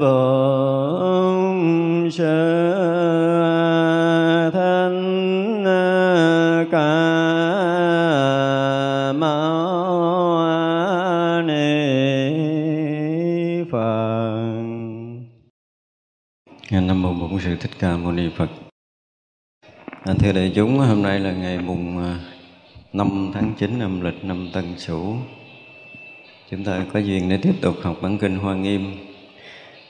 bổn sơ thân ca Nam Mô Bổn Sư Thích Ca Mâu Ni Phật à, thưa đại chúng, hôm nay là ngày mùng à, 5 tháng 9 âm lịch năm Tân Sửu. Chúng ta có duyên để tiếp tục học bản kinh Hoa Nghiêm.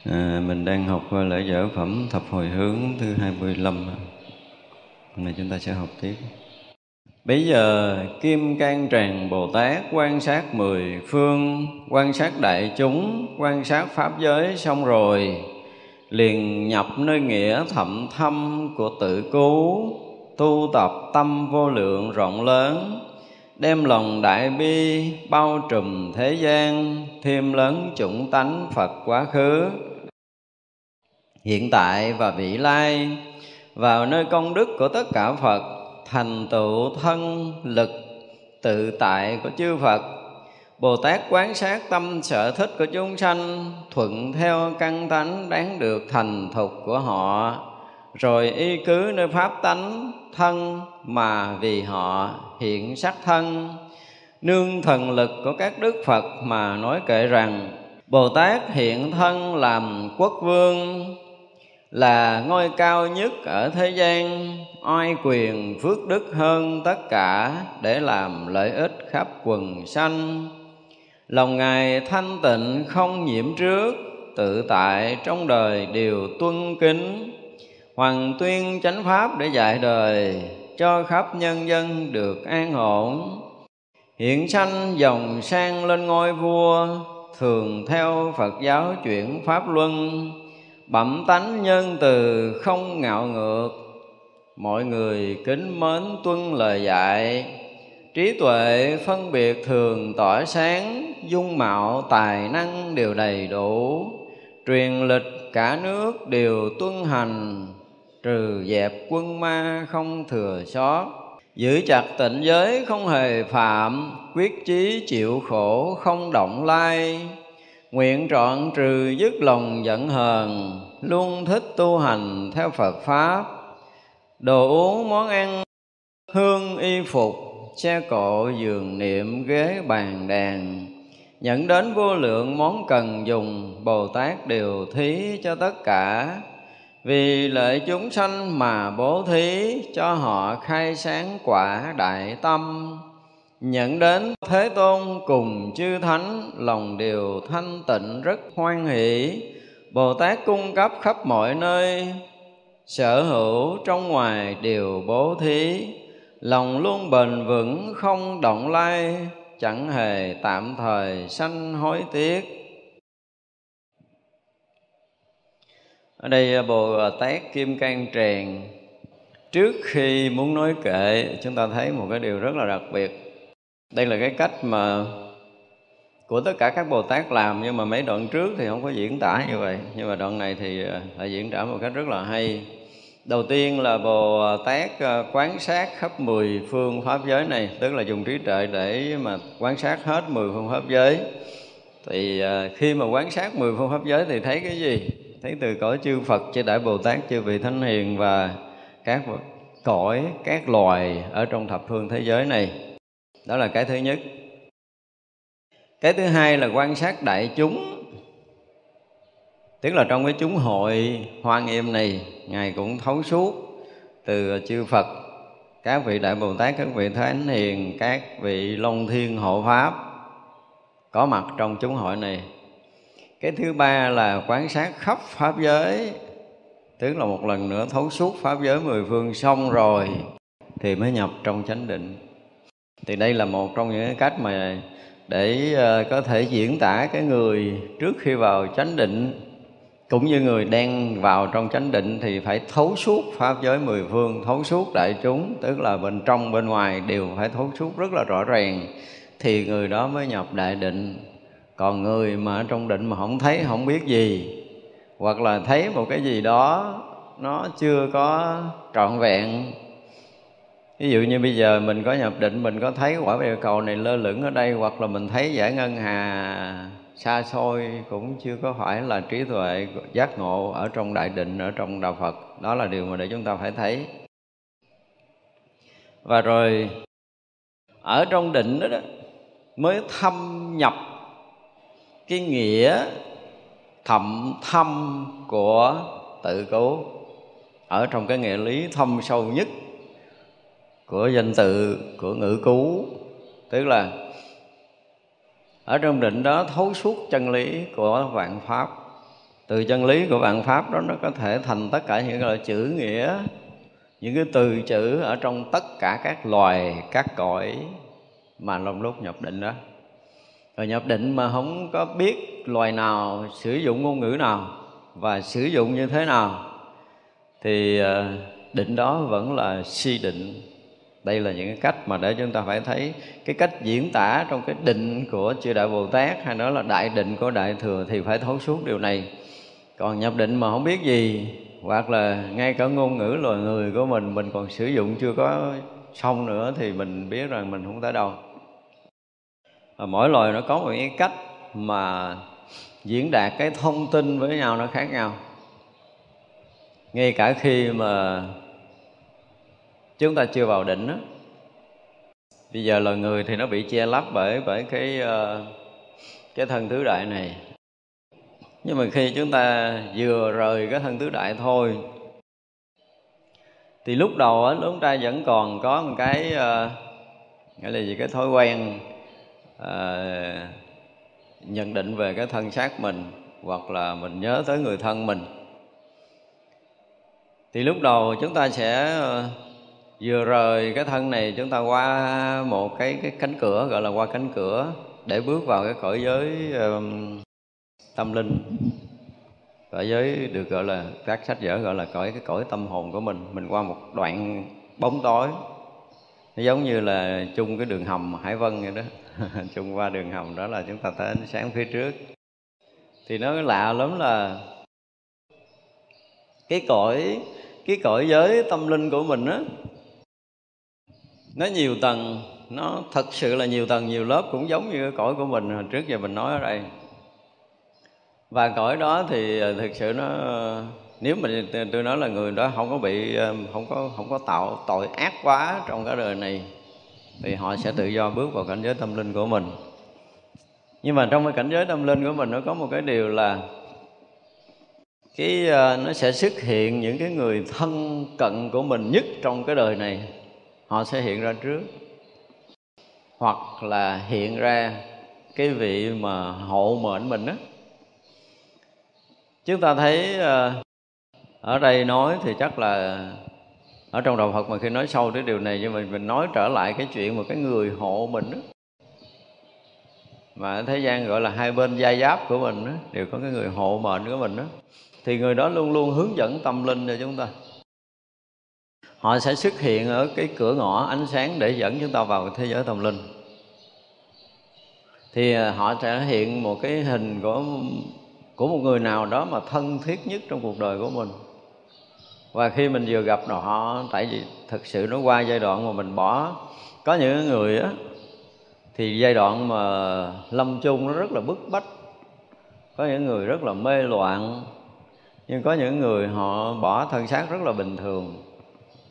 À, mình đang học ờ, lễ dở phẩm thập hồi hướng thứ 25. Hôm nay chúng ta sẽ học tiếp. Bây giờ Kim Cang Tràng Bồ Tát quan sát mười phương, quan sát đại chúng, quan sát pháp giới xong rồi, liền nhập nơi nghĩa thậm thâm của tự cứu tu tập tâm vô lượng rộng lớn đem lòng đại bi bao trùm thế gian thêm lớn chủng tánh phật quá khứ hiện tại và vị lai, vào nơi công đức của tất cả phật, thành tựu thân lực, tự tại của chư phật. Bồ Tát quán sát tâm sở thích của chúng sanh, Thuận theo căn tánh đáng được thành thục của họ. Rồi y cứ nơi pháp tánh, thân mà vì họ hiện sắc thân. Nương thần lực của các đức phật mà nói kệ rằng, bồ tát hiện thân làm quốc vương là ngôi cao nhất ở thế gian, oai quyền phước đức hơn tất cả để làm lợi ích khắp quần sanh. Lòng ngài thanh tịnh không nhiễm trước, tự tại trong đời đều tuân kính Hoàng tuyên chánh pháp để dạy đời Cho khắp nhân dân được an ổn. Hiện sanh dòng sang lên ngôi vua, Thường theo Phật giáo chuyển pháp luân. Bẩm tánh nhân từ không ngạo ngược. Mọi người kính mến tuân lời dạy. Trí tuệ phân biệt thường tỏa sáng, Dung mạo, tài năng đều đầy đủ. Truyền lịch cả nước đều tuân hành, trừ dẹp quân ma không thừa sót. Giữ chặt tịnh giới không hề phạm, quyết chí chịu khổ không động lai nguyện trọn trừ dứt lòng giận hờn, luôn thích tu hành theo phật pháp. Đồ uống, món ăn, hương, y phục xe cộ giường niệm, ghế, bàn đàn. Nhận đến vô lượng món cần dùng, bồ tát đều thí cho tất cả. Vì lợi chúng sanh mà bố thí, cho họ khai sáng quả đại tâm nhận đến thế tôn cùng chư thánh, lòng đều thanh tịnh rất hoan hỷ. Bồ tát cung cấp khắp mọi nơi, sở hữu trong ngoài đều bố thí. Lòng luôn bền vững, không động lai, chẳng hề tạm thời sanh hối tiếc. Ở đây, bồ tát kim cang tràng, trước khi muốn nói kệ, chúng ta thấy một cái điều rất là đặc biệt đây là cái cách mà của tất cả các bồ tát làm, nhưng mà mấy đoạn trước thì không có diễn tả như vậy. Nhưng mà đoạn này thì ờ, lại diễn tả một cách rất là hay. Đầu tiên là bồ tát ờ, quán sát khắp mười phương pháp giới này, tức là dùng trí tuệ để mà quan sát hết mười phương pháp giới. Thì ờ, khi mà quan sát mười phương pháp giới thì thấy cái gì? Thấy từ cõi chư Phật, chư Đại Bồ Tát, chư vị Thánh Hiền và các cõi, các loài ở trong thập phương thế giới này đó là cái thứ nhất. Cái thứ hai là quan sát đại chúng. Tức là trong cái chúng hội hoa nghiêm này, ngài cũng thấu suốt từ chư Phật, các vị đại bồ tát, các vị thánh hiền, các vị long thiên hộ pháp có mặt trong chúng hội này. Cái thứ ba là quan sát khắp pháp giới. Tức là một lần nữa thấu suốt pháp giới mười phương xong rồi thì mới nhập trong chánh định thì đây là một trong những cách mà để ờ, có thể diễn tả cái người trước khi vào chánh định, cũng như người đang vào trong chánh định thì phải thấu suốt pháp giới mười phương, thấu suốt đại chúng, tức là bên trong, bên ngoài đều phải thấu suốt rất là rõ ràng. Thì người đó mới nhập đại định. Còn người mà ở trong định mà không thấy, không biết gì, hoặc là thấy một cái gì đó nó chưa có trọn vẹn ví dụ như bây giờ mình có nhập định mình có thấy quả địa cầu này lơ lửng ở đây hoặc là mình thấy giải ngân hà xa xôi cũng chưa có phải là trí tuệ giác ngộ ở trong đại định ở trong đạo phật. Đó là điều mà để chúng ta phải thấy. Và rồi ở trong định đó, đó mới thâm nhập cái nghĩa thậm thâm của tự cứu. Ở trong cái nghĩa lý thâm sâu nhất của danh tự của ngữ cú, tức là ở trong định đó thấu suốt chân lý của vạn pháp. Từ chân lý của vạn pháp đó nó có thể thành tất cả những loại chữ nghĩa. Những cái từ chữ ở trong tất cả các loài các cõi mà lòng lúc nhập định đó. Rồi nhập định mà không có biết loài nào sử dụng ngôn ngữ nào và sử dụng như thế nào thì ờ, định đó vẫn là si định đây là những cái cách mà để chúng ta phải thấy cái cách diễn tả trong cái định của chư đại bồ tát hay nói là đại định của đại thừa thì phải thấu suốt điều này. Còn nhập định mà không biết gì, hoặc là ngay cả ngôn ngữ loài người của mình mình còn sử dụng chưa có xong nữa thì mình biết rằng mình không tới đâu. Và mỗi loài nó có một cái cách mà diễn đạt cái thông tin với nhau nó khác nhau. Ngay cả khi mà chúng ta chưa vào định đó bây giờ là người thì nó bị che lấp bởi bởi cái ờ, cái thân tứ đại này. Nhưng mà khi chúng ta vừa rời cái thân tứ đại thôi thì lúc đầu á chúng ta vẫn còn có một cái uh, là gì? Cái thói quen uh, nhận định về cái thân xác mình hoặc là mình nhớ tới người thân mình. Thì lúc đầu chúng ta sẽ uh, vừa rời cái thân này chúng ta qua một cái cái cánh cửa gọi là qua cánh cửa để bước vào cái cõi giới um, tâm linh. Cõi giới được gọi là các sách vở gọi là cõi cái cõi tâm hồn của mình. Mình qua một đoạn bóng tối. Nó giống như là chung cái đường hầm hải vân vậy đó. Chung qua đường hầm đó là chúng ta tới ánh sáng phía trước. Thì nó lạ lắm là cái cõi cái cõi giới tâm linh của mình á nó nhiều tầng, nó thật sự là nhiều tầng, nhiều lớp cũng giống như cái cõi của mình hồi trước giờ mình nói ở đây. Và cõi đó thì ờ, thực sự nó, nếu mình tôi nói là người đó không có bị ờ, không có không có tạo tội ác quá trong cái đời này, thì họ sẽ tự do bước vào cảnh giới tâm linh của mình. Nhưng mà trong cái cảnh giới tâm linh của mình nó có một cái điều là cái ờ, nó sẽ xuất hiện những cái người thân cận của mình nhất trong cái đời này họ sẽ hiện ra trước. Hoặc là hiện ra cái vị mà hộ mệnh mình đó chúng ta thấy ờ, ở đây nói thì chắc là ở trong đạo Phật mà khi nói sâu tới điều này nhưng mà mình nói trở lại cái chuyện một cái người hộ mình đó mà ở thế gian gọi là hai bên gia giáp của mình đó, đều có cái người hộ mệnh của mình đó thì người đó luôn luôn hướng dẫn tâm linh cho chúng ta họ sẽ xuất hiện ở cái cửa ngõ ánh sáng để dẫn chúng ta vào thế giới tâm linh. Thì à, họ sẽ hiện một cái hình của của một người nào đó mà thân thiết nhất trong cuộc đời của mình. Và khi mình vừa gặp họ, tại vì thực sự nó qua giai đoạn mà mình bỏ. Có những người á, thì giai đoạn mà lâm chung nó rất là bức bách. Có những người rất là mê loạn. Nhưng có những người họ bỏ thân xác rất là bình thường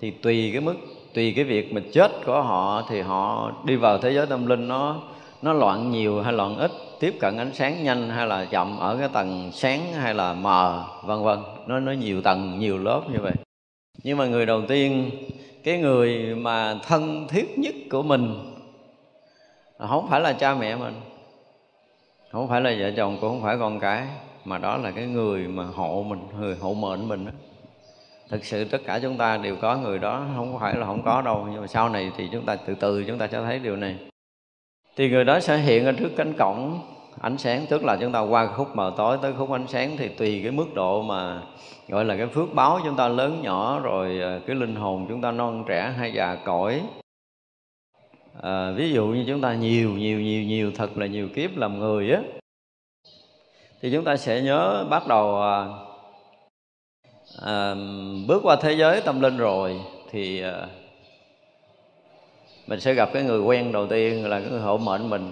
thì tùy cái mức, tùy cái việc mà chết của họ thì họ đi vào thế giới tâm linh nó nó loạn nhiều hay loạn ít, tiếp cận ánh sáng nhanh hay là chậm ở cái tầng sáng hay là mờ, vân vân. Nó nó nhiều tầng, nhiều lớp như vậy. Nhưng mà người đầu tiên, cái người mà thân thiết nhất của mình, không phải là cha mẹ mình, không phải là vợ chồng, cũng không phải con cái, mà đó là cái người mà hộ mình, người hộ mệnh mình đó thực sự tất cả chúng ta đều có người đó không phải là không có đâu nhưng mà sau này thì chúng ta từ từ chúng ta sẽ thấy điều này. Thì người đó sẽ hiện ở trước cánh cổng ánh sáng tức là chúng ta qua khúc mờ tối tới khúc ánh sáng thì tùy cái mức độ mà gọi là cái phước báo chúng ta lớn nhỏ rồi ờ, cái linh hồn chúng ta non trẻ hay già cõi à, ờ, ví dụ như chúng ta nhiều nhiều nhiều nhiều thật là nhiều kiếp làm người á thì chúng ta sẽ nhớ bắt đầu ờ, à, bước qua thế giới tâm linh rồi thì à, mình sẽ gặp cái người quen đầu tiên là cái người hộ mệnh mình.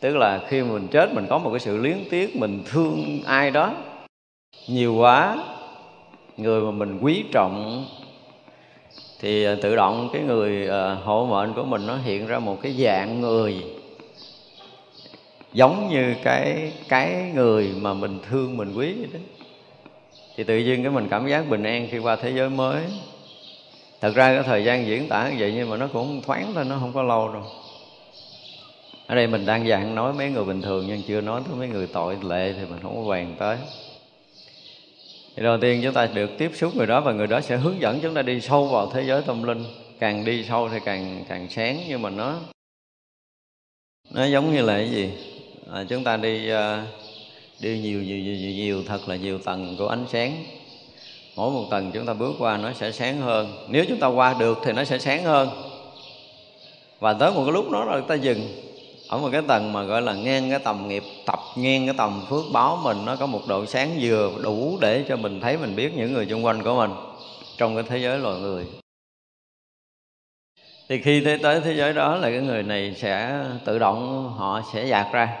Tức là khi mình chết mình có một cái sự liếng tiếc mình thương ai đó nhiều quá người mà mình quý trọng thì ờ, tự động cái người ờ, à, hộ mệnh của mình nó hiện ra một cái dạng người giống như cái cái người mà mình thương mình quý vậy đó thì tự nhiên cái mình cảm giác bình an khi qua thế giới mới. Thật ra cái thời gian diễn tả như vậy nhưng mà nó cũng thoáng thôi nó không có lâu đâu. Ở đây mình đang dạng nói mấy người bình thường nhưng chưa nói tới mấy người tội lệ thì mình không có bàn tới. Thì đầu tiên chúng ta được tiếp xúc người đó và người đó sẽ hướng dẫn chúng ta đi sâu vào thế giới tâm linh. Càng đi sâu thì càng càng sáng nhưng mà nó nó giống như là cái gì? À, chúng ta đi uh, đi nhiều nhiều, nhiều nhiều nhiều thật là nhiều tầng của ánh sáng. Mỗi một tầng chúng ta bước qua nó sẽ sáng hơn. Nếu chúng ta qua được thì nó sẽ sáng hơn. Và tới một cái lúc đó rồi ta dừng. Ở một cái tầng mà gọi là ngang cái tầm nghiệp tập ngang cái tầm phước báo mình nó có một độ sáng vừa đủ để cho mình thấy mình biết những người xung quanh của mình trong cái thế giới loài người. Thì khi tới tới thế giới đó là cái người này sẽ tự động họ sẽ dạt ra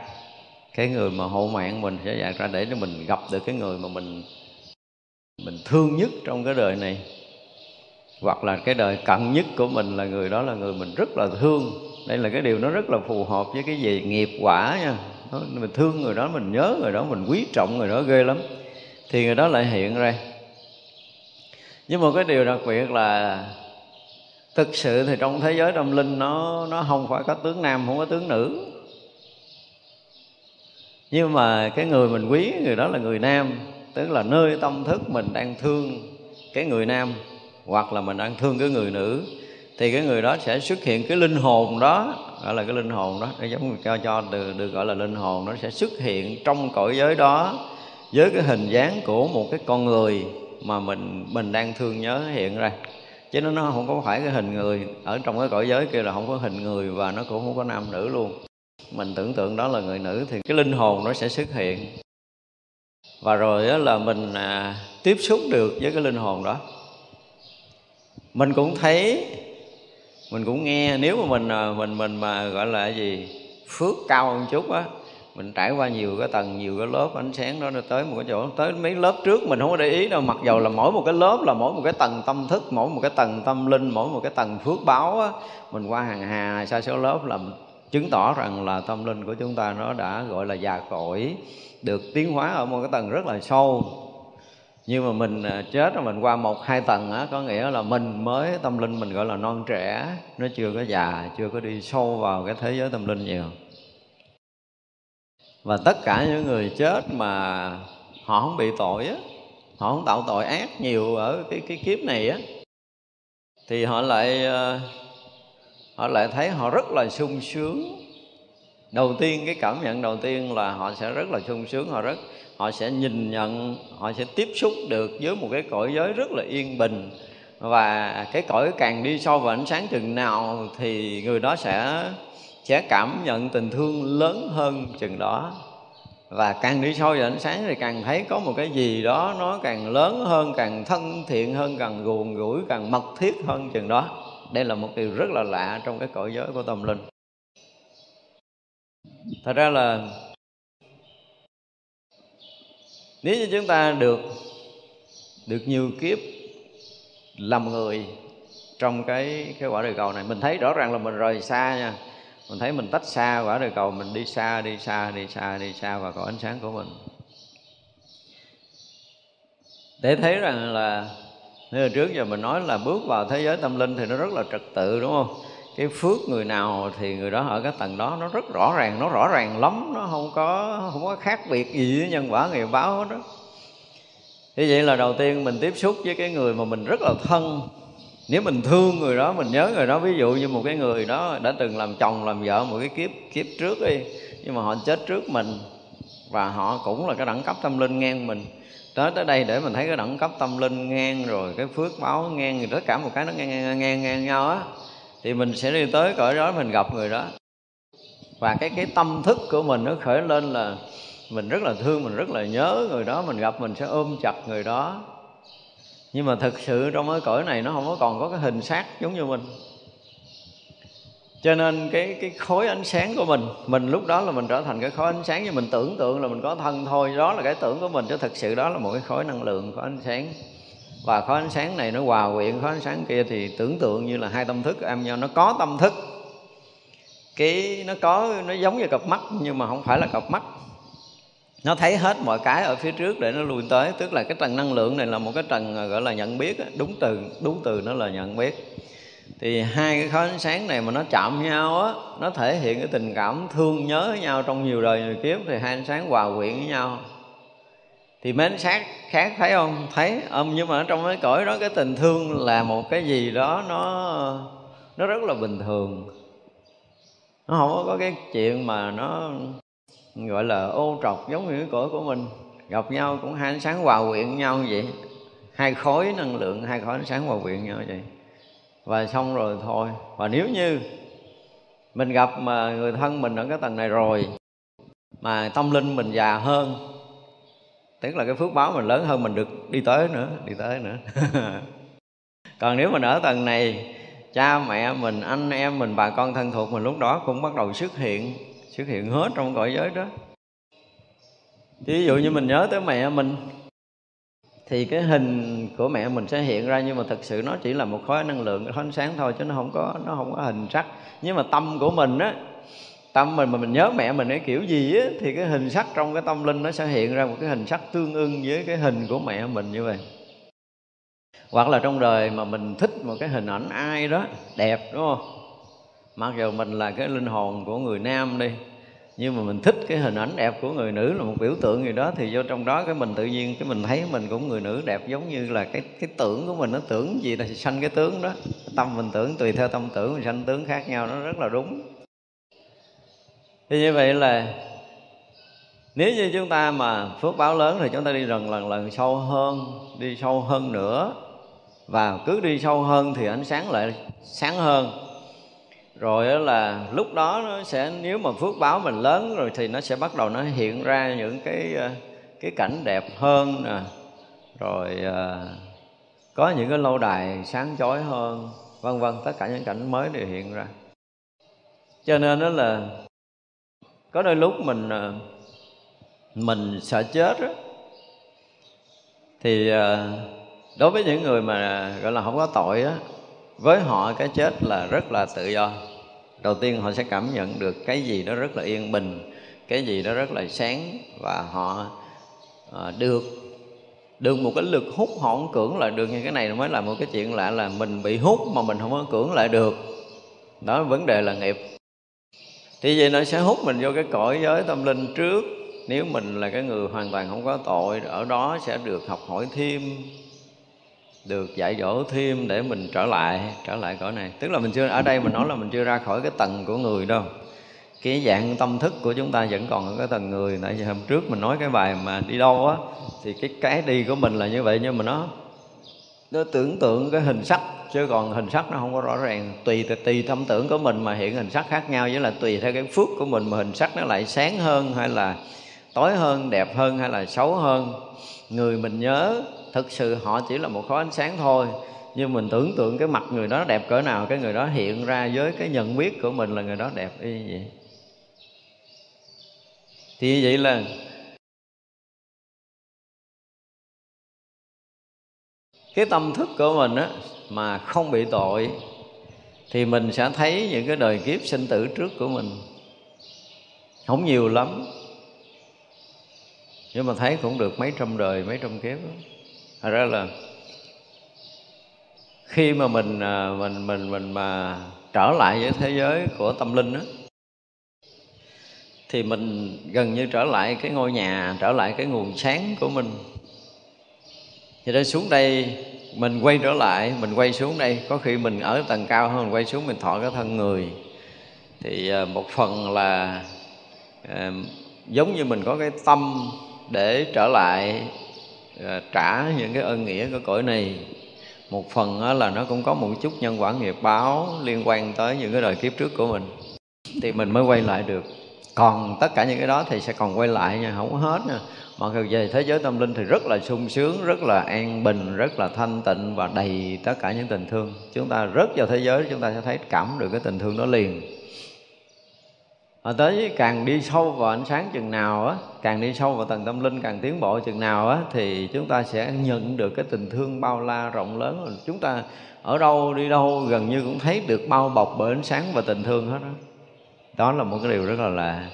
cái người mà hộ mạng mình sẽ dạng ra để cho mình gặp được cái người mà mình mình thương nhất trong cái đời này. Hoặc là cái đời cận nhất của mình là người đó là người mình rất là thương. Đây là cái điều nó rất là phù hợp với cái gì nghiệp quả nha. Mình thương người đó, mình nhớ người đó, mình quý trọng người đó ghê lắm. Thì người đó lại hiện ra. Nhưng mà cái điều đặc biệt là thực sự thì trong thế giới tâm linh nó nó không phải có tướng nam, không có tướng nữ nhưng mà cái người mình quý người đó là người nam tức là nơi tâm thức mình đang thương cái người nam hoặc là mình đang thương cái người nữ thì cái người đó sẽ xuất hiện cái linh hồn đó gọi là cái linh hồn đó nó giống cho cho được, được gọi là linh hồn nó sẽ xuất hiện trong cõi giới đó với cái hình dáng của một cái con người mà mình mình đang thương nhớ hiện ra. Chứ nó nó không có phải cái hình người ở trong cái cõi giới kia là không có hình người và nó cũng không có nam nữ luôn mình tưởng tượng đó là người nữ thì cái linh hồn nó sẽ xuất hiện. Và rồi đó là mình à, tiếp xúc được với cái linh hồn đó. Mình cũng thấy mình cũng nghe nếu mà mình à, mình mình mà gọi là cái gì phước cao hơn chút á mình trải qua nhiều cái tầng nhiều cái lớp ánh sáng đó nó tới một cái chỗ tới mấy lớp trước mình không có để ý đâu. Mặc dầu là mỗi một cái lớp là mỗi một cái tầng tâm thức mỗi một cái tầng tâm linh mỗi một cái tầng phước báo á mình qua hàng hà sa số lớp là chứng tỏ rằng là tâm linh của chúng ta nó đã gọi là già cỗi, được tiến hóa ở một cái tầng rất là sâu. Nhưng mà mình à, chết rồi mình qua một, hai tầng á, có nghĩa là mình mới tâm linh mình gọi là non trẻ, nó chưa có già, chưa có đi sâu vào cái thế giới tâm linh nhiều. Và tất cả những người chết mà họ không bị tội á, họ không tạo tội ác nhiều ở cái cái kiếp này á, thì họ lại à, họ lại thấy họ rất là sung sướng. Đầu tiên, cái cảm nhận đầu tiên là họ sẽ rất là sung sướng, họ rất, họ sẽ nhìn nhận, họ sẽ tiếp xúc được với một cái cõi giới rất là yên bình. Và cái cõi càng đi sâu vào ánh sáng chừng nào thì người đó sẽ sẽ cảm nhận tình thương lớn hơn chừng đó. Và càng đi sâu vào ánh sáng thì càng thấy có một cái gì đó nó càng lớn hơn, càng thân thiện hơn, càng guồn gũi, càng mật thiết hơn chừng đó đây là một điều rất là lạ trong cái cõi giới của tâm linh. Thật ra là nếu như chúng ta được được nhiều kiếp làm người trong cái cái quả đời cầu này, mình thấy rõ ràng là mình rời xa nha. Mình thấy mình tách xa quả đời cầu, mình đi xa đi xa đi xa đi xa và có ánh sáng của mình. Để thấy rằng là như trước giờ mình nói là bước vào thế giới tâm linh thì nó rất là trật tự, đúng không? Cái phước người nào thì người đó ở cái tầng đó, nó rất rõ ràng, nó rõ ràng lắm, nó không có không có khác biệt gì với nhân quả nghiệp báo hết đó thế vậy là đầu tiên mình tiếp xúc với cái người mà mình rất là thân. Nếu mình thương người đó, mình nhớ người đó, ví dụ như một cái người đó đã từng làm chồng, làm vợ, một cái kiếp kiếp trước đi, nhưng mà họ chết trước mình, và họ cũng là cái đẳng cấp tâm linh ngang mình tới tới đây để mình thấy cái đẳng cấp tâm linh ngang rồi cái phước báo ngang rồi tất cả một cái nó ngang ngang ngang, ngang nhau á thì mình sẽ đi tới cõi đó mình gặp người đó. Và cái cái tâm thức của mình nó khởi lên là mình rất là thương mình rất là nhớ người đó mình gặp mình sẽ ôm chặt người đó. Nhưng mà thực sự trong cái cõi này nó không có còn có cái hình xác giống như mình cho nên cái cái khối ánh sáng của mình mình lúc đó là mình trở thành cái khối ánh sáng nhưng mình tưởng tượng là mình có thân thôi. Đó là cái tưởng của mình, chứ thực sự đó là một cái khối năng lượng, khối ánh sáng. Và khối ánh sáng này nó hòa quyện, khối ánh sáng kia thì tưởng tượng như là hai tâm thức em nhau. Nó có tâm thức. Cái, nó có, nó giống như cặp mắt, nhưng mà không phải là cặp mắt. Nó thấy hết mọi cái ở phía trước để nó lùi tới. Tức là cái trần năng lượng này là một cái trần à, gọi là nhận biết đúng từ đúng từ nó là nhận biết thì hai cái khối ánh sáng này mà nó chạm nhau á, nó thể hiện cái tình cảm thương nhớ với nhau trong nhiều đời nhiều kiếp, thì hai ánh sáng hòa quyện với nhau. Thì mấy ánh sáng khác thấy không? Thấy âm nhưng mà trong cái cõi đó cái tình thương là một cái gì đó nó nó rất là bình thường. Nó không có cái chuyện mà nó gọi là ô trọc giống như cái cõi của mình. Gặp nhau cũng hai ánh sáng hòa quyện với nhau vậy. Hai khối năng lượng, hai khối ánh sáng hòa quyện nhau vậy và xong rồi thôi. Và nếu như mình gặp mà người thân mình ở cái tầng này rồi, mà tâm linh mình già hơn, tức là cái phước báo mình lớn hơn, mình được đi tới nữa, đi tới nữa. Còn nếu mình ở tầng này, cha mẹ mình, anh em mình, bà con thân thuộc mình lúc đó cũng bắt đầu xuất hiện xuất hiện hết trong cõi giới đó. Ví dụ như mình nhớ tới mẹ mình thì cái hình của mẹ mình sẽ hiện ra nhưng mà thực sự nó chỉ là một khối năng lượng khối ánh sáng thôi chứ nó không có, nó không có hình sắc. Nhưng mà tâm của mình á, tâm mình mà mình nhớ mẹ mình cái kiểu gì á, thì cái hình sắc trong cái tâm linh nó sẽ hiện ra một cái hình sắc tương ưng với cái hình của mẹ mình như vậy. Hoặc là trong đời mà mình thích một cái hình ảnh ai đó đẹp, đúng không? Mặc dù mình là cái linh hồn của người nam đi nhưng mà mình thích cái hình ảnh đẹp của người nữ là một biểu tượng gì đó, thì vô trong đó cái mình tự nhiên, cái mình thấy mình cũng người nữ đẹp giống như là cái cái tưởng của mình, nó tưởng gì là sanh cái tướng đó. Tâm mình tưởng tùy theo tâm tưởng mình sanh tướng khác nhau, nó rất là đúng. Thì như vậy là nếu như chúng ta mà phước báo lớn thì chúng ta đi lần lần lần sâu hơn, đi sâu hơn nữa. Và cứ đi sâu hơn thì ánh sáng lại sáng hơn rồi là lúc đó nó sẽ nếu mà phước báo mình lớn rồi thì nó sẽ bắt đầu nó hiện ra những cái ờ, cái cảnh đẹp hơn nè. Rồi ờ, có những cái lâu đài sáng chói hơn vân vân tất cả những cảnh mới đều hiện ra. Cho nên đó là có đôi lúc mình ờ, mình sợ chết đó, thì đối với những người mà gọi là không có tội á với họ cái chết là rất là tự do đầu tiên họ sẽ cảm nhận được cái gì đó rất là yên bình cái gì đó rất là sáng và họ à, được được một cái lực hút họ không cưỡng lại được. Như cái này mới là một cái chuyện lạ là mình bị hút mà mình không có cưỡng lại được. Đó vấn đề là nghiệp. Thì vậy nó sẽ hút mình vô cái cõi giới tâm linh trước. Nếu mình là cái người hoàn toàn không có tội ở đó sẽ được học hỏi thêm được, dạy dỗ thêm để mình trở lại trở lại cõi này. Tức là mình chưa, ở đây mình nói là mình chưa ra khỏi cái tầng của người đâu. Cái dạng tâm thức của chúng ta vẫn còn ở cái tầng người. Tại vì hôm trước mình nói cái bài mà đi đâu á, thì cái cái đi của mình là như vậy, nhưng mà nó nó tưởng tượng cái hình sắc, chứ còn hình sắc nó không có rõ ràng. Tùy tùy tâm tưởng của mình mà hiện hình sắc khác nhau, với là tùy theo cái phước của mình mà hình sắc nó lại sáng hơn, hay là tối hơn, đẹp hơn, hay là xấu hơn. Người mình nhớ thực sự họ chỉ là một khối ánh sáng thôi, nhưng mình tưởng tượng cái mặt người đó đẹp cỡ nào, cái người đó hiện ra với cái nhận biết của mình là người đó đẹp y vậy. Thì vậy là cái tâm thức của mình á, mà không bị tội, thì mình sẽ thấy những cái đời kiếp sinh tử trước của mình. Không nhiều lắm, nhưng mà thấy cũng được mấy trăm đời, mấy trăm kiếp đó thật ra là khi mà mình à, mình mình mình mà trở lại với thế giới của tâm linh đó, thì mình gần như trở lại cái ngôi nhà trở lại cái nguồn sáng của mình. Thì nên xuống đây mình quay trở lại mình quay xuống đây. Có khi mình ở tầng cao hơn mình quay xuống mình thọ cái thân người. Thì à, một phần là à, giống như mình có cái tâm để trở lại Ờ, trả những cái ơn nghĩa của cõi này. Một phần là nó cũng có một chút nhân quả nghiệp báo liên quan tới những cái đời kiếp trước của mình. Thì mình mới quay lại được. Còn tất cả những cái đó thì sẽ còn quay lại nha, không có hết nha. Mọi người về thế giới tâm linh thì rất là sung sướng, rất là an bình, rất là thanh tịnh và đầy tất cả những tình thương. Chúng ta rất vào thế giới, chúng ta sẽ thấy cảm được cái tình thương đó liền và tới càng đi sâu vào ánh sáng chừng nào á, càng đi sâu vào tầng tâm linh, càng tiến bộ chừng nào á, thì chúng ta sẽ nhận được cái tình thương bao la rộng lớn. Chúng ta ở đâu đi đâu gần như cũng thấy được bao bọc bởi ánh sáng và tình thương hết đó đó là một cái điều rất là lạ.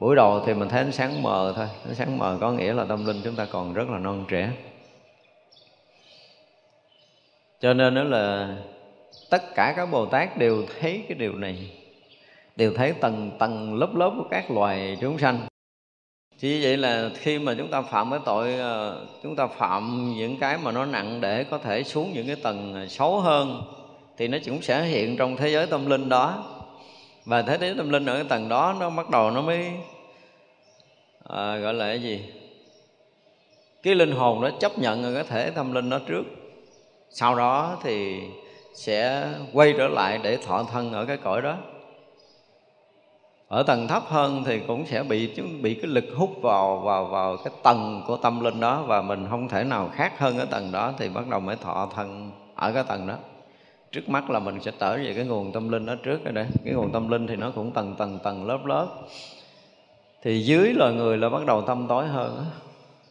Buổi đầu thì mình thấy ánh sáng mờ thôi. Ánh sáng mờ có nghĩa là tâm linh chúng ta còn rất là non trẻ. Cho nên đó là tất cả các bồ tát đều thấy cái điều này đều thấy tầng tầng lớp lớp của các loài chúng sanh. Chỉ vậy là khi mà chúng ta phạm cái tội ờ, chúng ta phạm những cái mà nó nặng để có thể xuống những cái tầng ờ, xấu hơn thì nó cũng sẽ hiện trong thế giới tâm linh đó. Và thế giới tâm linh ở cái tầng đó nó bắt đầu nó mới à, gọi là cái gì? Cái linh hồn nó chấp nhận ở cái thể tâm linh đó trước. Sau đó thì sẽ quay trở lại để thọ thân ở cái cõi đó ở tầng thấp hơn thì cũng sẽ bị bị cái lực hút vào vào vào cái tầng của tâm linh đó và mình không thể nào khác hơn ở tầng đó thì bắt đầu mới thọ thân ở cái tầng đó. Trước mắt là mình sẽ trở về cái nguồn tâm linh đó trước rồi đấy. Cái nguồn tâm linh thì nó cũng tầng tầng tầng lớp lớp. Thì dưới loài người là bắt đầu tâm tối hơn đó.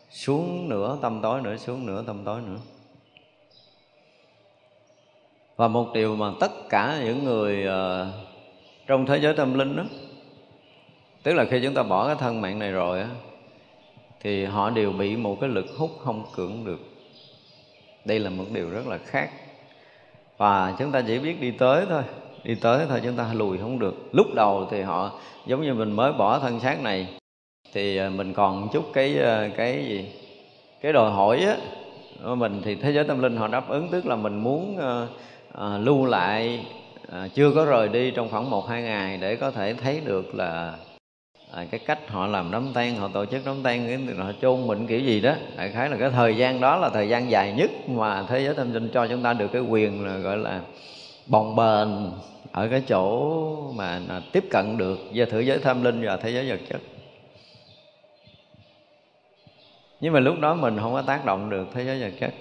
xuống nữa tâm tối nữa xuống nữa tâm tối nữa. Và một điều mà tất cả những người uh, trong thế giới tâm linh đó tức là khi chúng ta bỏ cái thân mạng này rồi á thì họ đều bị một cái lực hút không cưỡng được. Đây là một điều rất là khác. Và chúng ta chỉ biết đi tới thôi. Đi tới thôi chúng ta lùi không được. Lúc đầu thì họ giống như mình mới bỏ thân xác này thì à, mình còn chút cái à, cái gì? Cái đòi hỏi á mình thì thế giới tâm linh họ đáp ứng. Tức là mình muốn uh, uh, lưu lại uh, chưa có rời đi trong khoảng một hai ngày để có thể thấy được là à, cái cách họ làm đám tang họ tổ chức đám tang họ chôn mình kiểu gì đó đại khái là cái thời gian đó là thời gian dài nhất mà thế giới tâm linh cho chúng ta được cái quyền là gọi là bồng bềnh ở cái chỗ mà tiếp cận được với thế giới tâm linh và thế giới vật chất. Nhưng mà lúc đó mình không có tác động được thế giới vật chất.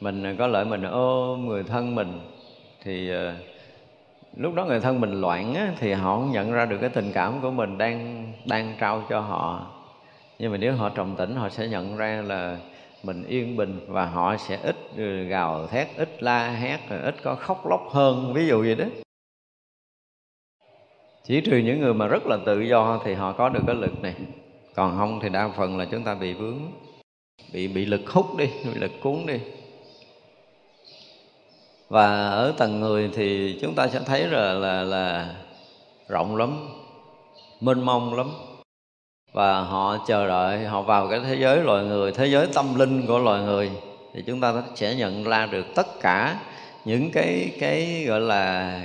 Mình có lợi mình ôm người thân mình thì ờ, lúc đó người thân mình loạn á, thì họ không nhận ra được cái tình cảm của mình đang đang trao cho họ. Nhưng mà nếu họ trọng tỉnh họ sẽ nhận ra là mình yên bình và họ sẽ ít ừ, gào thét, ít la hét ít có khóc lóc hơn, ví dụ vậy đó. Chỉ trừ những người mà rất là tự do thì họ có được cái lực này. Còn không thì đa phần là chúng ta bị vướng, bị bị lực hút đi, bị lực cuốn đi. Và ở tầng người thì chúng ta sẽ thấy là là là rộng lắm mênh mông lắm. Và họ chờ đợi, họ vào cái thế giới loài người, thế giới tâm linh của loài người. Thì chúng ta sẽ nhận ra được tất cả những cái cái gọi là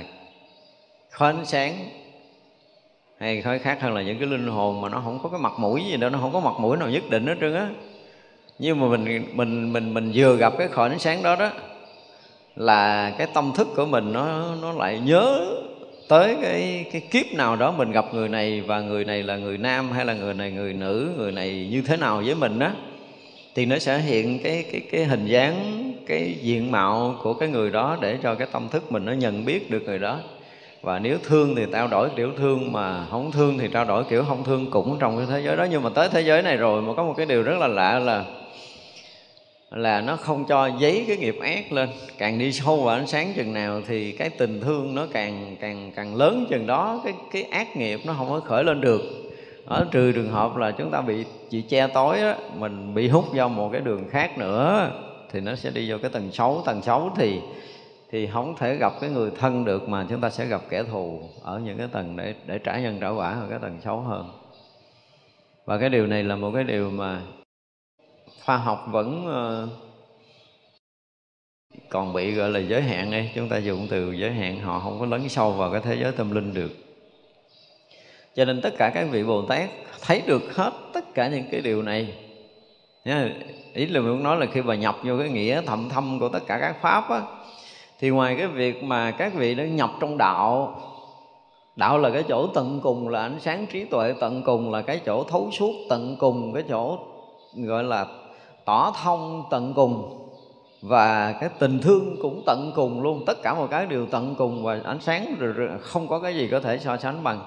khói ánh sáng, hay khói khác hơn là những cái linh hồn mà nó không có cái mặt mũi gì đâu, nó không có mặt mũi nào nhất định hết trơn á. Nhưng mà mình mình mình mình vừa gặp cái khói ánh sáng đó đó, là cái tâm thức của mình nó nó lại nhớ tới cái cái kiếp nào đó mình gặp người này và người này là người nam hay là người này người nữ, người này như thế nào với mình á, thì nó sẽ hiện cái cái cái hình dáng, cái diện mạo của cái người đó để cho cái tâm thức mình nó nhận biết được người đó. Và nếu thương thì trao đổi kiểu thương, mà không thương thì trao đổi kiểu không thương cũng trong cái thế giới đó. Nhưng mà tới thế giới này rồi mà có một cái điều rất là lạ là là nó không cho giấy cái nghiệp ác lên. Càng đi sâu vào ánh sáng chừng nào thì cái tình thương nó càng càng càng lớn chừng đó, cái cái ác nghiệp nó không có khởi lên được. Ở trừ trường hợp là chúng ta bị chị che tối á, mình bị hút vào một cái đường khác nữa, thì nó sẽ đi vào cái tầng xấu. Tầng xấu thì thì không thể gặp cái người thân được mà chúng ta sẽ gặp kẻ thù ở những cái tầng để để trả nhân trả quả ở cái tầng xấu hơn. Và cái điều này là một cái điều mà khoa học vẫn ờ, còn bị, gọi là, giới hạn đây. chúng ta dùng từ giới hạn, họ không có lấn sâu vào cái thế giới tâm linh được cho nên tất cả các vị bồ tát thấy được hết tất cả những cái điều này Nha. ý là mình muốn nói là khi mà nhập vô cái nghĩa thậm thâm của tất cả các pháp á, thì ngoài cái việc mà các vị đã nhập trong đạo đạo là cái chỗ tận cùng là ánh sáng trí tuệ, tận cùng là cái chỗ thấu suốt, tận cùng cái chỗ, gọi là tỏ thông tận cùng và cái tình thương cũng tận cùng luôn. Tất cả mọi cái đều tận cùng và ánh sáng không có cái gì có thể so sánh bằng.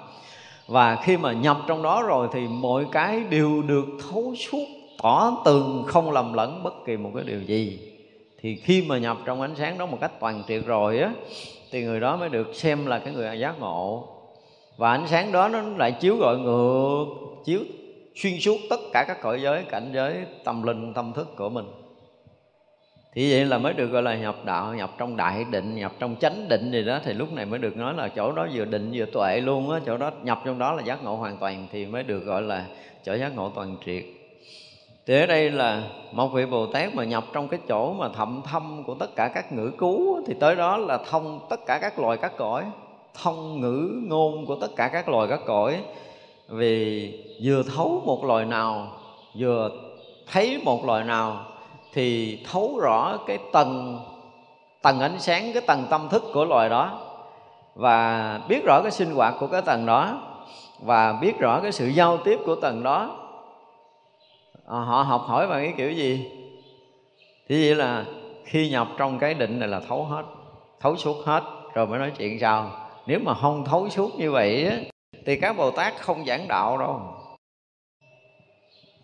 Và khi mà nhập trong đó rồi thì mọi cái đều được thấu suốt, tỏ tường, không lầm lẫn bất kỳ một cái điều gì. Thì khi mà nhập trong ánh sáng đó một cách toàn triệt rồi á, thì người đó mới được xem là cái người giác ngộ. Và ánh sáng đó nó lại chiếu gọi ngược, chiếu xuyên suốt tất cả các cõi giới, cảnh giới, tâm linh, tâm thức của mình. Thì vậy là mới được gọi là nhập đạo, nhập trong đại định, nhập trong chánh định gì đó. Thì lúc này mới được nói là chỗ đó vừa định vừa tuệ luôn á, chỗ đó nhập trong đó là giác ngộ hoàn toàn thì mới được gọi là chỗ giác ngộ toàn triệt. Thì ở đây là một vị bồ tát mà nhập trong cái chỗ mà thậm thâm của tất cả các ngữ cứu thì tới đó là thông tất cả các loài các cõi, thông ngữ ngôn của tất cả các loài các cõi vì vừa thấu một loài nào vừa thấy một loài nào thì thấu rõ cái tầng tầng ánh sáng cái tầng tâm thức của loài đó và biết rõ cái sinh hoạt của cái tầng đó và biết rõ cái sự giao tiếp của tầng đó. À, họ học hỏi bằng cái kiểu gì? Thì vậy là khi nhập trong cái định này là thấu hết thấu suốt hết rồi mới nói chuyện sao? Nếu mà không thấu suốt như vậy á, thì các bồ tát không giảng đạo đâu.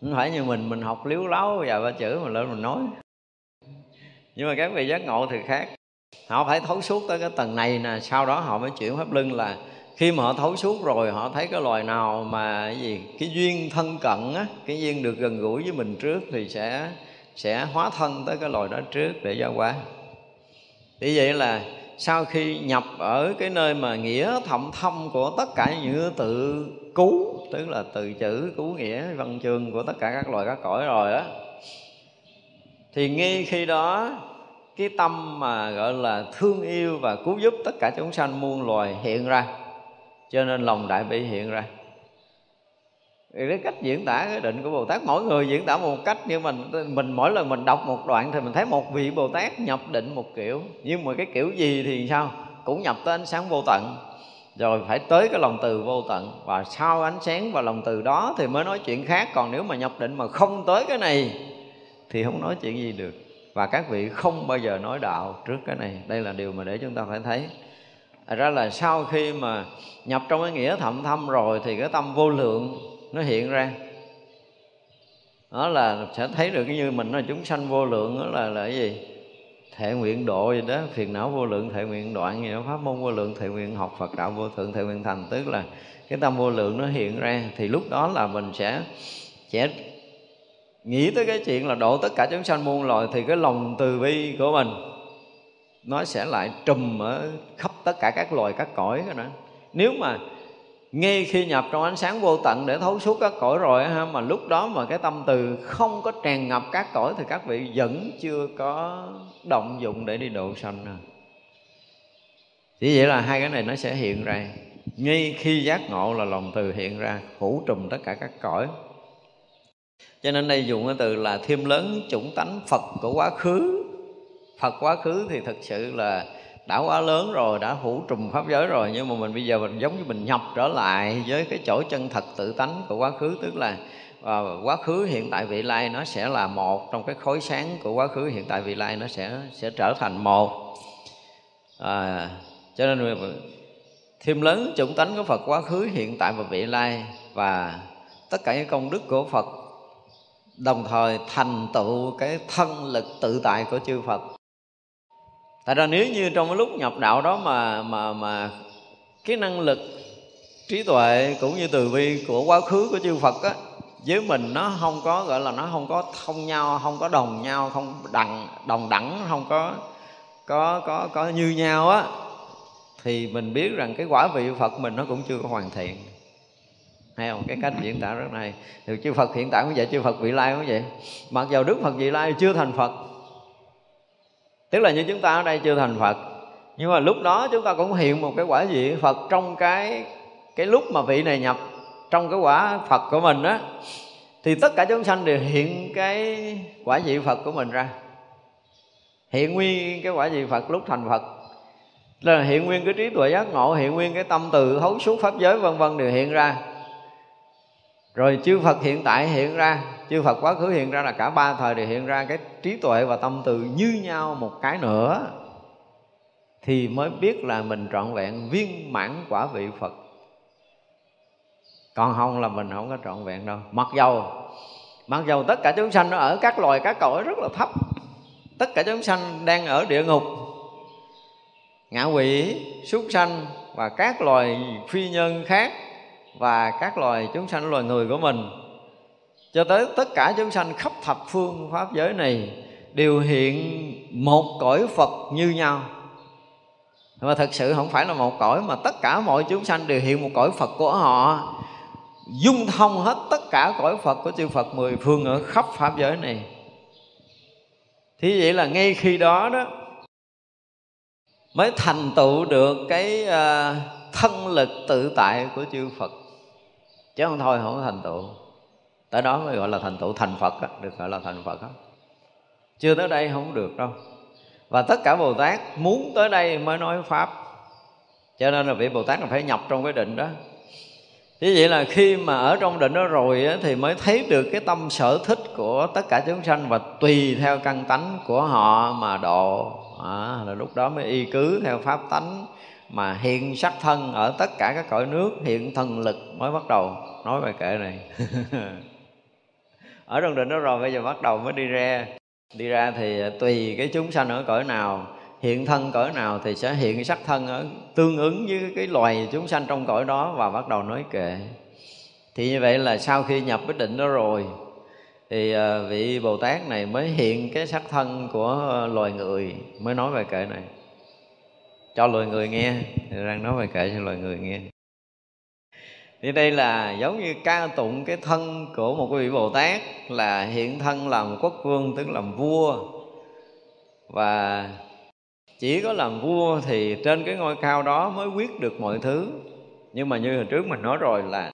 Không phải như mình mình học liếu láo và ba chữ mà lên mình nói. Nhưng mà các vị giác ngộ thì khác. Họ phải thấu suốt tới cái tầng này nè, sau đó họ mới chuyển pháp lưng là khi mà họ thấu suốt rồi, họ thấy cái loài nào mà cái gì, cái duyên thân cận á, cái duyên được gần gũi với mình trước thì sẽ sẽ hóa thân tới cái loài đó trước để giao qua thì vậy là sau khi nhập ở cái nơi mà nghĩa thậm thâm của tất cả những tự cứu tức là từ chữ cứu nghĩa, văn chương của tất cả các loài các cõi rồi á, thì ngay khi đó, cái tâm mà gọi là thương yêu và cứu giúp tất cả chúng sanh muôn loài hiện ra. Cho nên lòng đại bi hiện ra thì cái cách diễn tả, cái định của Bồ Tát, mỗi người diễn tả một cách nhưng mình. Mình mỗi lần mình đọc một đoạn thì mình thấy một vị Bồ Tát nhập định một kiểu. Nhưng mà cái kiểu gì thì sao? Cũng nhập tới ánh sáng vô tận. Rồi phải tới cái lòng từ vô tận. Và sau ánh sáng và lòng từ đó thì mới nói chuyện khác. Còn nếu mà nhập định mà không tới cái này thì không nói chuyện gì được. Và các vị không bao giờ nói đạo trước cái này. Đây là điều mà để chúng ta phải thấy. Thật ra là sau khi mà nhập trong cái nghĩa thậm thâm rồi thì cái tâm vô lượng nó hiện ra. Đó là sẽ thấy được cái như mình là chúng sanh vô lượng đó là là cái gì? Thệ nguyện độ gì đó, phiền não vô lượng thệ nguyện đoạn gì đó, pháp môn vô lượng thệ nguyện học phật đạo vô thượng thệ nguyện thành. Tức là cái tâm vô lượng nó hiện ra, thì lúc đó là mình sẽ sẽ nghĩ tới cái chuyện là độ tất cả chúng sanh muôn loài, thì cái lòng từ bi của mình nó sẽ lại trùm ở khắp tất cả các loài, các cõi đó. Nếu mà ngay khi nhập trong ánh sáng vô tận để thấu suốt các cõi rồi ha, mà lúc đó mà cái tâm từ không có tràn ngập các cõi thì các vị vẫn chưa có động dụng để đi độ sanh à. chỉ vậy là hai cái này nó sẽ hiện ra. Ngay khi giác ngộ là lòng từ hiện ra, phủ trùm tất cả các cõi. Cho nên đây dùng cái từ là thêm lớn, chủng tánh phật của quá khứ. Phật quá khứ thì thực sự là đã quá lớn rồi đã phủ trùm pháp giới rồi nhưng mà mình bây giờ mình giống như mình nhập trở lại với cái chỗ chân thật tự tánh của quá khứ. Tức là và quá khứ hiện tại vị lai nó sẽ là một trong cái khối sáng của quá khứ hiện tại vị lai nó sẽ sẽ trở thành một. À, cho nên thêm lớn chủng tánh của Phật quá khứ hiện tại và vị lai và tất cả những công đức của Phật đồng thời thành tựu cái thân lực tự tại của chư Phật tại ra nếu như trong cái lúc nhập đạo đó mà mà mà cái năng lực trí tuệ cũng như từ bi của quá khứ của chư Phật á, với mình nó không có, gọi là nó không có thông nhau, không có đồng nhau, không đặng đồng đẳng, không có có có có như nhau á, thì mình biết rằng cái quả vị Phật mình nó cũng chưa có hoàn thiện. Hay không? Cái cách diễn tả rất này thì chư Phật hiện tại cũng vậy, chư Phật vị lai cũng vậy. Mặc dầu Đức Phật vị lai chưa thành Phật tức là như chúng ta ở đây chưa thành Phật. Nhưng mà lúc đó chúng ta cũng hiện một cái quả vị Phật trong cái cái lúc mà vị này nhập, trong cái quả Phật của mình á, thì tất cả chúng sanh đều hiện cái quả vị Phật của mình ra. Hiện nguyên cái quả vị Phật lúc thành Phật. Là hiện nguyên cái trí tuệ giác ngộ, hiện nguyên cái tâm từ thấu suốt pháp giới, vân vân đều hiện ra. Rồi chư Phật hiện tại hiện ra chư Phật quá khứ hiện ra là cả ba thời đều hiện ra cái trí tuệ và tâm từ như nhau một cái nữa. Thì mới biết là mình trọn vẹn, viên mãn quả vị Phật. Còn không là mình không có trọn vẹn đâu. Mặc dầu mặc dầu tất cả chúng sanh nó ở các loài, các cõi rất là thấp, tất cả chúng sanh đang ở địa ngục, ngạ quỷ, súc sanh và các loài phi nhân khác và các loài chúng sanh, loài người của mình cho tới tất cả chúng sanh khắp thập phương pháp giới này đều hiện một cõi Phật như nhau. Mà thật sự không phải là một cõi, mà tất cả mọi chúng sanh đều hiện một cõi Phật của họ. Dung thông hết tất cả cõi Phật của chư Phật mười phương ở khắp pháp giới này. Thì vậy là ngay khi đó đó, mới thành tựu được cái ờ, thân lực tự tại của chư Phật. Chứ không thôi, không thành tựu tới đó mới gọi là thành tựu thành Phật đó, được gọi là thành Phật đó. chưa tới đây không được đâu. Và tất cả Bồ Tát muốn tới đây mới nói pháp. Cho nên là vị Bồ Tát là phải nhập trong cái định đó. Thế vậy là khi mà ở trong định đó rồi á, thì mới thấy được cái tâm sở thích của tất cả chúng sanh và tùy theo căn tánh của họ mà độ. À, là lúc đó mới y cứ theo pháp tánh mà hiện sắc thân ở tất cả các cõi nước hiện thần lực mới bắt đầu nói bài kệ này. ở trong định đó rồi, bây giờ bắt đầu mới đi ra. Đi ra thì à, tùy cái chúng sanh ở cõi nào, hiện thân cõi nào thì sẽ hiện sắc thân ở, tương ứng với cái loài chúng sanh trong cõi đó và bắt đầu nói kệ. Thì như vậy là sau khi nhập cái định đó rồi, thì à, vị bồ tát này mới hiện cái sắc thân của loài người, mới nói về kệ này. Cho loài người nghe, thì đang nói về kệ cho loài người nghe thì đây là giống như ca tụng cái thân của một vị bồ tát, là hiện thân làm quốc vương, tức làm vua. Và chỉ có làm vua thì trên cái ngôi cao đó mới quyết được mọi thứ. Nhưng mà như hồi trước mình nói rồi là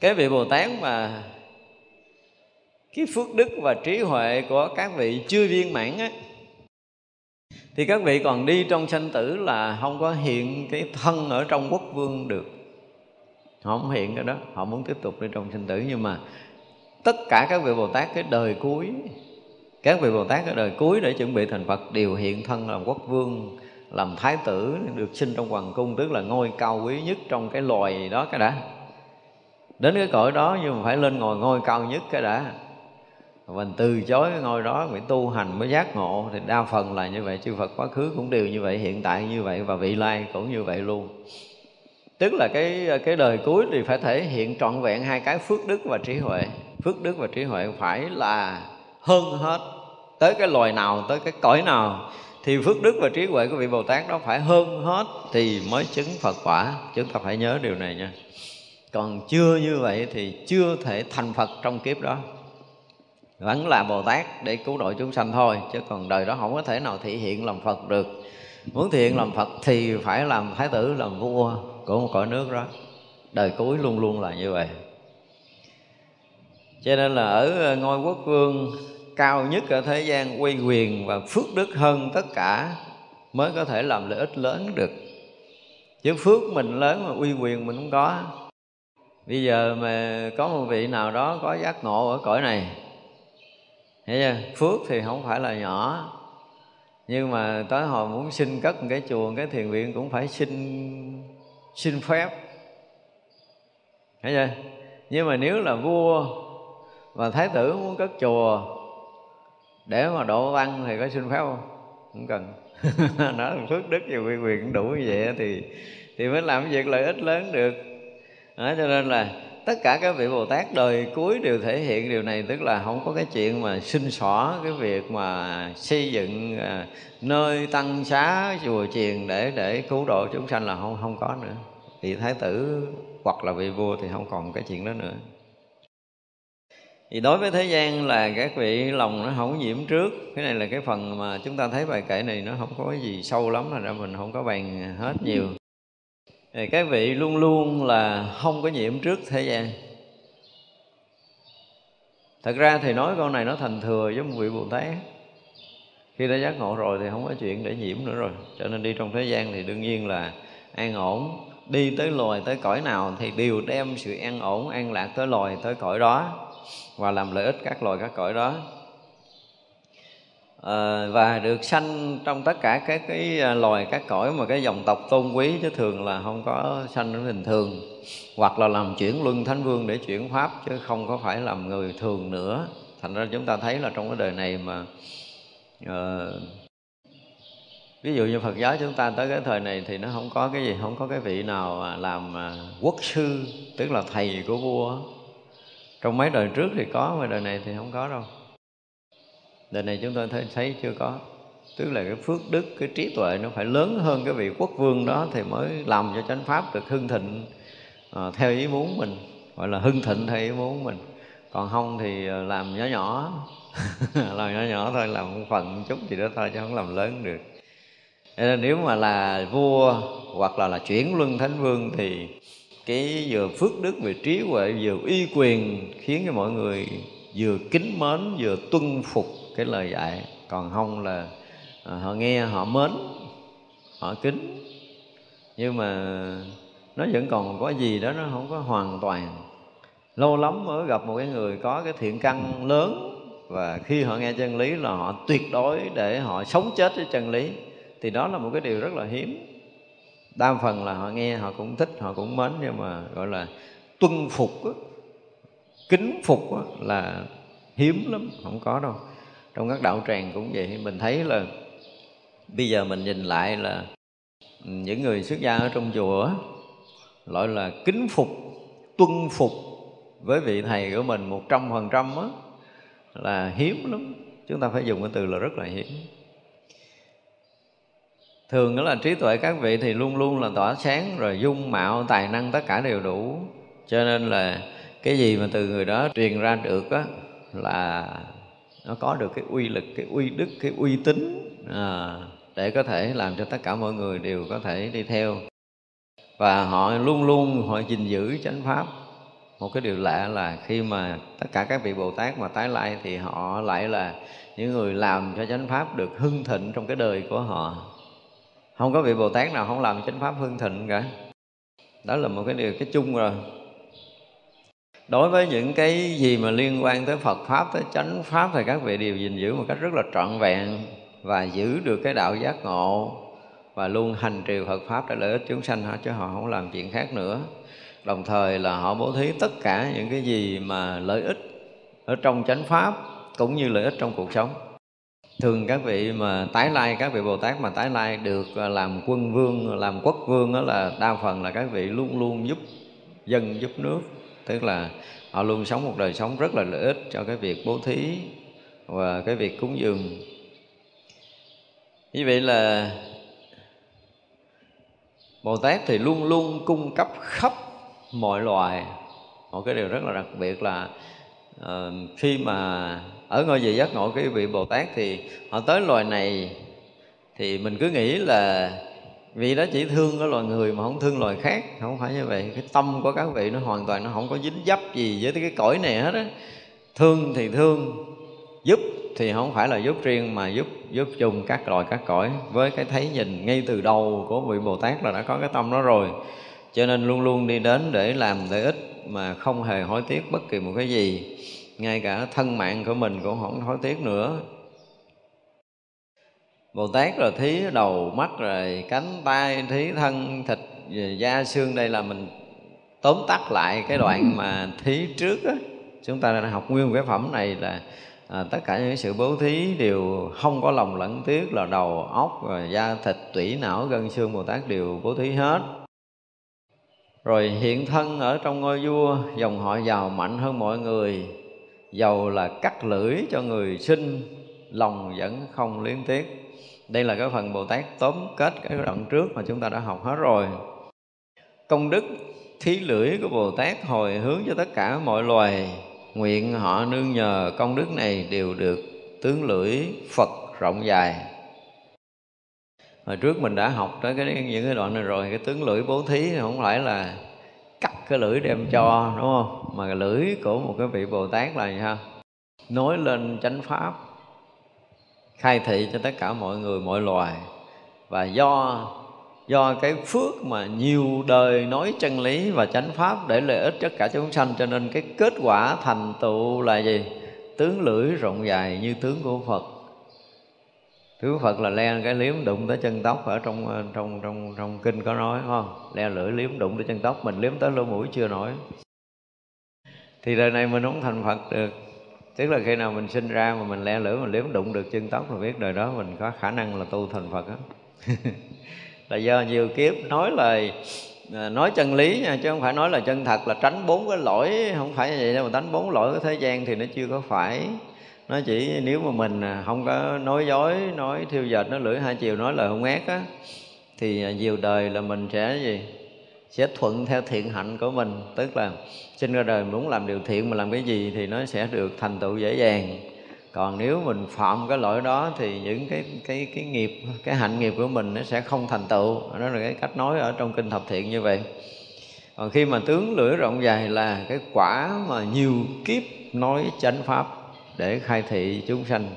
cái vị bồ tát mà cái phước đức và trí huệ của các vị chưa viên mãn á, thì các vị còn đi trong sanh tử là không có hiện cái thân ở trong quốc vương được họ không hiện cái đó. Họ muốn tiếp tục đi trong sinh tử. Nhưng mà tất cả các vị bồ tát cái đời cuối, các vị bồ tát ở đời cuối để chuẩn bị thành phật đều hiện thân làm quốc vương, làm thái tử, được sinh trong hoàng cung, tức là ngôi cao quý nhất trong cái loài đó cái đã. Đến cái cõi đó nhưng mà phải lên ngồi ngôi cao nhất cái đã. Mình từ chối cái ngôi đó phải tu hành, mới giác ngộ, thì đa phần là như vậy, chư Phật quá khứ cũng đều như vậy, hiện tại như vậy và vị lai cũng như vậy luôn tức là cái cái đời cuối thì phải thể hiện trọn vẹn hai cái phước đức và trí huệ. Phước đức và trí huệ phải là hơn hết. Tới cái loài nào, tới cái cõi nào, thì phước đức và trí huệ của vị bồ tát đó phải hơn hết thì mới chứng phật quả. Chúng ta phải nhớ điều này nha. Còn chưa như vậy thì chưa thể thành phật trong kiếp đó. Vẫn là bồ tát để cứu độ chúng sanh thôi, chứ còn đời đó không có thể nào thị hiện làm phật được. Muốn thị hiện làm phật thì phải làm thái tử, làm vua của một cõi nước đó đời cuối luôn luôn là như vậy. Cho nên là ở ờ, ngôi quốc vương cao nhất ở thế gian quy quyền và phước đức hơn tất cả mới có thể làm lợi ích lớn được. Chứ phước mình lớn mà uy quyền mình không có. Bây giờ mà có một vị nào đó có giác ngộ ở cõi này Thấy chưa? Phước thì không phải là nhỏ. Nhưng mà tới hồi muốn xin cất một cái chùa, cái thiền viện cũng phải xin xin phép Thấy chưa? Nhưng mà nếu là vua và thái tử muốn cất chùa để mà độ văn thì có xin phép không? Không cần Nói phước đức và quyền quyền cũng đủ như vậy thì thì mới làm việc lợi ích lớn được đó, cho nên là tất cả các vị bồ tát đời cuối đều thể hiện điều này tức là không có cái chuyện mà xin xỏ cái việc mà xây dựng à, nơi tăng xá chùa chiền để để cứu độ chúng sanh là không không có nữa. Vị thái tử hoặc là vị vua thì không còn cái chuyện đó nữa. Thì đối với thế gian là các vị lòng nó không nhiễm trước. Cái này là cái phần mà chúng ta thấy bài kể này nó không có gì sâu lắm là ra mình không có bàn hết nhiều. Thì các vị luôn luôn là không có nhiễm trước thế gian. Thật ra thì nói câu này nó thành thừa với một vị bồ tát khi đã giác ngộ rồi thì không có chuyện để nhiễm nữa rồi. Cho nên đi trong thế gian thì đương nhiên là an ổn. Đi tới loài tới cõi nào thì đều đem sự an ổn an lạc tới loài tới cõi đó và làm lợi ích các loài các cõi đó. À, và được sanh trong tất cả các cái à, loài các cõi mà cái dòng tộc tôn quý chứ thường là không có sanh bình thường. Hoặc là làm chuyển luân thánh vương để chuyển pháp chứ không có phải làm người thường nữa. Thành ra chúng ta thấy là trong cái đời này mà uh, ví dụ như Phật giáo chúng ta tới cái thời này thì nó không có cái gì không có cái vị nào làm à, quốc sư tức là thầy của vua. Trong mấy đời trước thì có mà đời này thì không có đâu. Đời này chúng tôi thấy, thấy chưa có. Tức là cái phước đức cái trí tuệ nó phải lớn hơn cái vị quốc vương đó thì mới làm cho chánh pháp được hưng thịnh à, theo ý muốn mình gọi là hưng thịnh theo ý muốn mình còn không thì ờ, làm nhỏ nhỏ. Làm nhỏ nhỏ thôi, làm một phần chút gì đó thôi chứ không làm lớn được. Nên nếu mà là vua hoặc là là chuyển luân thánh vương thì cái vừa phước đức về trí huệ, vừa uy quyền khiến cho mọi người vừa kính mến, vừa tuân phục cái lời dạy. Còn không là ờ, họ nghe, họ mến, họ kính. Nhưng mà nó vẫn còn có gì đó nó không có hoàn toàn lâu lắm mới gặp một cái người có cái thiện căn lớn và khi họ nghe chân lý là họ tuyệt đối để họ sống chết với chân lý, thì đó là một cái điều rất là hiếm. Đa phần là họ nghe, họ cũng thích, họ cũng mến, nhưng mà gọi là tuân phục kính phục là hiếm lắm, không có đâu. Trong các đạo tràng cũng vậy, mình thấy là bây giờ mình nhìn lại là những người xuất gia ở trong chùa gọi là kính phục, tuân phục với vị thầy của mình một trăm phần trăm á là hiếm lắm. Chúng ta phải dùng cái từ là rất là hiếm. Thường đó là trí tuệ các vị thì luôn luôn là tỏa sáng rồi dung mạo tài năng tất cả đều đủ. Cho nên là cái gì mà từ người đó truyền ra được á là nó có được cái uy lực cái uy đức cái uy tín à, để có thể làm cho tất cả mọi người đều có thể đi theo. Và họ luôn luôn họ gìn giữ chánh pháp một cái điều lạ là khi mà tất cả các vị bồ tát mà tái lai thì họ lại là những người làm cho chánh pháp được hưng thịnh trong cái đời của họ. Không có vị bồ tát nào không làm chánh pháp hưng thịnh cả. Đó là một cái điều cái chung rồi. Đối với những cái gì mà liên quan tới Phật pháp, tới chánh pháp thì các vị đều gìn giữ một cách rất là trọn vẹn và giữ được cái đạo giác ngộ và luôn hành trì Phật pháp để lợi ích chúng sanh họ chứ họ không làm chuyện khác nữa đồng thời là họ bố thí tất cả những cái gì mà lợi ích ở trong chánh pháp cũng như lợi ích trong cuộc sống. Thường các vị mà tái lai, các vị bồ tát mà tái lai được à, làm quân vương, làm quốc vương đó là đa phần là các vị luôn luôn giúp dân, giúp nước. Tức là họ luôn sống một đời sống rất là lợi ích cho cái việc bố thí và cái việc cúng dường. Như vậy là bồ tát thì luôn luôn cung cấp khắp mọi loài. Một cái điều rất là đặc biệt là uh, khi mà ở ngôi vị giác ngộ cái vị bồ tát thì họ tới loài này thì mình cứ nghĩ là vì đó chỉ thương cái loài người mà không thương loài khác. Không phải như vậy cái tâm của các vị nó hoàn toàn nó không có dính dấp gì với cái cõi này hết á. Thương thì thương giúp thì không phải là giúp riêng mà giúp giúp chung các loài các cõi. Với cái thấy nhìn ngay từ đầu của vị bồ tát là đã có cái tâm đó rồi cho nên luôn luôn đi đến để làm lợi ích mà không hề hối tiếc bất kỳ một cái gì. Ngay cả thân mạng của mình cũng không hối tiếc nữa. Bồ Tát rồi thí đầu mắt rồi cánh tay thí thân thịt da xương. Đây là mình tóm tắt lại cái đoạn mà thí trước á. Chúng ta đã học nguyên cái phẩm này là à, tất cả những sự bố thí đều không có lòng lẫn tiếc là đầu óc rồi da thịt tủy não gân xương Bồ Tát đều bố thí hết rồi hiện thân ở trong ngôi vua, dòng họ giàu mạnh hơn mọi người. Giàu là cắt lưỡi cho người sinh, lòng vẫn không liên tiếc. Đây là cái phần bồ tát tóm kết cái đoạn trước mà chúng ta đã học hết rồi. Công đức, thí lưỡi của bồ tát hồi hướng cho tất cả mọi loài. Nguyện họ nương nhờ công đức này đều được tướng lưỡi phật rộng dài hồi trước mình đã học tới cái, những cái đoạn này rồi, cái tướng lưỡi bố thí không phải là cắt cái lưỡi đem cho, đúng không? Mà cái lưỡi của một cái vị bồ tát là sao nói lên chánh pháp, khai thị cho tất cả mọi người, mọi loài. Và do do cái phước mà nhiều đời nói chân lý và chánh pháp để lợi ích tất cả chúng sanh, cho nên cái kết quả thành tựu là gì? Tướng lưỡi rộng dài như tướng của phật. Đức phật là le cái liếm đụng tới chân tóc ở trong ờ, trong trong trong kinh có nói không? Le lưỡi liếm đụng tới chân tóc, mình liếm tới lỗ mũi chưa nổi. Thì đời này mình không thành phật được. Tức là khi nào mình sinh ra mà mình le lưỡi, mình liếm đụng được chân tóc là biết đời đó mình có khả năng là tu thành phật á. Là do nhiều kiếp nói lời nói chân lý nha, chứ không phải nói là chân thật, là tránh bốn cái lỗi, không phải như vậy đâu, mà tránh bốn lỗi của thế gian thì nó chưa có phải nó chỉ nếu mà mình à, không có nói dối, nói thiêu dệt nó lưỡi hai chiều, nói lời hung ác á, thì à, nhiều đời là mình sẽ gì? Sẽ thuận theo thiện hạnh của mình. Tức là sinh ra đời muốn làm điều thiện mà làm cái gì thì nó sẽ được thành tựu dễ dàng. Còn nếu mình phạm cái lỗi đó thì những cái cái cái nghiệp, cái hạnh nghiệp của mình nó sẽ không thành tựu. Đó là cái cách nói ở trong kinh thập thiện như vậy. Còn khi mà tướng lưỡi rộng dài là cái quả mà nhiều kiếp nói chánh pháp để khai thị chúng sanh.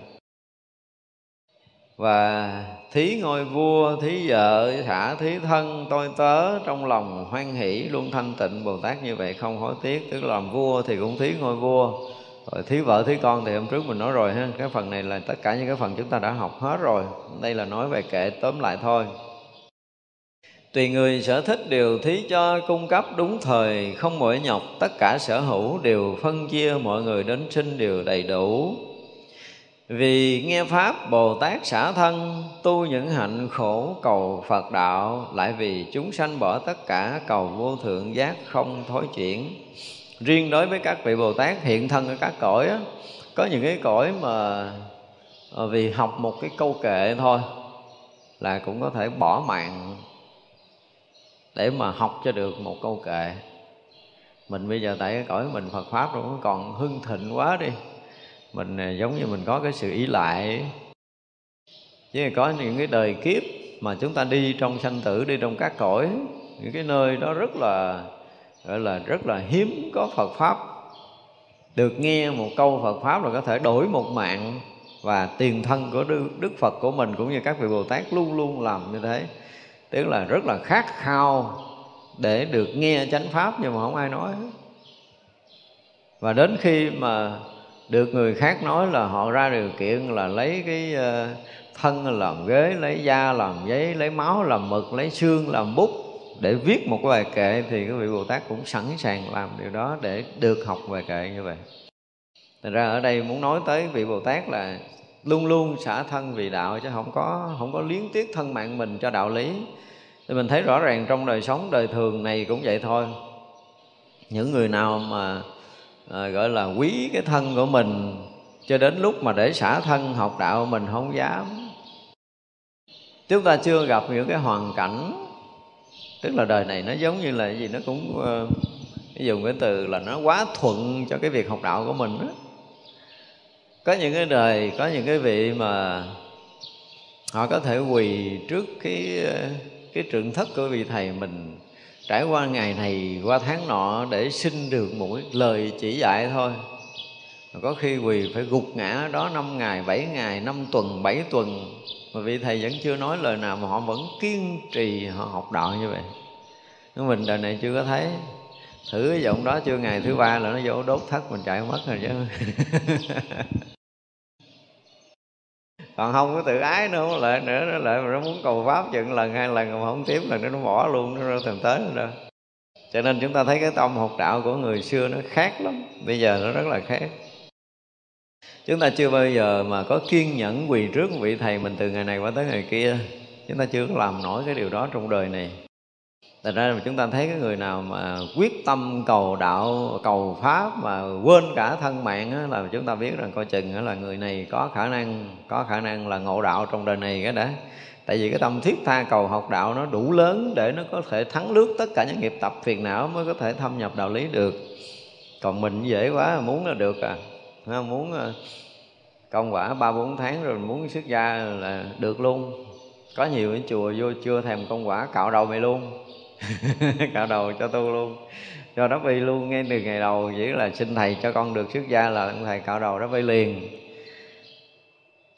Và thí ngôi vua, thí vợ, thả thí thân, tôi tớ trong lòng hoan hỷ, luôn thanh tịnh bồ tát như vậy không hối tiếc. Tức là làm vua thì cũng thí ngôi vua, rồi thí vợ, thí con thì hôm trước mình nói rồi ha. Cái phần này là tất cả những cái phần chúng ta đã học hết rồi. Đây là nói về kệ tóm lại thôi tùy người sở thích đều thí cho cung cấp đúng thời không mỏi nhọc tất cả sở hữu đều phân chia mọi người đến sinh đều đầy đủ. Vì nghe pháp bồ tát xả thân tu những hạnh khổ cầu phật đạo lại vì chúng sanh bỏ tất cả cầu vô thượng giác không thối chuyển. Riêng đối với các vị bồ tát hiện thân ở các cõi á, có những cái cõi mà ờ, vì học một cái câu kệ thôi là cũng có thể bỏ mạng để mà học cho được một câu kệ. Mình bây giờ tại cái cõi mình Phật pháp rồi còn hưng thịnh quá đi. Mình à, giống như mình có cái sự ý lại. Chứ có những cái đời kiếp mà chúng ta đi trong sanh tử, đi trong các cõi, những cái nơi đó rất là, gọi là, rất là hiếm có Phật pháp. Được nghe một câu Phật pháp là có thể đổi một mạng và tiền thân của Đức Phật của mình cũng như các vị Bồ Tát luôn luôn làm như thế tức là rất là khát khao để được nghe chánh pháp nhưng mà không ai nói và đến khi mà được người khác nói là họ ra điều kiện là lấy cái ờ, thân làm ghế, lấy da làm giấy, lấy máu làm mực, lấy xương làm bút để viết một cái bài kệ thì các vị Bồ Tát cũng sẵn sàng làm điều đó để được học bài kệ như vậy. Thành ra ở đây muốn nói tới vị Bồ Tát là luôn luôn xả thân vì đạo chứ không có không có liếng tiếc thân mạng mình cho đạo lý. Thì mình thấy rõ ràng trong đời sống đời thường này cũng vậy thôi. Những người nào mà à, gọi là quý cái thân của mình cho đến lúc mà để xả thân học đạo mình không dám chúng ta chưa gặp những cái hoàn cảnh tức là đời này nó giống như là gì nó cũng ờ, uh, dùng cái từ là nó quá thuận cho cái việc học đạo của mình đó có những cái đời, có những cái vị mà họ có thể quỳ trước cái cái trượng thất của vị thầy mình. Trải qua ngày này, qua tháng nọ để xin được một cái lời chỉ dạy thôi. Có khi quỳ phải gục ngã đó năm ngày, bảy ngày, năm tuần, bảy tuần. Mà vị thầy vẫn chưa nói lời nào mà họ vẫn kiên trì họ học đạo như vậy. Nhưng mình đời này chưa có thấy thử cái giọng đó chưa? Ngày thứ ba là nó vô đốt thất mình chạy mất rồi chứ. Còn không có tự ái nữa, không lại nữa, nó lại mà nó muốn cầu pháp chừng lần, hai lần mà không tiếp lần nữa nó bỏ luôn, nó đâu thèm tới rồi cho nên chúng ta thấy cái tâm học đạo của người xưa nó khác lắm, bây giờ nó rất là khác. Chúng ta chưa bao giờ mà có kiên nhẫn quỳ trước vị thầy mình từ ngày này qua tới ngày kia. Chúng ta chưa có làm nổi cái điều đó trong đời này. Thật ra là chúng ta thấy cái người nào mà quyết tâm cầu đạo, cầu pháp mà quên cả thân mạng á, là chúng ta biết rằng coi chừng là người này có khả năng có khả năng là ngộ đạo trong đời này cái đã. Tại vì cái tâm thiết tha cầu học đạo nó đủ lớn để nó có thể thắng lướt tất cả những nghiệp tập phiền não mới có thể thâm nhập đạo lý được. Còn mình dễ quá muốn là được à. Không muốn à, công quả ba bốn tháng rồi muốn xuất gia là được luôn có nhiều cái chùa vô chưa thèm công quả cạo đầu mày luôn cạo đầu cho tu luôn. Cho đắp y luôn ngay từ ngày đầu chỉ là xin thầy cho con được xuất gia là ông thầy cạo đầu đắp y liền.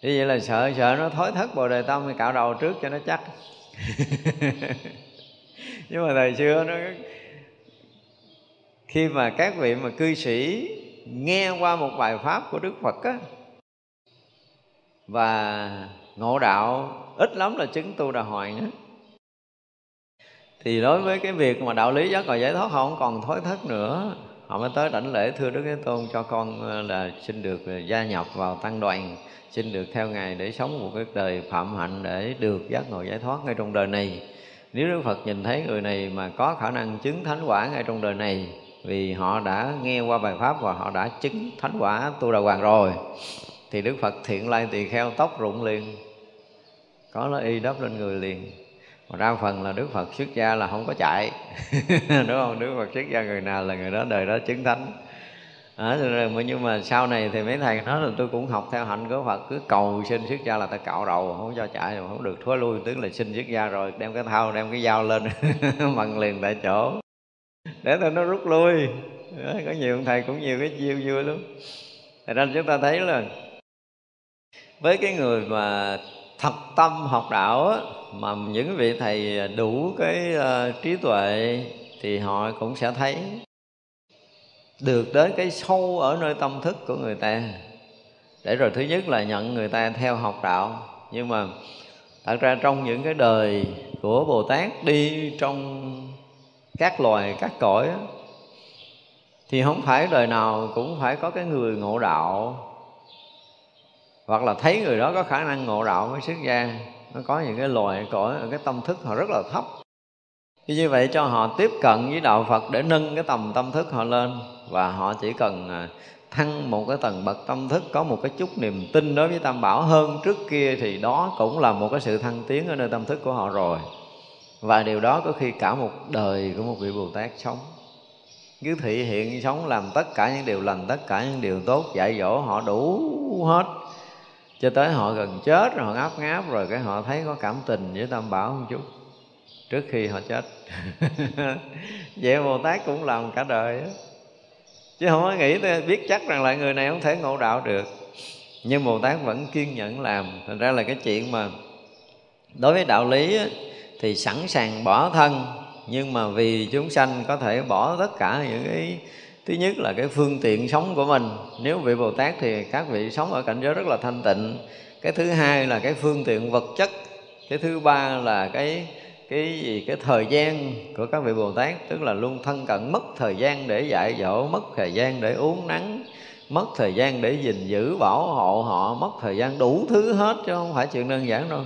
Như vậy là sợ sợ nó thối thất bồ đề tâm thì cạo đầu trước cho nó chắc. Nhưng mà thời xưa nó khi mà các vị mà cư sĩ nghe qua một bài pháp của đức phật á, và ngộ đạo, ít lắm là chứng tu đà hoàng á thì đối với cái việc mà đạo lý giác ngộ giải thoát, họ không còn thối thất nữa. Họ mới tới đảnh lễ thưa đức thế tôn cho con ờ, là xin được ờ, gia nhập vào tăng đoàn, xin được theo ngài để sống một cái đời phạm hạnh để được giác ngộ giải thoát ngay trong đời này. Nếu đức phật nhìn thấy người này mà có khả năng chứng thánh quả ngay trong đời này, vì họ đã nghe qua bài pháp và họ đã chứng thánh quả tu đà hoàng rồi, thì đức phật thiện lai tỳ kheo tóc rụng liền, có nó y đắp lên người liền mà đa phần là đức phật xuất gia là không có chạy. Đúng không? Đức phật xuất gia người nào là người đó đời đó chứng thánh. À, nhưng mà sau này thì mấy thầy nói là tôi cũng học theo hạnh của Phật cứ cầu xin xuất gia là ta cạo đầu không cho chạy rồi không được thối lui. Tức là xin xuất gia rồi đem cái thao đem cái dao lên bằng liền tại chỗ. Để cho nó rút lui. Có nhiều thầy cũng nhiều cái chiêu vui lắm. Thật ra chúng ta thấy là với cái người mà thật tâm học đạo á, mà những vị thầy đủ cái uh, trí tuệ thì họ cũng sẽ thấy được đến cái sâu ở nơi tâm thức của người ta. Để rồi thứ nhất là nhận người ta theo học đạo. Nhưng mà thật ra trong những cái đời của bồ tát đi trong các loài các cõi á, thì không phải đời nào cũng phải có cái người ngộ đạo hoặc là thấy người đó có khả năng ngộ đạo mới xuất gia nó có những cái loài cõi cái tâm thức họ rất là thấp. Thì như vậy cho họ tiếp cận với đạo Phật để nâng cái tầm tâm thức họ lên. Và họ chỉ cần à, thăng một cái tầng bậc tâm thức, có một cái chút niềm tin đối với tam bảo hơn trước kia thì đó cũng là một cái sự thăng tiến ở nơi tâm thức của họ rồi. Và điều đó có khi cả một đời của một vị bồ tát sống. Cứ thị hiện sống làm tất cả những điều lành, tất cả những điều tốt, dạy dỗ họ đủ hết cho tới họ gần chết rồi, họ ngáp ngáp rồi, cái họ thấy có cảm tình với tam bảo một chút. Trước khi họ chết. Vậy bồ tát cũng làm cả đời đó. chứ không có nghĩ biết chắc rằng lại người này không thể ngộ đạo được. Nhưng bồ tát vẫn kiên nhẫn làm. Thành ra là cái chuyện mà đối với đạo lý thì sẵn sàng bỏ thân, nhưng mà vì chúng sanh có thể bỏ tất cả những cái thứ nhất là cái phương tiện sống của mình. Nếu vị bồ tát thì các vị sống ở cảnh giới rất là thanh tịnh. Cái thứ hai là cái phương tiện vật chất. Cái thứ ba là cái cái gì? Cái thời gian của các vị bồ tát. Tức là luôn thân cận mất thời gian để dạy dỗ mất thời gian để uống nắng mất thời gian để gìn giữ bảo hộ họ mất thời gian đủ thứ hết chứ không phải chuyện đơn giản đâu.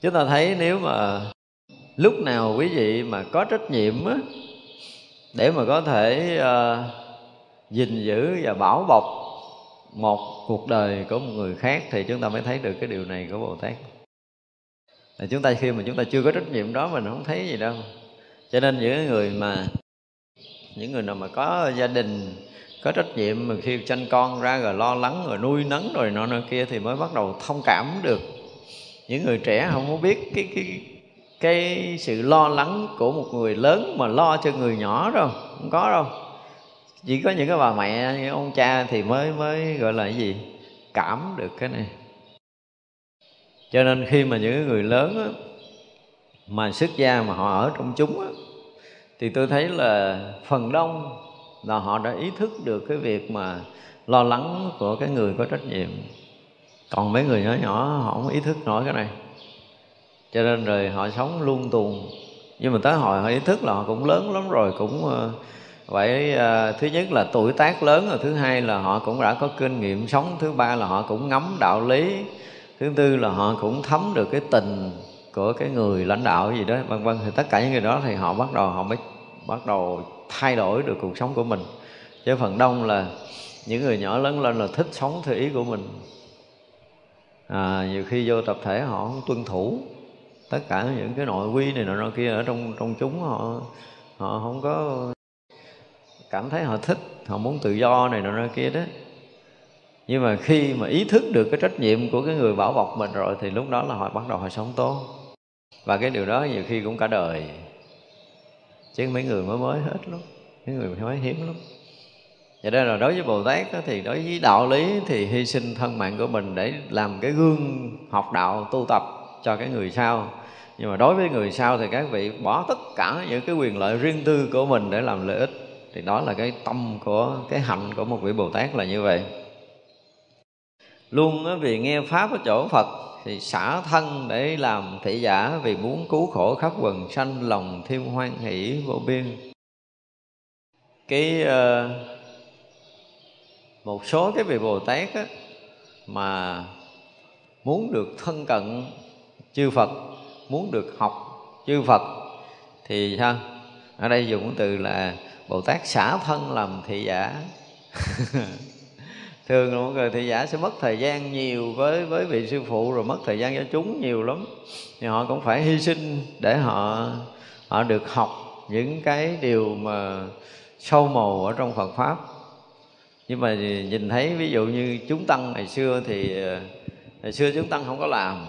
Chúng ta thấy nếu mà lúc nào quý vị mà có trách nhiệm á, để mà có thể uh, gìn giữ và bảo bọc một cuộc đời của một người khác thì chúng ta mới thấy được cái điều này của Bồ Tát. Là chúng ta khi mà chúng ta chưa có trách nhiệm đó mình không thấy gì đâu. Cho nên những người mà những người nào mà có gia đình có trách nhiệm mà khi tranh con ra rồi lo lắng rồi nuôi nấng rồi nọ nọ kia thì mới bắt đầu thông cảm được những người trẻ không có biết cái cái cái sự lo lắng của một người lớn mà lo cho người nhỏ đâu không có đâu. Chỉ có những cái bà mẹ những ông cha thì mới mới gọi là cái gì? Cảm được cái này. Cho nên khi mà những người lớn á, mà xuất gia mà họ ở trong chúng á, thì tôi thấy là phần đông là họ đã ý thức được cái việc mà lo lắng của cái người có trách nhiệm. Còn mấy người nhỏ nhỏ họ không ý thức nổi cái này cho nên rồi họ sống luôn tuồng. Nhưng mà tới hồi họ ý thức là họ cũng lớn lắm rồi cũng ờ, vậy ờ, thứ nhất là tuổi tác lớn rồi thứ hai là họ cũng đã có kinh nghiệm sống thứ ba là họ cũng ngắm đạo lý thứ tư là họ cũng thấm được cái tình của cái người lãnh đạo gì đó vân vân. Thì tất cả những người đó thì họ bắt đầu họ mới bắt đầu thay đổi được cuộc sống của mình. Chứ phần đông là những người nhỏ lớn lên là thích sống theo ý của mình. À, nhiều khi vô tập thể họ không tuân thủ tất cả những cái nội quy này nọ kia ở trong trong chúng họ họ không có cảm thấy họ thích, họ muốn tự do này nọ kia đó. Nhưng mà khi mà ý thức được cái trách nhiệm của cái người bảo bọc mình rồi thì lúc đó là họ bắt đầu họ sống tốt. Và cái điều đó nhiều khi cũng cả đời. Chứ mấy người mới mới hết lắm, mấy người mới hiếm lắm. Vậy đây là đối với bồ tát thì đối với đạo lý thì hy sinh thân mạng của mình để làm cái gương học đạo tu tập cho cái người sau. Nhưng mà đối với người sau thì các vị bỏ tất cả những cái quyền lợi riêng tư của mình để làm lợi ích. Thì đó là cái tâm của cái hạnh của một vị bồ tát là như vậy. Luôn vì nghe pháp ở chỗ phật thì xả thân để làm thị giả vì muốn cứu khổ khắp quần sanh lòng thêm hoan hỷ vô biên. Cái uh, một số cái vị bồ tát á, mà muốn được thân cận chư phật muốn được học chư phật thì sao ở đây dùng từ là bồ tát xả thân làm thị giả. Thường là một người thị giả sẽ mất thời gian nhiều với với vị sư phụ rồi mất thời gian cho chúng nhiều lắm. Thì họ cũng phải hy sinh để họ họ được học những cái điều mà sâu màu ở trong Phật pháp. Nhưng mà nhìn thấy ví dụ như chúng tăng ngày xưa thì ờ, ngày xưa chúng tăng không có làm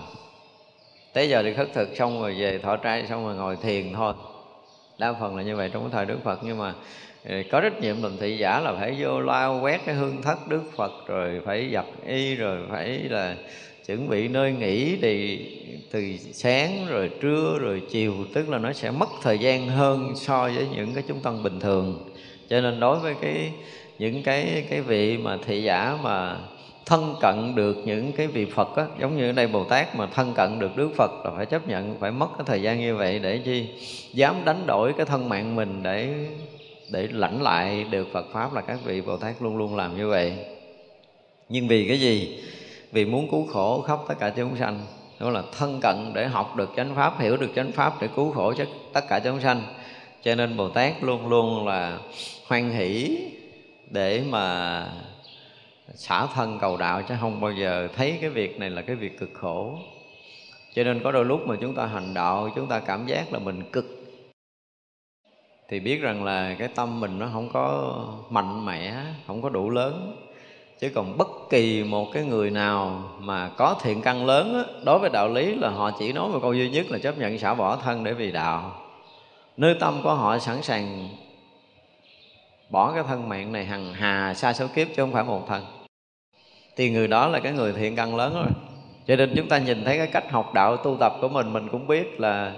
tới giờ thì khất thực, xong rồi về thọ trai, xong rồi ngồi thiền thôi. Đa phần là như vậy trong cái thời đức phật, nhưng mà ờ, có trách nhiệm làm thị giả là phải vô lao quét cái hương thất đức phật, rồi phải dập y, rồi phải là chuẩn bị nơi nghỉ thì, từ sáng rồi trưa rồi chiều, tức là nó sẽ mất thời gian hơn so với những cái chúng tăng bình thường. Cho nên đối với cái, những cái cái vị mà thị giả mà thân cận được những cái vị Phật á, giống như ở đây Bồ Tát mà thân cận được Đức Phật là phải chấp nhận phải mất cái thời gian như vậy để chi? Dám đánh đổi cái thân mạng mình để để lãnh lại được Phật pháp là các vị Bồ Tát luôn luôn làm như vậy. Nhưng vì cái gì? Vì muốn cứu khổ khắp tất cả chúng sanh. Đó là thân cận để học được chánh pháp hiểu được chánh pháp để cứu khổ cho tất cả chúng sanh. Cho nên Bồ Tát luôn luôn là hoan hỷ để mà xả thân cầu đạo chứ không bao giờ thấy cái việc này là cái việc cực khổ. Cho nên có đôi lúc mà chúng ta hành đạo, chúng ta cảm giác là mình cực. Thì biết rằng là cái tâm mình nó không có mạnh mẽ, không có đủ lớn. Chứ còn bất kỳ một cái người nào mà có thiện căn lớn đối với đạo lý là họ chỉ nói một câu duy nhất là chấp nhận xả bỏ thân để vì đạo. Nơi tâm của họ sẵn sàng bỏ cái thân mạng này hằng hà, xa số kiếp chứ không phải một thân thì người đó là cái người thiện căn lớn rồi. Cho nên chúng ta nhìn thấy cái cách học đạo tu tập của mình mình cũng biết là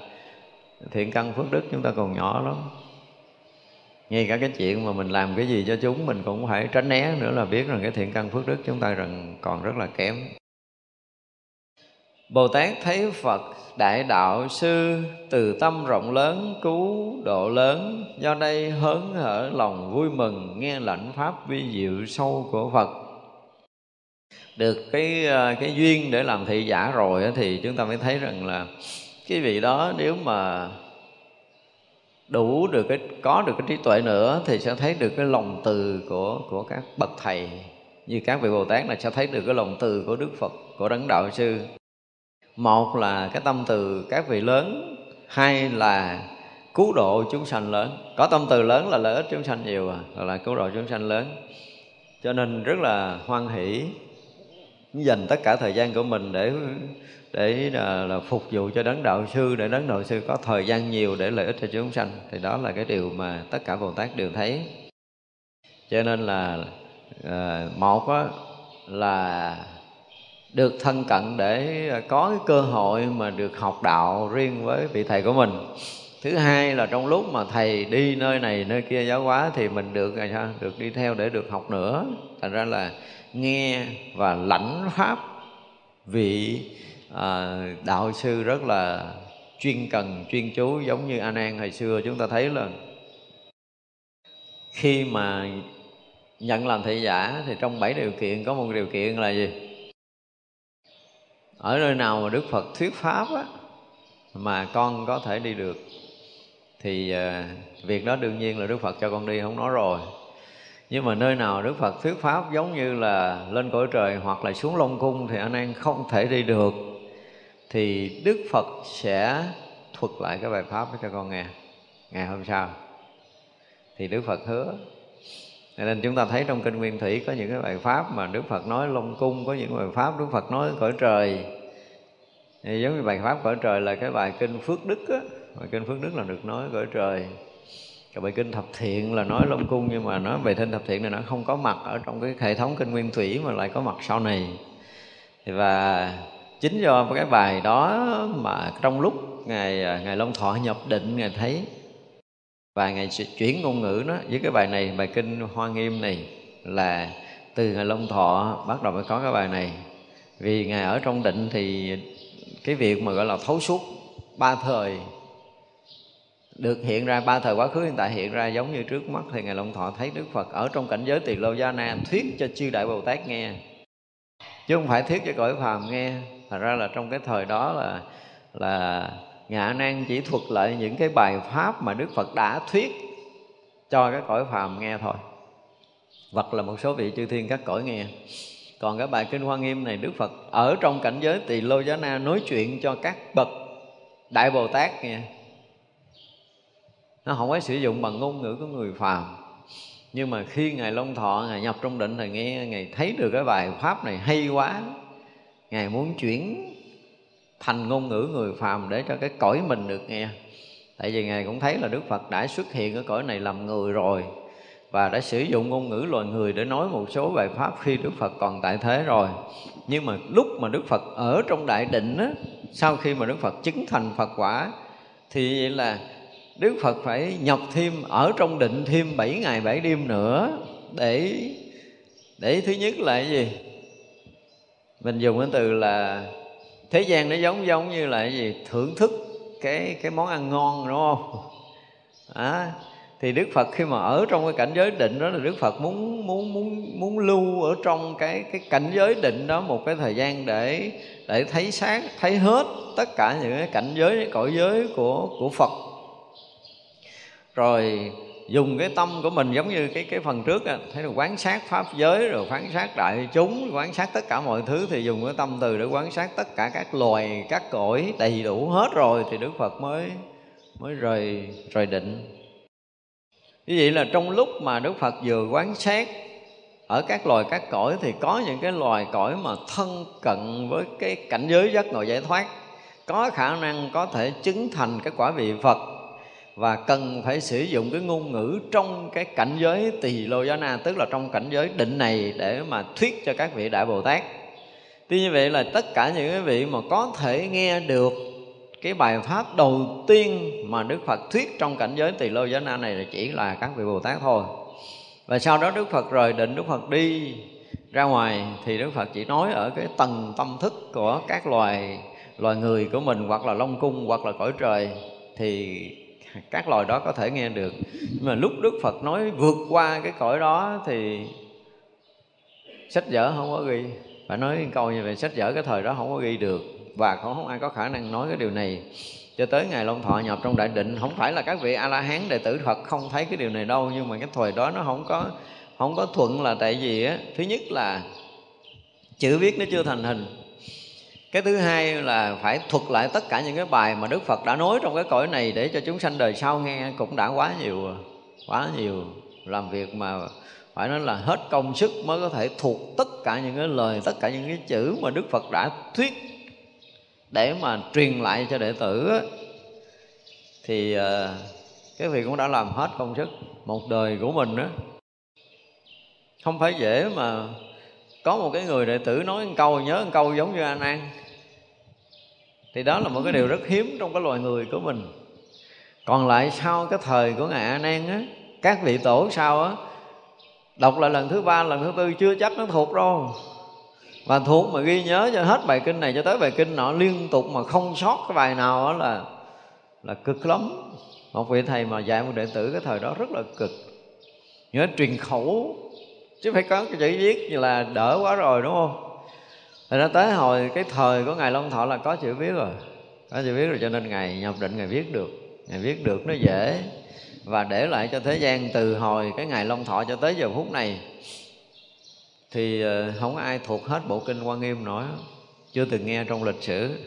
thiện căn phước đức chúng ta còn nhỏ lắm. Ngay cả cái chuyện mà mình làm cái gì cho chúng, mình cũng phải tránh né nữa là biết rằng cái thiện căn phước đức chúng ta rằng còn rất là kém. Bồ Tát thấy Phật, Đại Đạo Sư, từ tâm rộng lớn, cứu độ lớn, Do đây hớn hở lòng vui mừng, nghe lãnh pháp vi diệu sâu của Phật được cái ờ, cái duyên để làm thị giả rồi thì chúng ta mới thấy rằng là cái vị đó nếu mà đủ được cái, có được cái trí tuệ nữa thì sẽ thấy được cái lòng từ của của các bậc thầy. Như các vị bồ tát là sẽ thấy được cái lòng từ của đức phật, của đấng đạo sư. Một là cái tâm từ các vị lớn, hai là cứu độ chúng sanh lớn. Có tâm từ lớn là lợi ích chúng sanh nhiều à là cứu độ chúng sanh lớn. Cho nên rất là hoan hỷ dành tất cả thời gian của mình để để là, là phục vụ cho đấng đạo sư để đấng đạo sư có thời gian nhiều để lợi ích cho chúng sanh. Thì đó là cái điều mà tất cả bồ tát đều thấy. Cho nên là à, một á, là được thân cận để có cái cơ hội mà được học đạo riêng với vị thầy của mình. Thứ hai là trong lúc mà thầy đi nơi này nơi kia giáo hóa thì mình được là sao được đi theo để được học nữa. Thành ra là nghe và lãnh pháp vị à, đạo sư rất là chuyên cần chuyên chú. Giống như a an hồi xưa chúng ta thấy là khi mà nhận làm thị giả thì trong bảy điều kiện có một điều kiện là gì? Ở nơi nào mà đức phật thuyết pháp á mà con có thể đi được thì uh, việc đó đương nhiên là đức phật cho con đi không nói rồi nhưng mà nơi nào đức phật thuyết pháp giống như là lên cõi trời hoặc là xuống long cung thì anh em không thể đi được, thì đức phật sẽ thuật lại cái bài pháp cho con nghe. Ngày hôm sau thì đức phật hứa. Nên chúng ta thấy trong kinh nguyên thủy có những cái bài pháp mà đức phật nói long cung, có những bài pháp đức phật nói cõi trời. Thì giống như bài pháp cõi trời là cái bài kinh phước đức á. Bài kinh phước đức là được nói cõi trời cái bài kinh thập thiện là nói long cung nhưng mà nói về kinh thập thiện này nó không có mặt ở trong cái hệ thống kinh nguyên thủy mà lại có mặt sau này. Và chính do cái bài đó mà trong lúc ngài à, ngài long thọ nhập định, ngài thấy và ngài chuyển ngôn ngữ nó với cái bài này, bài kinh hoa nghiêm này là từ ngài long thọ bắt đầu mới có cái bài này. Vì ngài ở trong định thì cái việc mà gọi là thấu suốt ba thời được hiện ra ba thời quá khứ, hiện tại hiện ra giống như trước mắt thì ngài long thọ thấy đức phật ở trong cảnh giới tỳ lô gia na thuyết cho chư đại bồ tát nghe. Chứ không phải thuyết cho cõi phàm nghe. Thật ra là trong cái thời đó là là ngạ nan chỉ thuật lại những cái bài pháp mà đức phật đã thuyết cho cái cõi phàm nghe thôi. Hoặc là một số vị chư thiên các cõi nghe. Còn cái bài kinh hoa nghiêm này, đức phật ở trong cảnh giới tỳ lô giá na nói chuyện cho các bậc đại bồ tát nghe nó không phải sử dụng bằng ngôn ngữ của người phàm. Nhưng mà khi ngài long thọ, ngài nhập trong định thì nghe, ngài thấy được cái bài pháp này hay quá, ngài muốn chuyển thành ngôn ngữ người phàm để cho cái cõi mình được nghe. Tại vì ngài cũng thấy là đức phật đã xuất hiện ở cõi này làm người rồi và đã sử dụng ngôn ngữ loài người để nói một số bài pháp khi đức phật còn tại thế rồi. Nhưng mà lúc mà đức phật ở trong đại định á, sau khi mà đức phật chứng thành phật quả, thì vậy là đức phật phải nhập thêm ở trong định thêm 7 ngày 7 đêm nữa để để thứ nhất là cái gì? Mình dùng cái từ là thế gian nó giống giống như là cái gì? Thưởng thức cái cái món ăn ngon đúng không? À, thì Đức Phật khi mà ở trong cái cảnh giới định đó là Đức Phật muốn muốn muốn muốn lưu ở trong cái cái cảnh giới định đó một cái thời gian để để thấy sáng thấy hết tất cả những cái cảnh giới cõi giới của của Phật rồi dùng cái tâm của mình giống như cái cái phần trước á, thấy là quán sát pháp giới rồi quán sát đại chúng quán sát tất cả mọi thứ thì dùng cái tâm từ để quán sát tất cả các loài các cõi đầy đủ hết rồi thì đức phật mới mới rời rời định. Như vậy là trong lúc mà đức phật vừa quán sát ở các loài các cõi thì có những cái loài cõi mà thân cận với cái cảnh giới giác ngộ giải thoát. Có khả năng có thể chứng thành cái quả vị phật và cần phải sử dụng cái ngôn ngữ trong cái cảnh giới tỳ lô giá na, tức là trong cảnh giới định này để mà thuyết cho các vị đại bồ tát. Tuy như vậy là tất cả những cái vị mà có thể nghe được cái bài pháp đầu tiên mà đức phật thuyết trong cảnh giới tỳ lô giá na này là chỉ là các vị bồ tát thôi. Và sau đó đức phật rời định, đức phật đi ra ngoài, thì đức phật chỉ nói ở cái tầng tâm thức của các loài loài người của mình, hoặc là long cung, hoặc là cõi trời, thì các loài đó có thể nghe được. Nhưng mà lúc đức phật nói vượt qua cái cõi đó thì sách vở không có ghi. Phải nói câu như vậy, sách vở cái thời đó không có ghi được. Và cũng không ai có khả năng nói cái điều này. Cho tới ngày long thọ nhập trong đại định, không phải là các vị a la hán đệ tử phật không thấy cái điều này đâu. Nhưng mà cái thời đó nó không có không có thuận là tại vì á, thứ nhất là chữ viết nó chưa thành hình cái thứ hai là phải thuật lại tất cả những cái bài mà đức phật đã nói trong cái cõi này để cho chúng sanh đời sau nghe cũng đã quá nhiều quá nhiều làm việc mà phải nói là hết công sức mới có thể thuộc tất cả những cái lời, tất cả những cái chữ mà đức phật đã thuyết để mà truyền lại cho đệ tử thì ờ, cái việc cũng đã làm hết công sức một đời của mình đó không phải dễ mà có một cái người đệ tử nói một câu nhớ một câu giống như anh an thì đó là một cái điều rất hiếm trong cái loài người của mình. Còn lại sau cái thời của ngài a nan á, các vị tổ sau á, đọc lại lần thứ ba, lần thứ tư chưa chắc nó thuộc đâu. Và thuộc mà ghi nhớ cho hết bài kinh này cho tới bài kinh nọ, liên tục mà không sót cái bài nào đó là là cực lắm. Một vị thầy mà dạy một đệ tử cái thời đó rất là cực. Nhớ truyền khẩu, chứ phải có cái chữ viết như là đỡ quá rồi, đúng không? Thì ra tới hồi, cái thời của Ngài Long Thọ là có chữ viết rồi. Có chữ viết rồi cho nên ngài nhập định ngài viết được. Ngài viết được nó dễ. Và để lại cho thế gian từ hồi cái ngày long thọ cho tới giờ phút này, thì ờ, không ai thuộc hết bộ kinh quan nghiêm nổi chưa từng nghe trong lịch sử.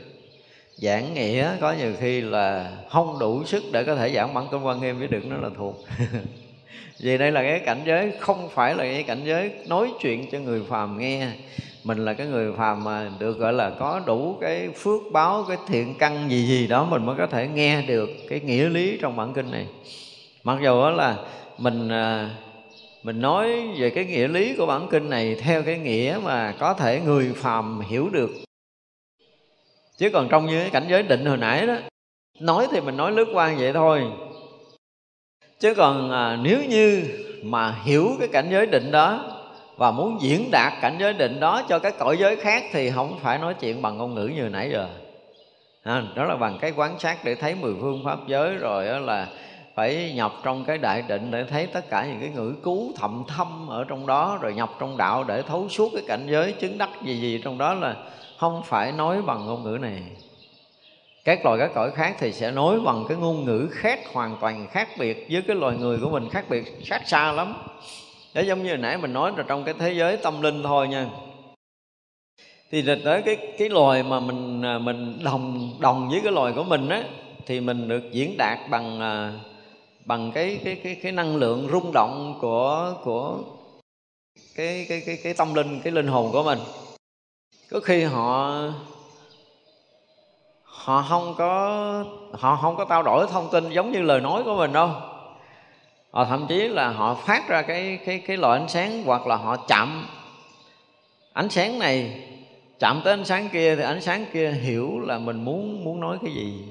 Giảng nghĩa có nhiều khi là không đủ sức để có thể giảng bản kinh quan nghiêm với được nó là thuộc. Vì đây là cái cảnh giới, không phải là cái cảnh giới nói chuyện cho người phàm nghe mình là cái người phàm mà được gọi là có đủ cái phước báo cái thiện căn gì gì đó mình mới có thể nghe được cái nghĩa lý trong bản kinh này. Mặc dù đó là mình à, mình nói về cái nghĩa lý của bản kinh này theo cái nghĩa mà có thể người phàm hiểu được. Chứ còn trong như cái cảnh giới định hồi nãy đó nói thì mình nói lướt qua vậy thôi. Chứ còn à, nếu như mà hiểu cái cảnh giới định đó và muốn diễn đạt cảnh giới định đó cho các cõi giới khác thì không phải nói chuyện bằng ngôn ngữ như nãy giờ. À, đó là bằng cái quán sát để thấy mười phương pháp giới rồi đó là phải nhập trong cái đại định để thấy tất cả những cái ngữ cứu thậm thâm ở trong đó rồi nhập trong đạo để thấu suốt cái cảnh giới chứng đắc gì gì trong đó là không phải nói bằng ngôn ngữ này. Các loài các cõi khác thì sẽ nói bằng cái ngôn ngữ khác hoàn toàn khác biệt với cái loài người của mình khác biệt khác xa lắm để giống như nãy mình nói là trong cái thế giới tâm linh thôi nha. Thì tới cái cái loài mà mình à, mình đồng đồng với cái loài của mình á, thì mình được diễn đạt bằng à, bằng cái cái cái cái năng lượng rung động của của cái cái cái cái tâm linh, cái linh hồn của mình. Có khi họ họ không có, họ không có trao đổi thông tin giống như lời nói của mình đâu họ thậm chí là họ phát ra cái cái cái loại ánh sáng hoặc là họ chạm. Ánh sáng này chạm tới ánh sáng kia thì ánh sáng kia hiểu là mình muốn muốn nói cái gì.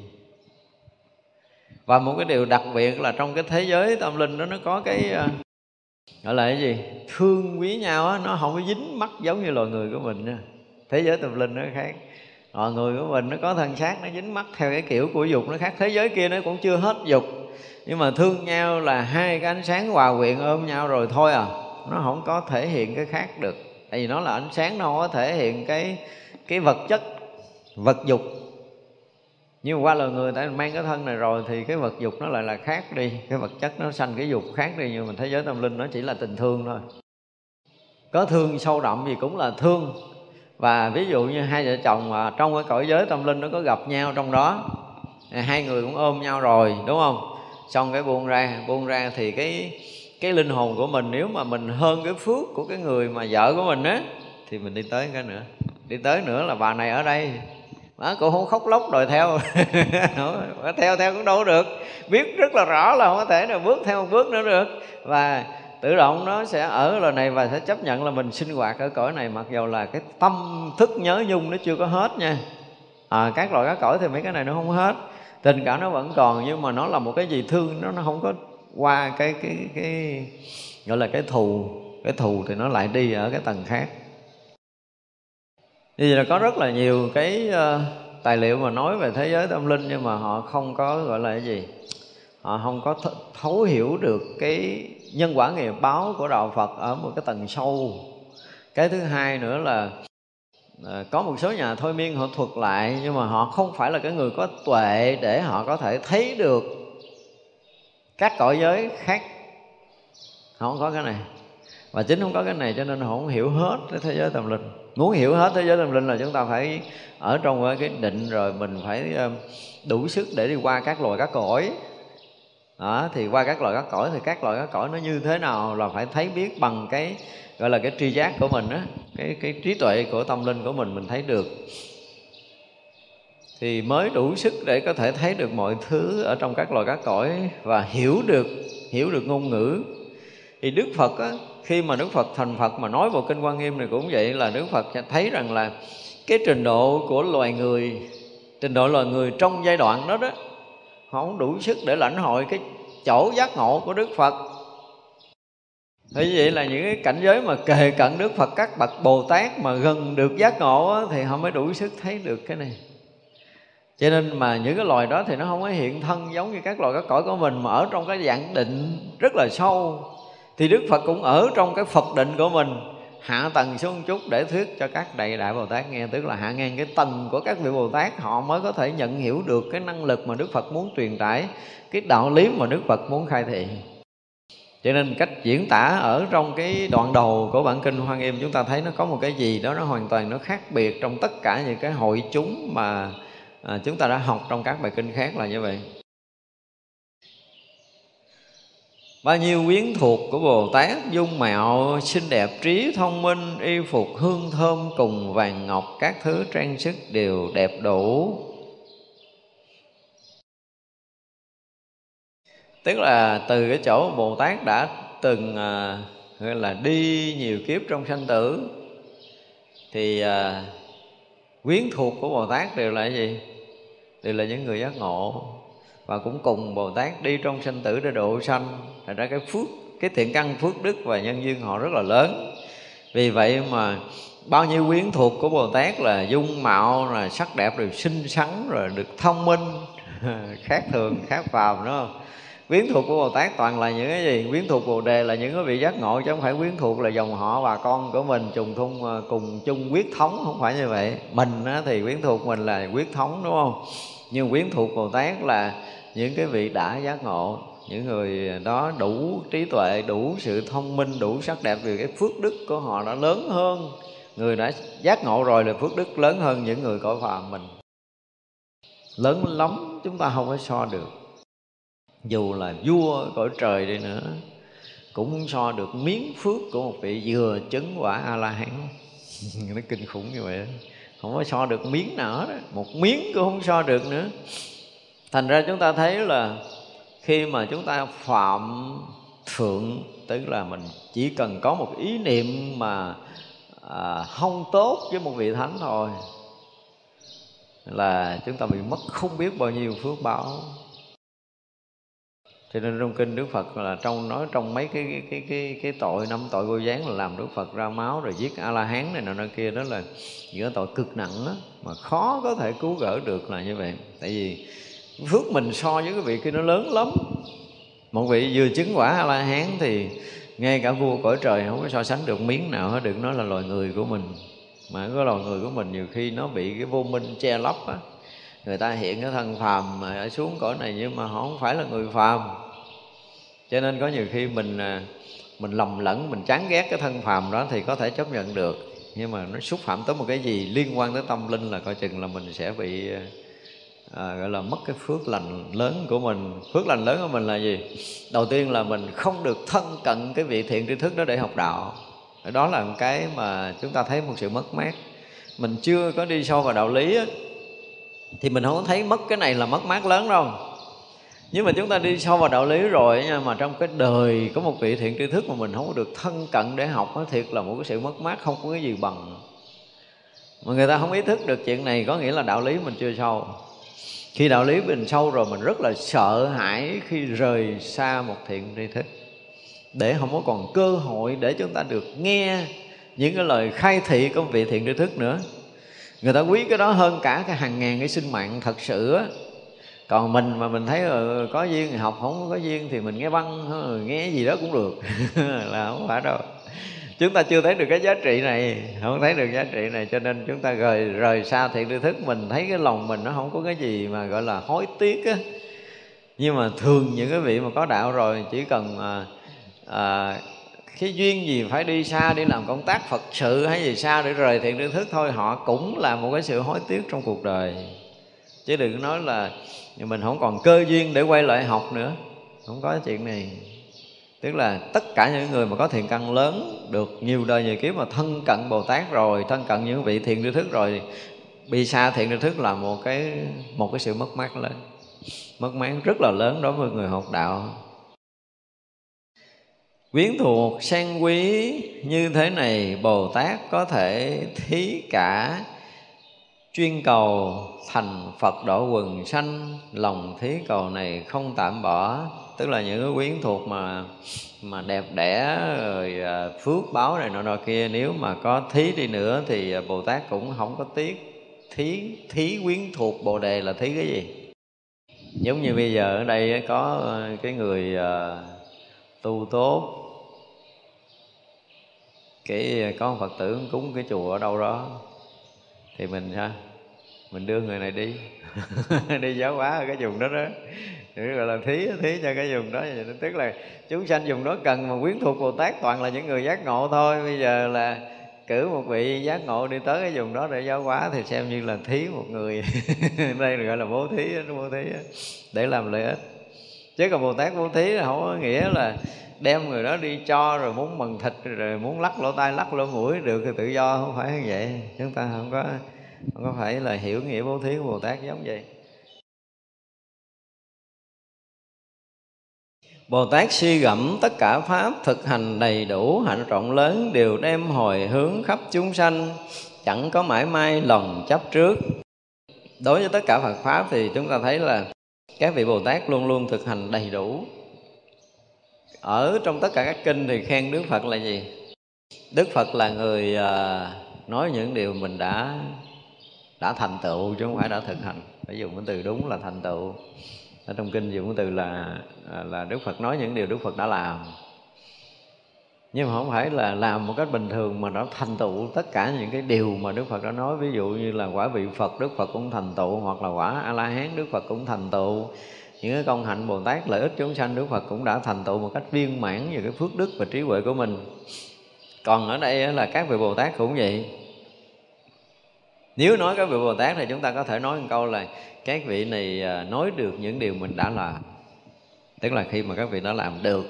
Và một cái điều đặc biệt là trong cái thế giới tâm linh đó, nó có cái ờ, gọi là cái gì? Thương quý nhau á, nó không có dính mắt giống như loài người của mình nha. Thế giới tâm linh nó khác. Loài người của mình nó có thân xác, nó dính mắt theo cái kiểu của dục, nó khác. Thế giới kia nó cũng chưa hết dục nhưng mà thương nhau là hai cái ánh sáng hòa quyện ôm nhau rồi thôi à. Nó không có thể hiện cái khác được. Tại vì nó là ánh sáng, nó không có thể hiện cái cái vật chất, vật dục. Nhưng mà qua lời người ta mang cái thân này rồi thì cái vật dục nó lại là khác đi. Cái vật chất nó sanh cái dục khác đi, nhưng mà thế giới tâm linh nó chỉ là tình thương thôi. Có thương sâu đậm gì cũng là thương. Và ví dụ như hai vợ chồng mà trong cái cõi giới tâm linh nó có gặp nhau trong đó hai người cũng ôm nhau rồi, đúng không? Xong cái buông ra buông ra thì cái cái linh hồn của mình nếu mà mình hơn cái phước của cái người mà vợ của mình á thì mình đi tới cái nữa. Đi tới nữa là bà này ở đây. Đó, cô không khóc lóc đòi theo. Theo theo cũng đâu được. Biết rất là rõ là không có thể nào bước theo một bước nữa được. Và tự động nó sẽ ở lời này và sẽ chấp nhận là mình sinh hoạt ở cõi này mặc dù là cái tâm thức nhớ nhung nó chưa có hết nha. À, các loại các cõi thì mấy cái này nó không hết tình cảm nó vẫn còn nhưng mà nó là một cái gì thương nó nó không có qua cái cái cái gọi là cái thù. Cái thù thì nó lại đi ở cái tầng khác. Như vậy là có rất là nhiều cái uh, tài liệu mà nói về thế giới tâm linh nhưng mà họ không có gọi là cái gì họ không có th- thấu hiểu được cái nhân quả nghiệp báo của đạo Phật ở một cái tầng sâu. Cái thứ hai nữa là Ờ, có một số nhà thôi miên họ thuật lại, nhưng mà họ không phải là cái người có tuệ để họ có thể thấy được các cõi giới khác. Họ không có cái này. Và chính không có cái này cho nên họ không hiểu hết cái thế giới tâm linh. Muốn hiểu hết thế giới tâm linh là chúng ta phải ở trong cái định rồi mình phải ờ, đủ sức để đi qua các loài, các cõi. Đó, thì qua các loại các cõi thì các loại các cõi nó như thế nào là phải thấy biết bằng cái gọi là cái tri giác của mình á cái cái trí tuệ của tâm linh của mình mình thấy được. Thì mới đủ sức để có thể thấy được mọi thứ ở trong các loài các cõi và hiểu được hiểu được ngôn ngữ. Thì Đức Phật á, khi mà Đức Phật thành Phật mà nói vào kinh Quan Nghiêm này cũng vậy là Đức Phật thấy rằng là cái trình độ của loài người trình độ loài người trong giai đoạn đó đó họ không đủ sức để lãnh hội cái chỗ giác ngộ của Đức Phật. Thế vậy là những cái cảnh giới mà kề cận Đức Phật các bậc Bồ Tát mà gần được giác ngộ á, thì họ mới đủ sức thấy được cái này. Cho nên mà những cái loài đó thì nó không có hiện thân giống như các loài các cõi của mình mà ở trong cái dạng định rất là sâu. Thì Đức Phật cũng ở trong cái Phật định của mình hạ tầng xuống một chút để thuyết cho các đại đại bồ tát nghe tức là hạ ngang cái tầng của các vị bồ tát họ mới có thể nhận hiểu được cái năng lực mà đức phật muốn truyền tải cái đạo lý mà đức phật muốn khai thị cho nên cách diễn tả ở trong cái đoạn đầu của bản kinh Hoa Nghiêm chúng ta thấy nó có một cái gì đó nó hoàn toàn nó khác biệt trong tất cả những cái hội chúng mà à, chúng ta đã học trong các bài kinh khác là như vậy. Bao nhiêu quyến thuộc của bồ tát dung mạo xinh đẹp trí thông minh y phục hương thơm cùng vàng ngọc các thứ trang sức đều đẹp đủ. Tức là từ cái chỗ bồ tát đã từng à, gọi là đi nhiều kiếp trong sanh tử thì à, quyến thuộc của bồ tát đều là gì? Đều là những người giác ngộ. Và cũng cùng bồ tát đi trong sanh tử để độ sanh. Thành ra cái phước cái thiện căn phước đức và nhân duyên họ rất là lớn. Vì vậy mà bao nhiêu quyến thuộc của bồ tát là dung mạo là sắc đẹp rồi xinh xắn rồi được thông minh khác thường khác phàm đúng không? Quyến thuộc của bồ tát toàn là những cái gì? Quyến thuộc bồ đề là những cái vị giác ngộ chứ không phải quyến thuộc là dòng họ bà con của mình trùng thung ờ, cùng chung quyết thống, không phải như vậy. Mình thì quyến thuộc mình là quyết thống, đúng không? Nhưng quyến thuộc bồ tát là những cái vị đã giác ngộ, những người đó đủ trí tuệ, đủ sự thông minh, đủ sắc đẹp vì cái phước đức của họ đã lớn hơn. Người đã giác ngộ rồi là phước đức lớn hơn những người cõi phàm mình. Lớn lắm, chúng ta không có so được dù là vua cõi trời đi nữa cũng muốn so được miếng phước của một vị vừa chứng quả a la hán nó kinh khủng như vậy không có so được miếng nào đó một miếng cũng không so được nữa. Thành ra chúng ta thấy là khi mà chúng ta phạm thượng tức là mình chỉ cần có một ý niệm mà à, không tốt với một vị thánh thôi là chúng ta bị mất không biết bao nhiêu phước báo cho nên trong kinh Đức Phật là trong nói trong mấy cái cái cái cái, cái tội năm tội vô gián là làm Đức Phật ra máu rồi giết A La Hán này nọ nọ kia đó là những cái tội cực nặng đó, mà khó có thể cứu gỡ được là như vậy. Tại vì phước mình so với cái vị kia nó lớn lắm. Một vị vừa chứng quả A La Hán thì ngay cả vua cõi trời không có so sánh được miếng nào hết đừng nói là loài người của mình mà cái loài người của mình nhiều khi nó bị cái vô minh che lấp á người ta hiện cái thân phàm mà ở xuống cõi này nhưng mà họ không phải là người phàm cho nên có nhiều khi mình à, mình lầm lẫn mình chán ghét cái thân phàm đó thì có thể chấp nhận được. Nhưng mà nó xúc phạm tới một cái gì liên quan tới tâm linh là coi chừng là mình sẽ bị à, à, gọi là mất cái phước lành lớn của mình. Phước lành lớn của mình là gì? Đầu tiên là mình không được thân cận cái vị thiện tri thức đó để học đạo. Đó là một cái mà chúng ta thấy một sự mất mát. Mình chưa có đi sâu vào đạo lý á, thì mình không thấy mất cái này là mất mát lớn đâu nhưng mà chúng ta đi sâu vào đạo lý rồi nha, mà trong cái đời có một vị thiện tri thức mà mình không có được thân cận để học nó thiệt là một cái sự mất mát, không có cái gì bằng. Mà người ta không ý thức được chuyện này, có nghĩa là đạo lý mình chưa sâu. Khi đạo lý mình sâu rồi, mình rất là sợ hãi khi rời xa một thiện tri thức. Để không có còn cơ hội để chúng ta được nghe những cái lời khai thị của vị thiện tri thức nữa. Người ta quý cái đó hơn cả cái hàng ngàn cái sinh mạng thật sự á còn mình mà mình thấy ừ, có duyên thì học không có duyên thì mình nghe băng ờ, nghe gì đó cũng được. Là không phải đâu. Chúng ta chưa thấy được cái giá trị này không thấy được giá trị này cho nên chúng ta rời rời xa thiện tri thức. Mình thấy cái lòng mình nó không có cái gì mà gọi là hối tiếc á. Nhưng mà thường những cái vị mà có đạo rồi chỉ cần à, à, cái duyên gì phải đi xa đi làm công tác phật sự hay gì xa để rời thiện tri thức thôi họ cũng là một cái sự hối tiếc trong cuộc đời. Chứ đừng nói là nhưng mình không còn cơ duyên để quay lại học nữa. Không có chuyện này. Tức là tất cả những người mà có thiện căn lớn được nhiều đời nhiều kiếp mà thân cận bồ tát rồi, thân cận những vị thiện tri thức rồi bị xa thiện tri thức là một cái một cái sự mất mát lớn. Mất mát rất là lớn đối với người học đạo. Quyến thuộc sang quý như thế này, bồ tát có thể thí cả chuyên cầu thành phật độ quần sanh. Lòng thí cầu này không tạm bỏ, tức là những cái quyến thuộc mà mà đẹp đẽ, rồi à, phước báo này nọ nọ kia, nếu mà có thí đi nữa thì à, bồ tát cũng không có tiếc thí thí quyến thuộc bồ đề là thí cái gì. Giống như bây giờ ở đây có à, cái người tu tốt, cái có phật tử cúng cái chùa ở đâu đó thì mình ha mình đưa người này đi. Đi giáo hóa ở cái vùng đó đó. Thì gọi là thí thí cho cái vùng đó. Tức là chúng sanh vùng đó cần mà quyến thuộc bồ tát toàn là những người giác ngộ thôi. Bây giờ là cử một vị giác ngộ đi tới cái vùng đó để giáo hóa thì xem như là thí một người. Đây gọi là bố thí bố thí để làm lợi ích. Chứ còn bồ tát bố thí không có nghĩa là đem người đó đi cho rồi muốn mần thịt rồi muốn lắc lỗ tai, lắc lỗ mũi được thì tự do, không phải như vậy chúng ta không có không có phải là hiểu nghĩa bố thí của bồ tát giống vậy Bồ Tát suy gẫm tất cả Pháp thực hành đầy đủ hạnh rộng lớn đều đem hồi hướng khắp chúng sanh, chẳng có mãi may lòng chấp trước. Đối với tất cả Phật Pháp thì chúng ta thấy là các vị Bồ Tát luôn luôn thực hành đầy đủ. Ở trong tất cả các kinh thì khen Đức Phật là gì? Đức Phật là người à, nói những điều mình đã đã thành tựu chứ không phải đã thực hành. Phải dùng cái từ đúng là thành tựu ở trong kinh dùng cái từ là à, là Đức Phật nói những điều Đức Phật đã làm nhưng mà không phải là làm một cách bình thường mà nó thành tựu tất cả những cái điều mà Đức Phật đã nói ví dụ như là quả vị Phật Đức Phật cũng thành tựu hoặc là quả A La Hán Đức Phật cũng thành tựu những cái công hạnh Bồ Tát lợi ích chúng sanh, Đức Phật cũng đã thành tựu một cách viên mãn về cái phước đức và trí huệ của mình. Còn ở đây là các vị Bồ Tát cũng vậy. Nếu nói các vị Bồ Tát thì chúng ta có thể nói một câu là các vị này à, nói được những điều mình đã làm. Tức là khi mà các vị đã làm được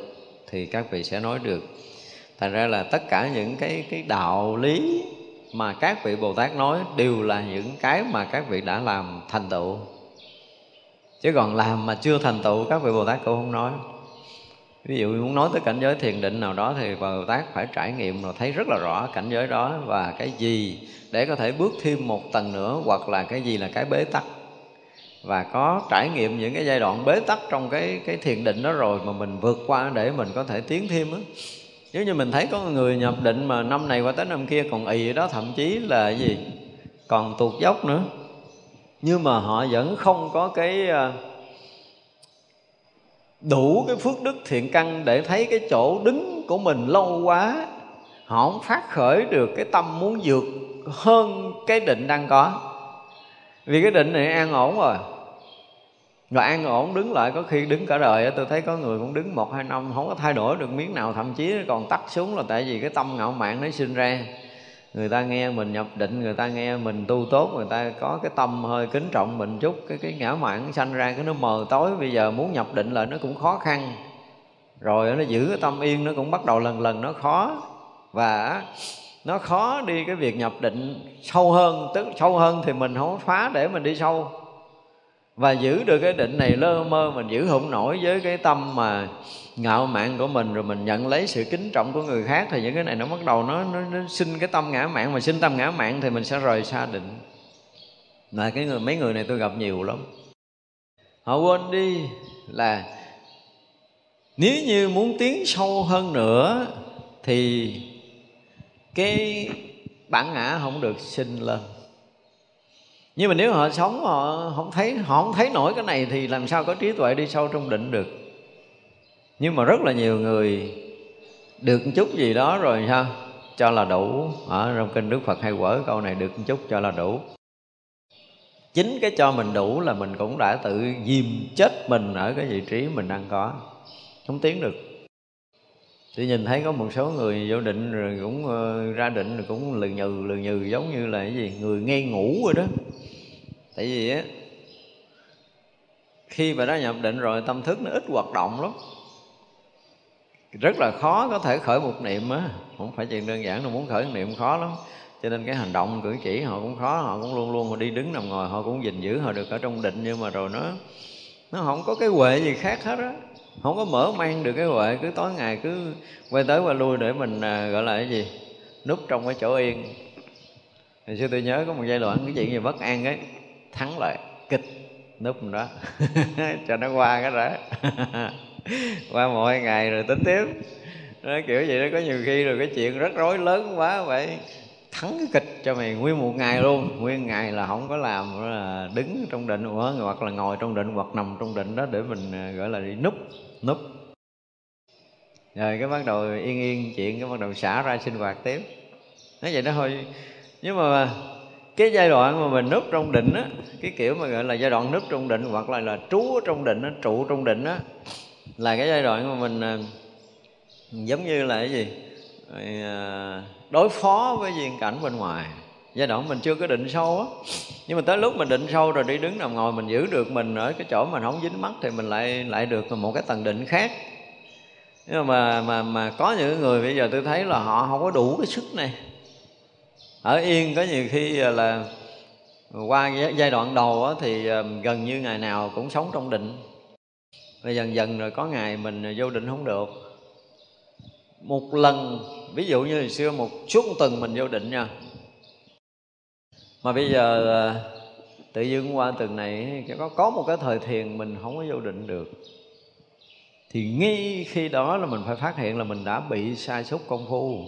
thì các vị sẽ nói được. Thành ra là tất cả những cái cái đạo lý mà các vị bồ tát nói đều là những cái mà các vị đã làm thành tựu chứ còn làm mà chưa thành tựu, các vị bồ tát cũng không nói. Ví dụ muốn nói tới cảnh giới thiền định nào đó thì bồ tát phải trải nghiệm rồi thấy rất là rõ cảnh giới đó và cái gì để có thể bước thêm một tầng nữa hoặc là cái gì là cái bế tắc. Và có trải nghiệm những cái giai đoạn bế tắc trong cái cái thiền định đó rồi mà mình vượt qua để mình có thể tiến thêm á. Nếu như mình thấy có người nhập định mà năm này qua tới năm kia còn ì đó, thậm chí là gì? Còn tuột dốc nữa nhưng mà họ vẫn không có cái ờ, đủ cái phước đức thiện căn để thấy cái chỗ đứng của mình lâu quá. Họ không phát khởi được cái tâm muốn vượt hơn cái định đang có. Vì cái định này an ổn rồi. Và an ổn đứng lại có khi đứng cả đời tôi thấy có người cũng đứng một, hai năm, không có thay đổi được miếng nào, thậm chí còn tắt xuống là tại vì cái tâm ngạo mạn nó sinh ra người ta nghe mình nhập định, người ta nghe mình tu tốt, người ta có cái tâm hơi kính trọng mình chút, cái cái ngã mạn sanh ra, cái nó mờ tối. Bây giờ muốn nhập định lại nó cũng khó khăn. Rồi nó giữ cái tâm yên nó cũng bắt đầu lần lần nó khó. Và nó khó đi cái việc nhập định sâu hơn, tức sâu hơn thì mình không phá để mình đi sâu và giữ được cái định này lơ mơ mình giữ không nổi với cái tâm mà ngạo mạn của mình rồi mình nhận lấy sự kính trọng của người khác thì những cái này nó bắt đầu nó, nó, nó sinh cái tâm ngã mạn. Mà sinh tâm ngã mạn thì mình sẽ rời xa định. Là cái người mấy người này tôi gặp nhiều lắm. Họ quên đi là nếu như muốn tiến sâu hơn nữa thì cái bản ngã không được sinh lên nhưng mà nếu họ sống họ không thấy họ không thấy nổi cái này thì làm sao có trí tuệ đi sâu trong định được? Nhưng mà rất là nhiều người được một chút gì đó rồi sao cho là đủ. Ở trong kinh đức phật hay quở câu này được một chút cho là đủ. Chính cái cho mình đủ là mình cũng đã tự dìm chết mình ở cái vị trí mình đang có. Không tiến được. Thì nhìn thấy có một số người vô định rồi cũng uh, ra định rồi cũng lừ nhừ lừ nhừ giống như là cái gì? Người nghe ngủ rồi đó tại vì á khi mà đã nhập định rồi tâm thức nó ít hoạt động lắm. Rất là khó có thể khởi một niệm á. Không phải chuyện đơn giản đâu muốn khởi một niệm khó lắm. Cho nên cái hành động cử chỉ họ cũng khó họ cũng luôn luôn họ đi đứng nằm ngồi họ cũng gìn giữ họ được ở trong định nhưng mà rồi nó nó không có cái huệ gì khác hết á. Không có mở mang được cái huệ cứ tối ngày cứ quay tới quay lui để mình à, gọi là cái gì núp trong cái chỗ yên. Hồi xưa tôi nhớ có một giai đoạn cái chuyện gì bất an ấy thắng lại kịch. Núp đó. Cho nó qua cái đó qua một hai ngày rồi tính tiếp. Nó kiểu vậy đó, có nhiều khi rồi cái chuyện rất rối lớn quá vậy. Thắng cái kịch cho mày nguyên một ngày luôn. Nguyên ngày là không có làm là đứng trong định hoặc là ngồi trong định, hoặc nằm trong định đó để mình à, gọi là đi núp núp. Rồi cái bắt đầu yên yên chuyện, cái bắt đầu xả ra sinh hoạt tiếp. Nói vậy đó thôi. Nhưng mà cái giai đoạn mà mình núp trong định á, cái kiểu mà gọi là giai đoạn núp trong định hoặc là là trú trong định á, trụ trong định á, là cái giai đoạn mà mình à, giống như là cái gì? À, đối phó với viên cảnh bên ngoài. Giai đoạn mình chưa có định sâu á. Nhưng mà tới lúc mình định sâu rồi đi đứng nằm ngồi mình giữ được mình ở cái chỗ mình không dính mắt thì mình lại lại được một cái tầng định khác. Nhưng mà mà mà có những người bây giờ tôi thấy là họ không có đủ cái sức này ở yên có nhiều khi à, là qua giai đoạn đầu thì à, gần như ngày nào cũng sống trong định. Và dần dần rồi có ngày mình vô định không được. Một lần, ví dụ như hồi xưa một suốt tuần mình vô định nha. Mà bây giờ à, tự dưng qua tuần này có có một cái thời thiền mình không có vô định được. Thì ngay khi đó là mình phải phát hiện là mình đã bị sai sút công phu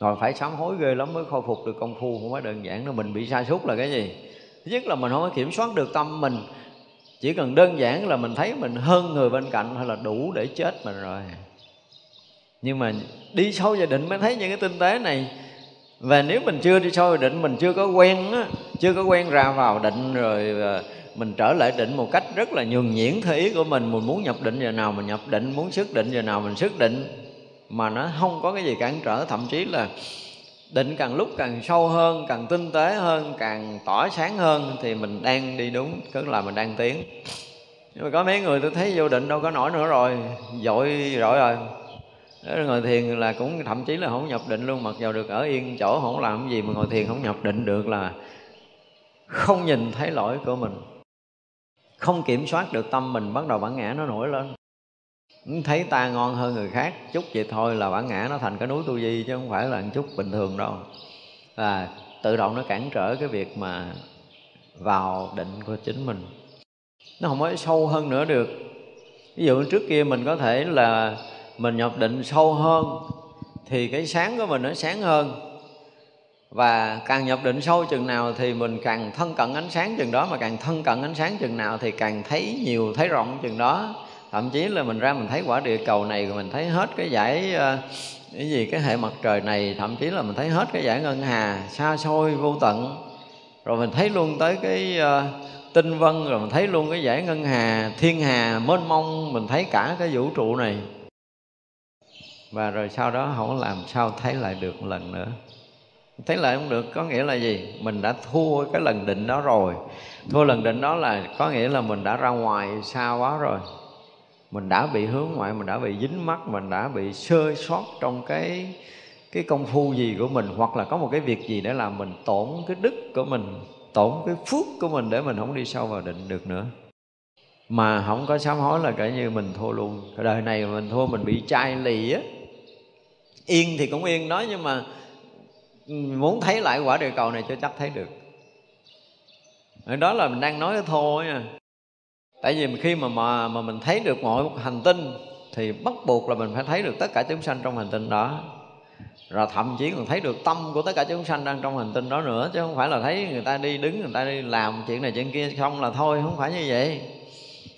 rồi phải sám hối ghê lắm mới khôi phục được công phu, không phải đơn giản đâu, mình bị sai sút là cái gì? Thứ nhất là mình không có kiểm soát được tâm mình. Chỉ cần đơn giản là mình thấy mình hơn người bên cạnh hay là đủ để chết mình rồi. Nhưng mà đi sâu vào định mới thấy những cái tinh tế này. Và nếu mình chưa đi sâu vào định mình chưa có quen á, chưa có quen ra vào định rồi ờ, mình trở lại định một cách rất là nhường nhuyễn theo ý của mình. Mình muốn nhập định giờ nào mình nhập định, muốn xuất định giờ nào mình xuất định mà nó không có cái gì cản trở thậm chí là định càng lúc càng sâu hơn càng tinh tế hơn càng tỏ sáng hơn thì mình đang đi đúng tức là mình đang tiến. Nhưng mà có mấy người tôi thấy vô định đâu có nổi nữa rồi dội rồi rồi. Đó, ngồi thiền là cũng thậm chí là không nhập định luôn mặc dù được ở yên chỗ không làm gì mà ngồi thiền không nhập định được là không nhìn thấy lỗi của mình. Không kiểm soát được tâm mình bắt đầu bản ngã nó nổi lên thấy ta ngon hơn người khác, chút vậy thôi là bản ngã nó thành cái núi tu di chứ không phải là một chút bình thường đâu. Và tự động nó cản trở cái việc mà vào định của chính mình. Nó không có sâu hơn nữa được. Ví dụ trước kia mình có thể là mình nhập định sâu hơn, thì cái sáng của mình nó sáng hơn. Và càng nhập định sâu chừng nào thì mình càng thân cận ánh sáng chừng đó, mà càng thân cận ánh sáng chừng nào thì càng thấy nhiều, thấy rộng chừng đó thậm chí là mình ra mình thấy quả địa cầu này rồi mình thấy hết cái giải ờ, cái gì cái hệ mặt trời này thậm chí là mình thấy hết cái giải ngân hà xa xôi vô tận. Rồi mình thấy luôn tới cái uh, tinh vân rồi mình thấy luôn cái giải ngân hà thiên hà mênh mông mình thấy cả cái vũ trụ này. Và rồi sau đó không làm sao thấy lại được một lần nữa. Thấy lại không được có nghĩa là gì? Mình đã thua cái lần định đó rồi. Thua lần định đó là có nghĩa là mình đã ra ngoài xa quá rồi mình đã bị hướng ngoại, mình đã bị dính mắt, mình đã bị sơ sót trong cái cái công phu gì của mình, hoặc là có một cái việc gì để làm mình tổn cái đức của mình, tổn cái phước của mình để mình không đi sâu vào định được nữa. Mà không có sám hối là kể như mình thua luôn. Cái đời này mình thua, mình bị chai lì á. Yên thì cũng yên đó, nhưng mà ừ, muốn thấy lại quả địa cầu này cho chắc thấy được. Đó là mình đang nói thôi nha tại vì khi mà mà mà mình thấy được mọi một hành tinh, thì bắt buộc là mình phải thấy được tất cả chúng sanh trong hành tinh đó. Rồi thậm chí còn thấy được tâm của tất cả chúng sanh đang trong hành tinh đó nữa, chứ không phải là thấy người ta đi đứng, người ta đi làm chuyện này chuyện kia, không là thôi, không phải như vậy.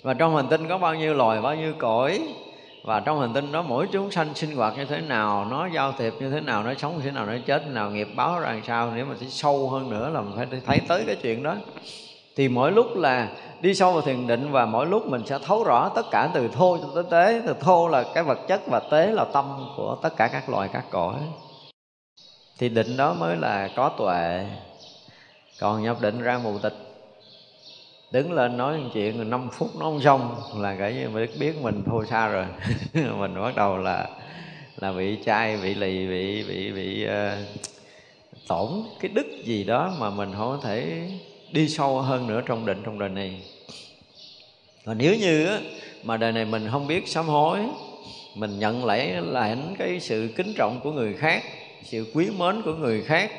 Và trong hành tinh có bao nhiêu loài, bao nhiêu cõi, và trong hành tinh đó mỗi chúng sanh sinh hoạt như thế nào, nó giao thiệp như thế nào, nó sống như thế nào, nó chết như nào, nghiệp báo ra làm sao, nếu mà sẽ sâu hơn nữa là mình phải thấy tới cái chuyện đó. Thì mỗi lúc là đi sâu vào thiền định và mỗi lúc mình sẽ thấu rõ tất cả từ thô cho tới tế. Từ thô là cái vật chất và tế là tâm của tất cả các loài các cõi. Thì định đó mới là có tuệ. Còn nhập định ra mù tịch. Đứng lên nói chuyện rồi 5 phút nó không xong là cái gì biết biết mình thua xa rồi. Mình bắt đầu là là bị chai bị lì bị bị bị uh, tổn cái đức gì đó mà mình không có thể đi sâu hơn nữa trong định trong đời này và nếu như mà đời này mình không biết sám hối mình nhận lại lại cái sự kính trọng của người khác sự quý mến của người khác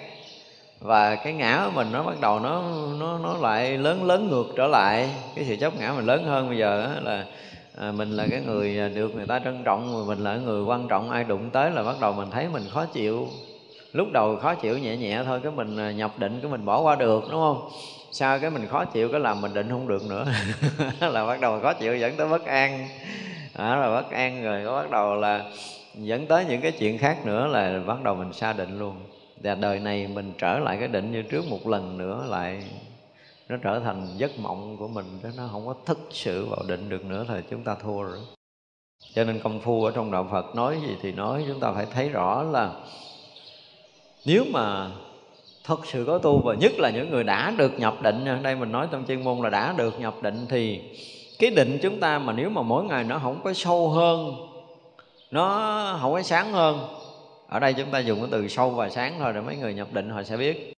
và cái ngã của mình nó bắt đầu nó nó nó lại lớn lớn ngược trở lại cái sự chấp ngã mình lớn hơn bây giờ là à, mình là cái người à, được người ta trân trọng mình là người quan trọng ai đụng tới là bắt đầu mình thấy mình khó chịu. Lúc đầu khó chịu nhẹ nhẹ thôi cái mình à, nhập định cái mình bỏ qua được đúng không? Sau cái mình khó chịu, cái làm mình định không được nữa. Là bắt đầu khó chịu, dẫn tới bất an. Đó là bất an rồi, có bắt đầu là dẫn tới những cái chuyện khác nữa là bắt đầu mình xa định luôn. Và đời này mình trở lại cái định như trước một lần nữa lại nó trở thành giấc mộng của mình đó nó không có thực sự vào định được nữa thì chúng ta thua rồi. Cho nên công phu ở trong đạo Phật nói gì thì nói, chúng ta phải thấy rõ là nếu mà thật sự có tu và nhất là những người đã được nhập định nha. Đây mình nói trong chuyên môn là đã được nhập định thì cái định chúng ta mà nếu mà mỗi ngày nó không có sâu hơn, nó không có sáng hơn, ở đây chúng ta dùng cái từ sâu và sáng thôi để mấy người nhập định họ sẽ biết.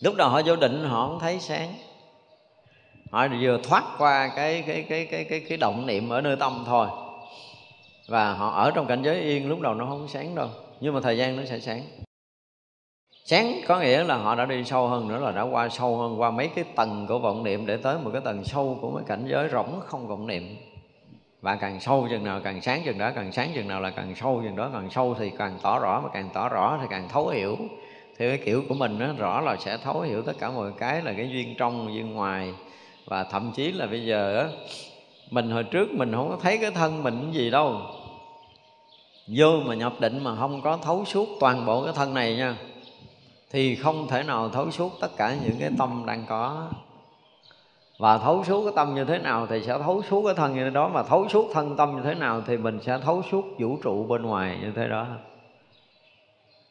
Lúc đầu họ vô định họ không thấy sáng. Họ vừa thoát qua cái cái cái cái cái cái động niệm ở nơi tâm thôi. Và họ ở trong cảnh giới yên, lúc đầu nó không sáng đâu, nhưng mà thời gian nó sẽ sáng sáng có nghĩa là họ đã đi sâu hơn nữa là đã qua sâu hơn qua mấy cái tầng của vọng niệm để tới một cái tầng sâu của mấy cảnh giới rỗng không vọng niệm. Và càng sâu chừng nào càng sáng chừng đó càng sáng chừng nào là càng sâu chừng đó càng sâu thì càng tỏ rõ mà càng tỏ rõ thì càng thấu hiểu. Theo cái kiểu của mình đó, rõ là sẽ thấu hiểu tất cả mọi cái là cái duyên trong duyên ngoài. Và thậm chí là bây giờ đó, mình hồi trước mình không có thấy cái thân mình gì đâu. Vô mà nhập định mà không có thấu suốt toàn bộ cái thân này nha thì không thể nào thấu suốt tất cả những cái tâm đang có. Và thấu suốt cái tâm như thế nào thì sẽ thấu suốt cái thân như thế đó, mà thấu suốt thân tâm như thế nào thì mình sẽ thấu suốt vũ trụ bên ngoài như thế đó.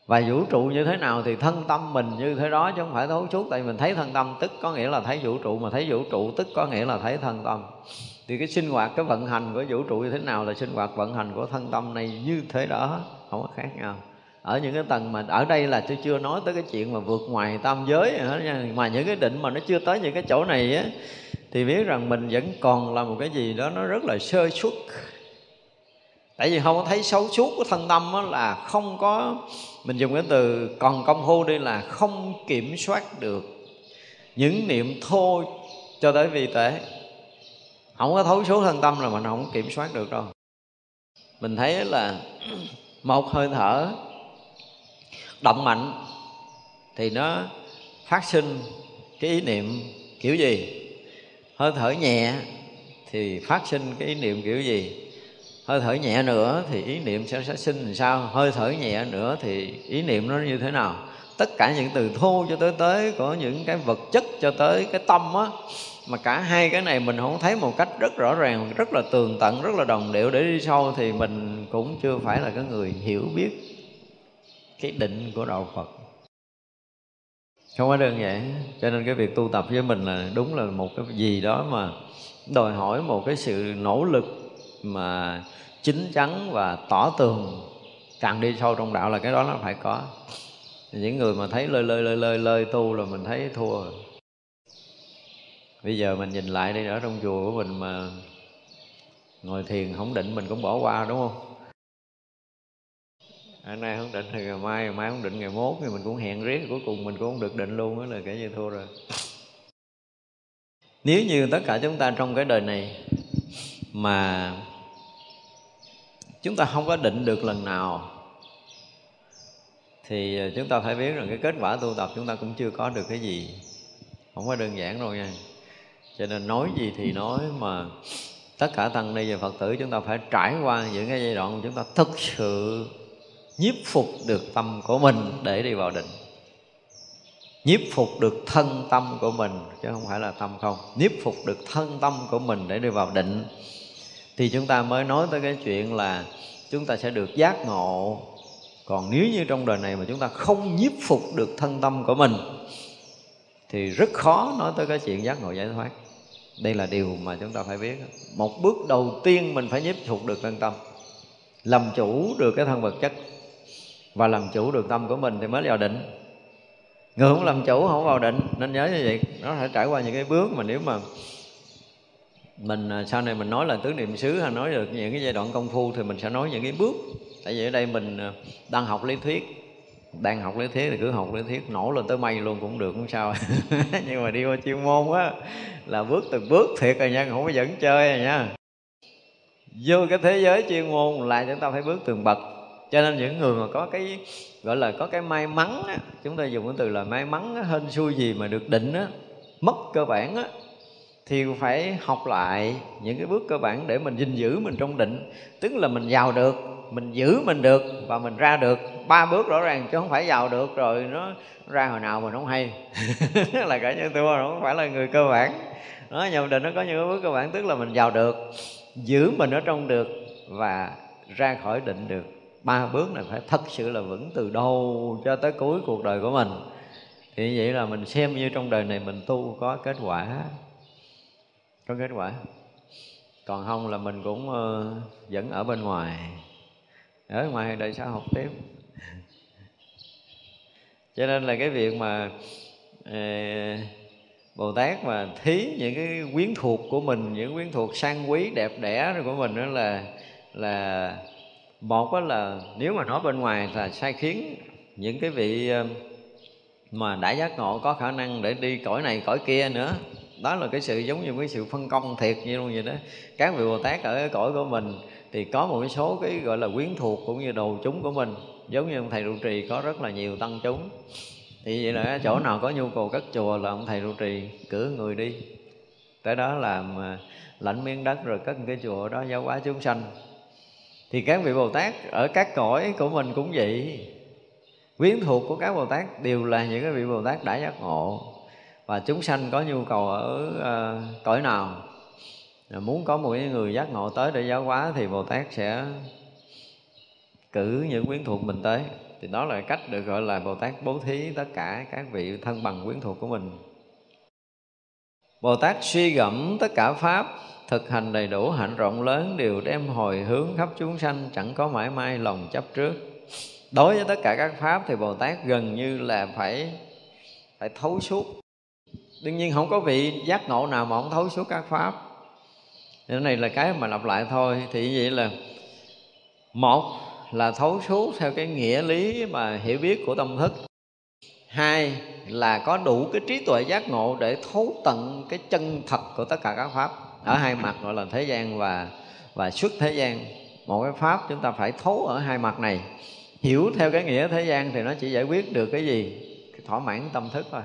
Và vũ trụ như thế nào thì thân tâm mình như thế đó chứ không phải thấu suốt, tại mình thấy thân tâm tức có nghĩa là thấy vũ trụ, mà thấy vũ trụ tức có nghĩa là thấy thân tâm. Thì cái sinh hoạt, cái vận hành của vũ trụ như thế nào là sinh hoạt vận hành của thân tâm này như thế đó, không có khác nhau ở những cái tầng mà ở đây là tôi chưa nói tới cái chuyện mà vượt ngoài tam giới nha mà những cái định mà nó chưa tới những cái chỗ này á, thì biết rằng mình vẫn còn là một cái gì đó nó rất là sơ suất. Tại vì không có thấy xấu suốt của thân tâm á là không có, mình dùng cái từ còn công phu đi là không kiểm soát được những niệm thô cho tới vi tế. Không có thấu số thân tâm là mình không kiểm soát được đâu. Mình thấy là một hơi thở động mạnh thì nó phát sinh cái ý niệm kiểu gì? Hơi thở nhẹ thì phát sinh cái ý niệm kiểu gì? Hơi thở nhẹ nữa thì ý niệm sẽ, sẽ sinh làm sao? Hơi thở nhẹ nữa thì ý niệm nó như thế nào? Tất cả những từ thô cho tới tới có những cái vật chất cho tới cái tâm á mà cả hai cái này mình không thấy một cách rất rõ ràng rất là tường tận rất là đồng điệu để đi sâu thì mình cũng chưa phải là cái người hiểu biết cái định của đạo phật. Không có đơn giản, cho nên cái việc tu tập với mình là đúng là một cái gì đó mà đòi hỏi một cái sự nỗ lực mà chín chắn và tỏ tường càng đi sâu trong đạo là cái đó nó phải có. Những người mà thấy lơi lơi lơi lơi lơi tu là mình thấy thua. Rồi bây giờ mình nhìn lại đi, ở trong chùa của mình mà ngồi thiền không định mình cũng bỏ qua, đúng không? Hôm nay không định thì ngày mai ngày mai không định ngày mốt thì mình cũng hẹn riết, cuối cùng mình cũng không được định luôn đó là kể như thua rồi. Nếu như tất cả chúng ta trong cái đời này mà chúng ta không có định được lần nào, thì chúng ta phải biết rằng cái kết quả tu tập chúng ta cũng chưa có được cái gì. Không có đơn giản đâu nha. Cho nên nói gì thì nói mà tất cả tăng ni và phật tử chúng ta phải trải qua những cái giai đoạn chúng ta thực sự nhiếp phục được tâm của mình để đi vào định. Nhiếp phục được thân tâm của mình, chứ không phải là tâm không. Nhiếp phục được thân tâm của mình để đi vào định. Thì chúng ta mới nói tới cái chuyện là chúng ta sẽ được giác ngộ. Còn nếu như trong đời này mà chúng ta không nhiếp phục được thân tâm của mình, thì rất khó nói tới cái chuyện giác ngộ giải thoát. Đây là điều mà chúng ta phải biết. Một bước đầu tiên mình phải nhiếp phục được thân tâm, làm chủ được cái thân vật chất và làm chủ được tâm của mình thì mới vào định. Người không làm chủ, không vào định. Nên nhớ như vậy. Nó phải trải qua những cái bước mà nếu mà mình à, sau này mình nói là tứ niệm xứ, hay nói được những cái giai đoạn công phu thì mình sẽ nói những cái bước. Tại vì ở đây mình à, đang học lý thuyết. Đang học lý thuyết thì cứ học lý thuyết. Nổ lên tới mây luôn cũng được, không sao. Nhưng mà đi qua chuyên môn á, là bước từng bước thiệt rồi nha. Không có dẫn chơi rồi nha. Vô cái thế giới chuyên môn là chúng ta phải bước từng bậc cho nên những người mà có cái gọi là có cái may mắn á, chúng ta dùng cái từ là may mắn á, hên xui gì mà được định á, mất cơ bản á, thì phải học lại những cái bước cơ bản để mình gìn giữ mình trong định. Tức là mình giàu được mình giữ mình được và mình ra được. Ba bước rõ ràng chứ không phải giàu được rồi nó ra hồi nào mà nó không hay. Là cả nhân tôi không phải là người cơ bản. Nó nhập định nó có những bước cơ bản tức là mình giàu được giữ mình ở trong được và ra khỏi định được ba bước này phải thật sự là vững từ đầu cho tới cuối cuộc đời của mình. Thì vậy là mình xem như trong đời này mình tu có kết quả. Có kết quả. Còn không là mình cũng uh, vẫn ở bên ngoài. Ở ngoài đời xã học tiếp. Cho nên là cái việc mà uh, Bồ Tát mà thí những cái quyến thuộc của mình những quyến thuộc sang quý đẹp đẽ của mình đó là là một đó là nếu mà nói bên ngoài là sai khiến những cái vị ờ, mà đã giác ngộ có khả năng để đi cõi này cõi kia nữa. Đó là cái sự giống như cái sự phân công thiệt như luôn vậy đó. Các vị bồ tát ở cái cõi của mình thì có một cái số cái gọi là quyến thuộc cũng như đồ chúng của mình. Giống như ông thầy trụ trì có rất là nhiều tăng chúng. Thì vậy là chỗ nào có nhu cầu cất chùa là ông thầy trụ trì cử người đi. Tới đó làm ờ, lãnh miếng đất rồi cất cái chùa đó giáo hóa chúng sanh thì các vị bồ tát ở các cõi của mình cũng vậy. Quyến thuộc của các bồ tát đều là những cái vị bồ tát đã giác ngộ. Và chúng sanh có nhu cầu ở uh, cõi nào. Muốn có một người giác ngộ tới để giáo hóa thì bồ tát sẽ cử những quyến thuộc mình tới. Thì đó là cách được gọi là bồ tát bố thí tất cả các vị thân bằng quyến thuộc của mình. Bồ tát suy gẫm tất cả pháp thực hành đầy đủ hạnh rộng lớn đều đem hồi hướng khắp chúng sanh, chẳng có mãi mai lòng chấp trước. Đối với tất cả các pháp thì bồ tát gần như là phải phải thấu suốt. Đương nhiên không có vị giác ngộ nào mà không thấu suốt các pháp. Cái này là cái mà lặp lại thôi. Thì vậy là, một là thấu suốt theo cái nghĩa lý mà hiểu biết của tâm thức. Hai là có đủ cái trí tuệ giác ngộ để thấu tận cái chân thật của tất cả các pháp ở hai mặt gọi là thế gian và và xuất thế gian. Một cái pháp chúng ta phải thấu ở hai mặt này. Hiểu theo cái nghĩa thế gian thì nó chỉ giải quyết được cái gì? Thỏa mãn tâm thức thôi,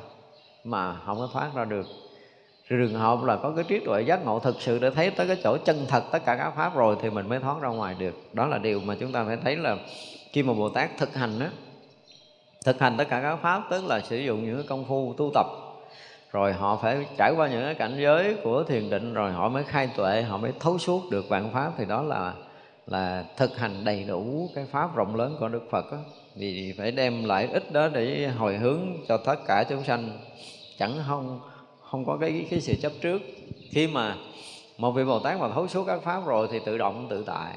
mà không có thoát ra được. Trường hợp là có cái trí tuệ giác ngộ thực sự để thấy tới cái chỗ chân thật tất cả các pháp rồi thì mình mới thoát ra ngoài được. Đó là điều mà chúng ta phải thấy là khi mà bồ tát thực hành đó thực hành tất cả các pháp, tức là sử dụng những cái công phu tu tập rồi họ phải trải qua những cái cảnh giới của thiền định rồi họ mới khai tuệ, họ mới thấu suốt được vạn pháp. Thì đó là là thực hành đầy đủ cái pháp rộng lớn của đức phật đó. thì phải đem lại ít đó để hồi hướng cho tất cả chúng sanh. Chẳng không không có cái cái sự chấp trước. Khi mà một vị bồ tát mà thấu suốt các pháp rồi thì tự động, tự tại.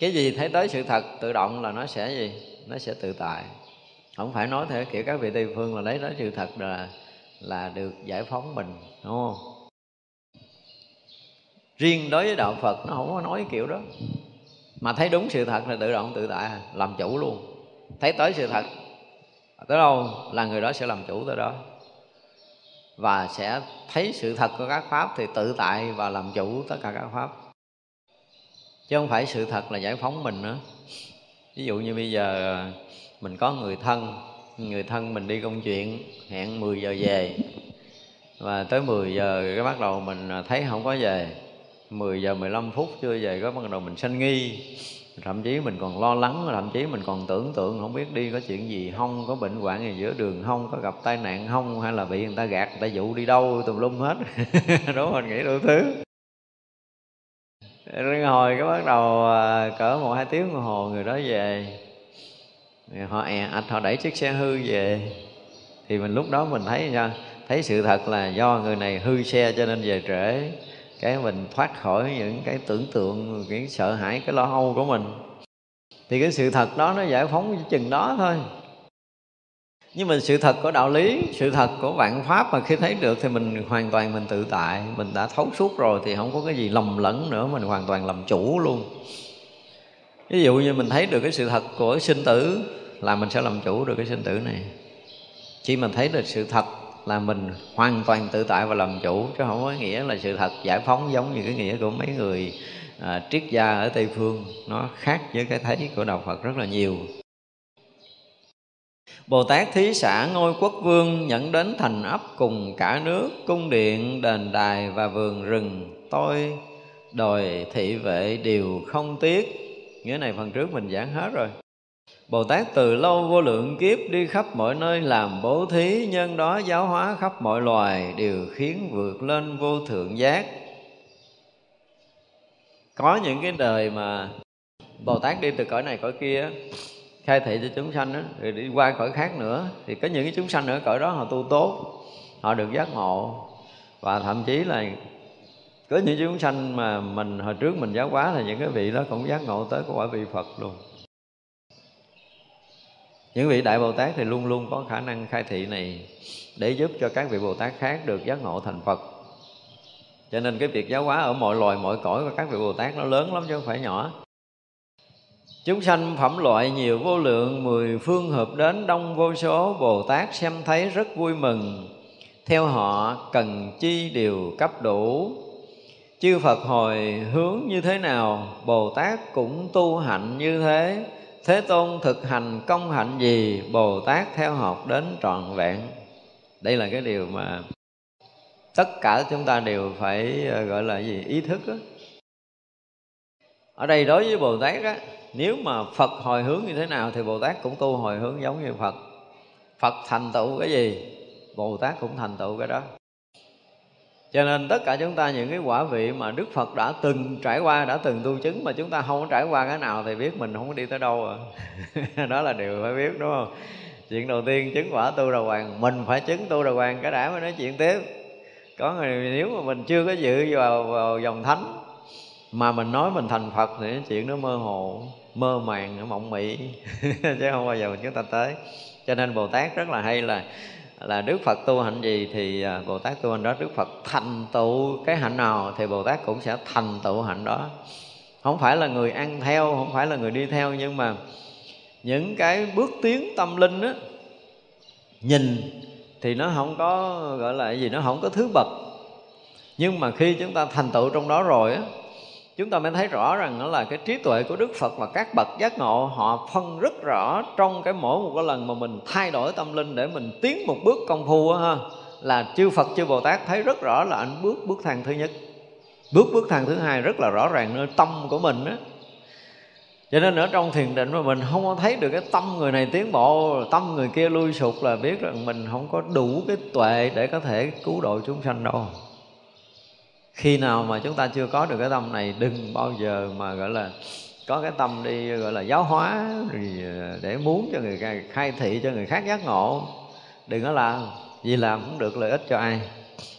Cái gì thấy tới sự thật, tự động là nó sẽ gì? Nó sẽ tự tại. Không phải nói theo kiểu các vị tây phương là lấy đó sự thật là là được giải phóng mình, đúng không? Riêng đối với đạo phật, nó không có nói kiểu đó. Mà thấy đúng sự thật là tự động tự tại, làm chủ luôn. Thấy tới sự thật, tới đâu là người đó sẽ làm chủ tới đó. Và sẽ thấy sự thật của các pháp thì tự tại và làm chủ tất cả các pháp. Chứ không phải sự thật là giải phóng mình nữa. Ví dụ như bây giờ mình có người thân người thân mình đi công chuyện, hẹn 10 giờ về. Và tới 10 giờ cái bắt đầu mình à, thấy không có về. 10 giờ 15 phút chưa về có bắt đầu mình sanh nghi. Thậm chí mình còn lo lắng, thậm chí mình còn tưởng tượng không biết đi có chuyện gì không, có bệnh hoạn gì giữa đường không, có gặp tai nạn không, hay là bị người ta gạt, người ta dụ đi đâu, tùm lum hết. Đó, mình nghĩ đủ thứ. Rồi hồi cái bắt đầu à, cỡ một hai tiếng đồng hồ người đó về họ e ạch à, họ đẩy chiếc xe hư về. Thì mình lúc đó mình thấy nha thấy sự thật là do người này hư xe cho nên về trễ. Cái mình thoát khỏi những cái tưởng tượng cái sợ hãi, cái lo âu của mình. Thì cái sự thật đó nó giải phóng chừng đó thôi. Nhưng mà sự thật của đạo lý, sự thật của vạn pháp mà khi thấy được thì mình hoàn toàn mình tự tại. Mình đã thấu suốt rồi thì không có cái gì lầm lẫn nữa, mình hoàn toàn làm chủ luôn. Ví dụ như mình thấy được cái sự thật của sinh tử là mình sẽ làm chủ được cái sinh tử này khi mình thấy được sự thật là mình hoàn toàn tự tại và làm chủ chứ không có nghĩa là sự thật giải phóng giống như cái nghĩa của mấy người à, triết gia ở tây phương nó khác với cái thấy của đạo phật rất là nhiều Bồ Tát thí xã ngôi quốc vương nhận đến thành ấp cùng cả nước, cung điện, đền đài và vườn rừng. Tôi đòi thị vệ đều không tiếc. Nghĩa này phần trước mình giảng hết rồi. Bồ Tát từ lâu vô lượng kiếp đi khắp mọi nơi làm bố thí Nhân đó giáo hóa khắp mọi loài Đều khiến vượt lên vô thượng giác. Có những cái đời mà Bồ Tát đi từ cõi này cõi kia khai thị cho chúng sanh đó, rồi đi qua cõi khác nữa thì có những cái chúng sanh ở cõi đó họ tu tốt họ được giác ngộ. Và thậm chí là có những chúng sanh mà mình hồi trước mình giáo hóa là những cái vị đó cũng giác ngộ tới quả vị Phật luôn những vị đại bồ tát thì luôn luôn có khả năng khai thị này để giúp cho các vị bồ tát khác được giác ngộ thành phật. Cho nên cái việc giáo hóa ở mọi loài, mọi cõi của các vị bồ tát nó lớn lắm chứ không phải nhỏ. Chúng sanh phẩm loại nhiều vô lượng, Mười phương hợp đến đông vô số, Bồ Tát xem thấy rất vui mừng. Theo họ, cần chi đều cấp đủ. Chư Phật hồi hướng như thế nào, Bồ Tát cũng tu hạnh như thế. Thế Tôn thực hành công hạnh gì Bồ Tát theo học đến trọn vẹn. Đây là cái điều mà Tất cả chúng ta đều phải ờ, gọi là gì, ý thức đó. Ở đây đối với Bồ Tát á, Nếu mà Phật hồi hướng như thế nào Thì Bồ Tát cũng tu hồi hướng giống như Phật. Phật thành tựu cái gì Bồ Tát cũng thành tựu cái đó cho nên tất cả chúng ta những cái quả vị mà Đức Phật đã từng trải qua đã từng tu chứng mà chúng ta không có trải qua cái nào thì biết mình không có đi tới đâu rồi à. đó là điều phải biết đúng không? Chuyện đầu tiên chứng quả tu đà hoàng mình phải chứng tu đà hoàng cái đã mới nói chuyện tiếp. Có người nếu mà mình chưa có dự vào, vào dòng thánh mà mình nói mình thành Phật thì chuyện nó mơ hồ mơ màng mộng mị. Chứ không bao giờ chúng ta tới. Cho nên Bồ Tát rất là hay là là Đức Phật tu hạnh gì thì à, Bồ Tát tu hạnh đó. Đức Phật thành tựu cái hạnh nào thì Bồ Tát cũng sẽ thành tựu hạnh đó. Không phải là người ăn theo, không phải là người đi theo, nhưng mà những cái bước tiến tâm linh á, nhìn thì nó không có, gọi là gì, nó không có thứ bậc. Nhưng mà khi chúng ta thành tựu trong đó rồi á chúng ta mới thấy rõ rằng đó là cái trí tuệ của Đức Phật và các bậc giác ngộ, họ phân rất rõ trong cái mỗi một cái lần mà mình thay đổi tâm linh để mình tiến một bước công phu á ha. Là chư Phật, chư Bồ Tát thấy rất rõ là anh bước bước thang thứ nhất. Bước bước thang thứ hai rất là rõ ràng nơi tâm của mình á. Cho nên ở trong thiền định mà mình không có thấy được cái tâm người này tiến bộ, tâm người kia lui sụt là biết rằng mình không có đủ cái tuệ để có thể cứu độ chúng sanh đâu khi nào mà chúng ta chưa có được cái tâm này đừng bao giờ mà gọi là có cái tâm đi gọi là giáo hóa ờ, để muốn cho người khai, khai thị cho người khác giác ngộ. Đừng có làm vì làm cũng được lợi ích cho ai.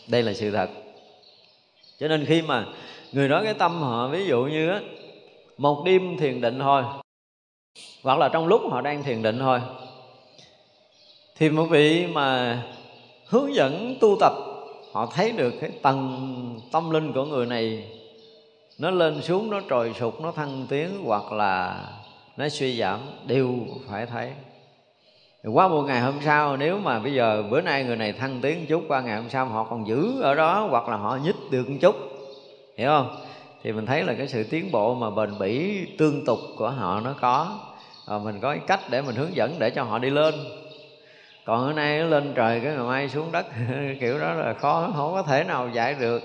Đây là sự thật. Cho nên khi mà người nói cái tâm họ ví dụ như á một đêm thiền định thôi hoặc là trong lúc họ đang thiền định thôi thì một vị mà hướng dẫn tu tập họ thấy được cái tầng tâm linh của người này, nó lên xuống, nó trồi sụt nó thăng tiến, hoặc là nó suy giảm, đều phải thấy. Qua một ngày hôm sau, nếu mà bây giờ bữa nay người này thăng tiến chút, qua ngày hôm sau họ còn giữ ở đó, hoặc là họ nhích được một chút, hiểu không? Thì mình thấy là cái sự tiến bộ mà bền bỉ, tương tục của họ nó có. Và mình có cái cách để mình hướng dẫn để cho họ đi lên còn hôm nay nó lên trời cái ngày mai xuống đất kiểu đó là khó không có thể nào giải được.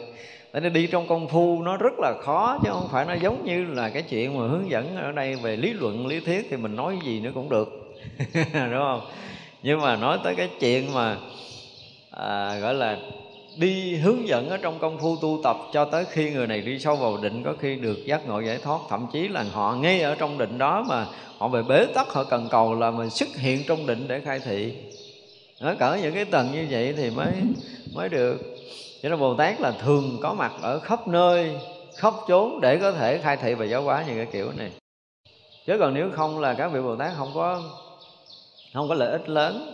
Tại nên đi trong công phu nó rất là khó chứ không phải nó giống như là cái chuyện mà hướng dẫn ở đây về lý luận lý thuyết thì mình nói gì nữa cũng được đúng không? Nhưng mà nói tới cái chuyện mà à, gọi là đi hướng dẫn ở trong công phu tu tập cho tới khi người này đi sâu vào định có khi được giác ngộ giải thoát. Thậm chí là họ ngay ở trong định đó mà họ về bế tắc họ cần cầu là mình xuất hiện trong định để khai thị ở cỡ những cái tầng như vậy thì mới mới được. Cho nên bồ tát là thường có mặt ở khắp nơi, khắp chốn để có thể khai thị và giáo hóa những cái kiểu này. Chứ còn nếu không là các vị bồ tát không có không có lợi ích lớn.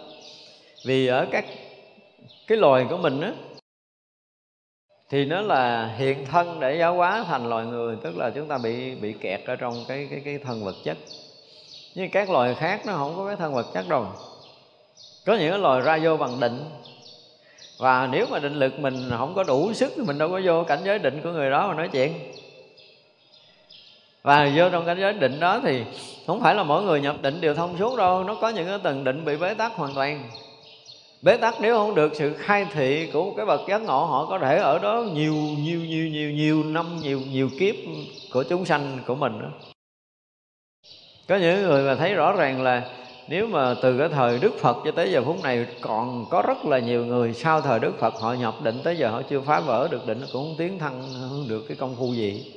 Vì ở các, cái loài của mình á, thì nó là hiện thân để giáo hóa thành loài người, tức là chúng ta bị bị kẹt ở trong cái cái cái thân vật chất. Nhưng các loài khác nó không có cái thân vật chất đâu có những loài ra vô bằng định. Và nếu mà định lực mình không có đủ sức thì mình đâu có vô cảnh giới định của người đó mà nói chuyện. Và vô trong cảnh giới định đó thì không phải là mỗi người nhập định đều thông suốt đâu. Nó có những cái tầng định bị bế tắc hoàn toàn. Bế tắc nếu không được sự khai thị của một cái bậc giác ngộ, họ có thể ở đó nhiều nhiều nhiều nhiều nhiều năm, nhiều nhiều kiếp của chúng sanh, của mình đó. Có những người mà thấy rõ ràng là nếu mà từ cái thời Đức Phật cho tới giờ phút này, còn có rất là nhiều người sau thời Đức Phật, họ nhập định tới giờ họ chưa phá vỡ được định, cũng không tiến hơn được cái công phu gì.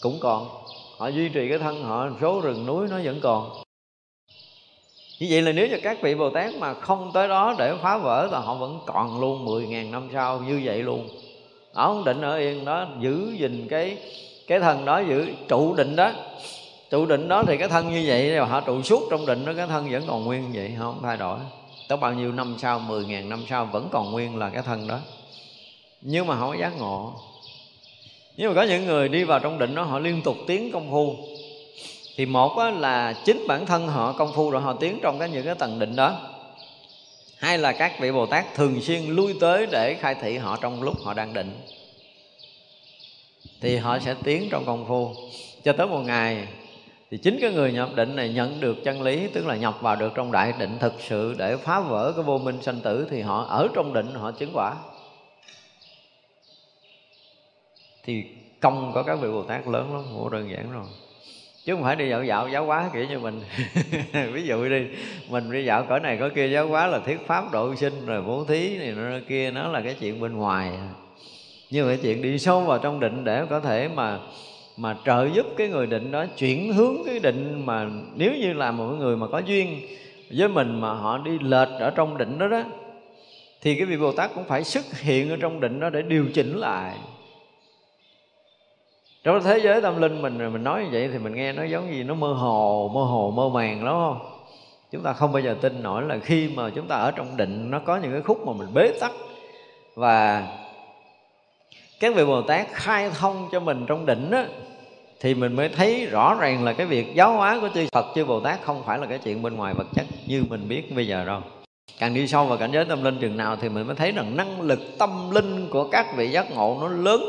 Cũng còn, họ duy trì cái thân họ, số rừng núi nó vẫn còn. Như vậy là nếu như các vị Bồ Tát mà không tới đó để phá vỡ thì họ vẫn còn luôn 10.000 năm sau, như vậy luôn. Họ không định ở yên đó, giữ gìn cái cái thân đó, giữ trụ định đó trụ định đó thì cái thân như vậy, họ trụ suốt trong định đó, cái thân vẫn còn nguyên vậy, không thay đổi. Tới bao nhiêu năm sau, mười ngàn năm sau vẫn còn nguyên là cái thân đó. Nhưng mà không có giác ngộ nhưng mà có những người đi vào trong định đó, họ liên tục tiến công phu, thì một là chính bản thân họ, công phu rồi họ tiến trong cái những cái tầng định đó. Hai là các vị bồ tát thường xuyên lui tới để khai thị họ trong lúc họ đang định, thì họ sẽ tiến trong công phu. Cho tới một ngày thì chính cái người nhập định này nhận được chân lý, tức là nhập vào được trong đại định thực sự để phá vỡ cái vô minh sanh tử, thì họ ở trong định họ chứng quả. Thì công của các vị bồ tát lớn lắm, không đơn giản rồi chứ không phải đi dạo dạo giáo hóa kiểu như mình. Ví dụ đi, mình đi dạo cỡ này cỡ kia giáo hóa là thuyết pháp độ sinh, rồi bố thí này nó kia, nó là cái chuyện bên ngoài. Như vậy chuyện đi sâu vào trong định để có thể mà mà trợ giúp cái người định đó chuyển hướng cái định mà nếu như là một người mà có duyên với mình mà họ đi lệch ở trong định đó đó, thì cái vị Bồ Tát cũng phải xuất hiện ở trong định đó để điều chỉnh lại. Trong thế giới tâm linh mình mình nói như vậy thì mình nghe nó giống gì nó mơ hồ mơ hồ, mơ màng lắm, không? Chúng ta không bao giờ tin nổi là khi mà chúng ta ở trong định nó có những cái khúc mà mình bế tắc. Và các vị bồ tát khai thông cho mình trong định á thì mình mới thấy rõ ràng là cái việc giáo hóa của chư Phật, chư Bồ Tát không phải là cái chuyện bên ngoài vật chất như mình biết bây giờ đâu. Càng đi sâu vào cảnh giới tâm linh chừng nào thì mình mới thấy rằng năng lực tâm linh của các vị giác ngộ nó lớn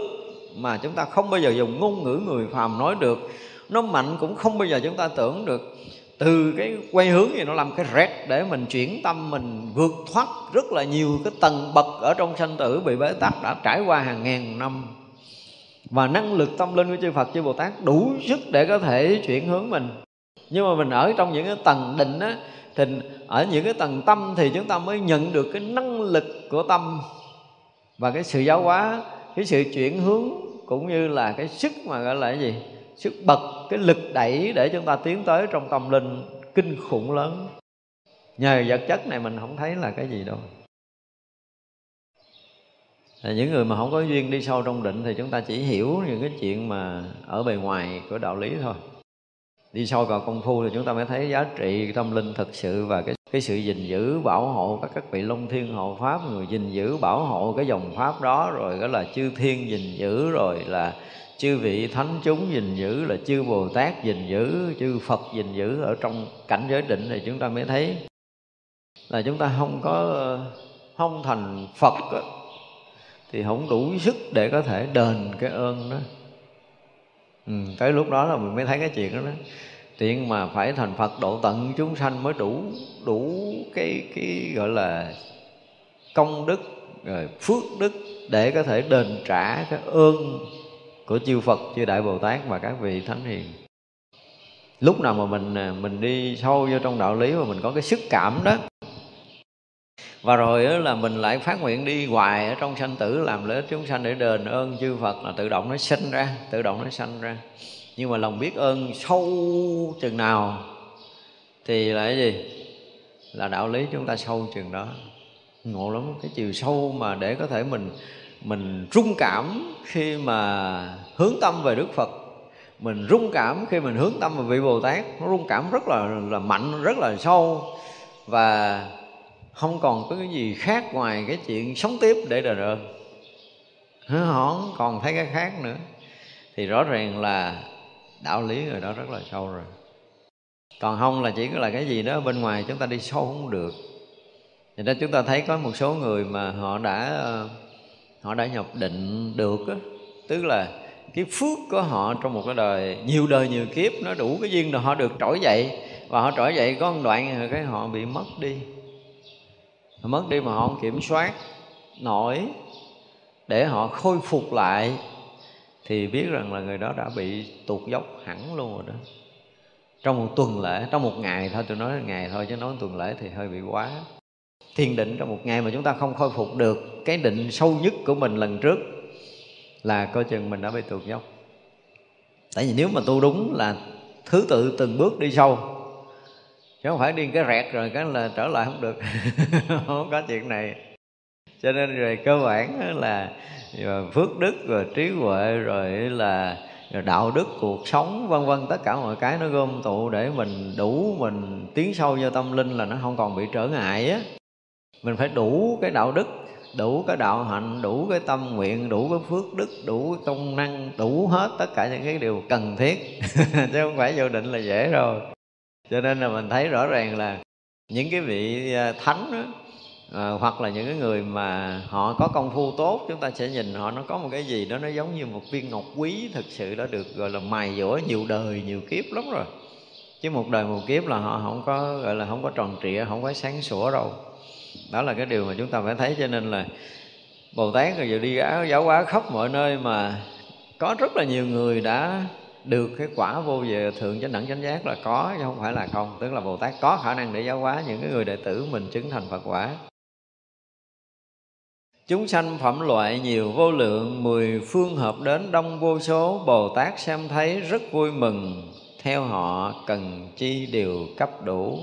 mà chúng ta không bao giờ dùng ngôn ngữ người phàm nói được. Nó mạnh cũng không bao giờ chúng ta tưởng được. Từ cái quay hướng gì nó làm cái rét để mình chuyển tâm, mình vượt thoát rất là nhiều cái tầng bậc ở trong sanh tử bị bế tắc đã trải qua hàng ngàn năm và năng lực tâm linh của chư Phật, chư Bồ Tát đủ sức để có thể chuyển hướng mình. Nhưng mà mình ở trong những cái tầng định á, thì ở những cái tầng tâm thì chúng ta mới nhận được cái năng lực của tâm. Và cái sự giáo hóa, cái sự chuyển hướng, cũng như là cái sức mà gọi là cái gì? Sức bật, cái lực đẩy để chúng ta tiến tới trong tâm linh kinh khủng lớn. Nhờ vật chất này mình không thấy là cái gì đâu là những người mà không có duyên đi sâu trong định thì chúng ta chỉ hiểu những cái chuyện mà ở bề ngoài của đạo lý thôi. Đi sâu vào công phu thì chúng ta mới thấy giá trị tâm linh thực sự và cái cái sự gìn giữ, bảo hộ các các vị long thiên hộ pháp, người gìn giữ, bảo hộ cái dòng pháp đó, rồi đó là chư thiên gìn giữ, rồi là chư vị thánh chúng gìn giữ, là chư bồ tát gìn giữ, chư phật gìn giữ ở trong cảnh giới định thì chúng ta mới thấy là chúng ta không có, không thành phật thì không đủ sức để có thể đền cái ơn đó. Ừ, tới lúc đó là mình mới thấy cái chuyện đó đó. Tiện mà phải thành Phật độ tận chúng sanh mới đủ đủ cái cái gọi là công đức rồi phước đức để có thể đền trả cái ơn của chư Phật chư Đại Bồ Tát và các vị thánh hiền. Lúc nào mà mình à, mình đi sâu vô trong đạo lý mà mình có cái sức cảm đó và rồi là mình lại phát nguyện đi hoài ở trong sanh tử, làm lợi ích chúng sanh để đền ơn chư Phật là tự động nó sinh ra, tự động nó sanh ra. Nhưng mà lòng biết ơn sâu chừng nào thì là cái gì? Là đạo lý chúng ta sâu chừng đó. Ngộ lắm, cái chiều sâu mà để có thể mình mình rung cảm khi mà hướng tâm về Đức Phật. Mình rung cảm khi mình hướng tâm về vị Bồ Tát, nó rung cảm rất là là mạnh, rất là sâu. Và không còn có cái gì khác ngoài cái chuyện sống tiếp để đời ơn họ không còn thấy cái khác nữa. Thì rõ ràng là đạo lý người đó rất là sâu rồi. Còn không là chỉ là cái gì đó bên ngoài chúng ta đi sâu không được. Thì đó chúng ta thấy có một số người mà họ đã họ đã nhập định được á. Tức là cái phước của họ trong một cái đời, nhiều đời nhiều kiếp, nó đủ cái duyên rồi họ được trỗi dậy. Và họ trỗi dậy có một đoạn cái họ bị mất đi họ mất đi mà họ không kiểm soát nổi. Để họ khôi phục lại thì biết rằng là người đó đã bị tụt dốc hẳn luôn rồi đó. Trong một tuần lễ, trong một ngày thôi, tôi nói là ngày thôi chứ nói tuần lễ thì hơi bị quá. Thiền định trong một ngày mà chúng ta không khôi phục được, cái định sâu nhất của mình lần trước là coi chừng mình đã bị tụt dốc. Tại vì nếu mà tu đúng là thứ tự từng bước đi sâu chứ không phải đi cái rẹt rồi cái là trở lại không được. Không có chuyện này. Cho nên rồi cơ bản là ờ, phước đức rồi trí huệ rồi là rồi đạo đức, cuộc sống, vân vân, tất cả mọi cái nó gom tụ để mình đủ mình tiến sâu vô tâm linh là nó không còn bị trở ngại á. Mình phải đủ cái đạo đức, đủ cái đạo hạnh, đủ cái tâm nguyện, đủ cái phước đức, đủ cái công năng, đủ hết tất cả những cái điều cần thiết. Chứ không phải vô định là dễ rồi cho nên là mình thấy rõ ràng là những cái vị à, thánh đó, à, hoặc là những cái người mà họ có công phu tốt chúng ta sẽ nhìn họ nó có một cái gì đó nó giống như một viên ngọc quý thực sự đã được gọi là mài dũa nhiều đời nhiều kiếp lắm rồi. Chứ một đời một kiếp là họ không có gọi là không có tròn trịa không có sáng sủa đâu. Đó là cái điều mà chúng ta phải thấy cho nên là bồ tát rồi giờ đi giáo hóa khắp mọi nơi mà có rất là nhiều người đã được cái quả vô về thượng chánh đẳng chánh giác là có, chứ không phải là không. Tức là bồ tát có khả năng để giáo hóa những cái người đệ tử mình chứng thành phật quả. Chúng sanh phẩm loại nhiều vô lượng, Mười phương hợp đến đông vô số, Bồ Tát xem thấy rất vui mừng. Theo họ, cần chi đều cấp đủ.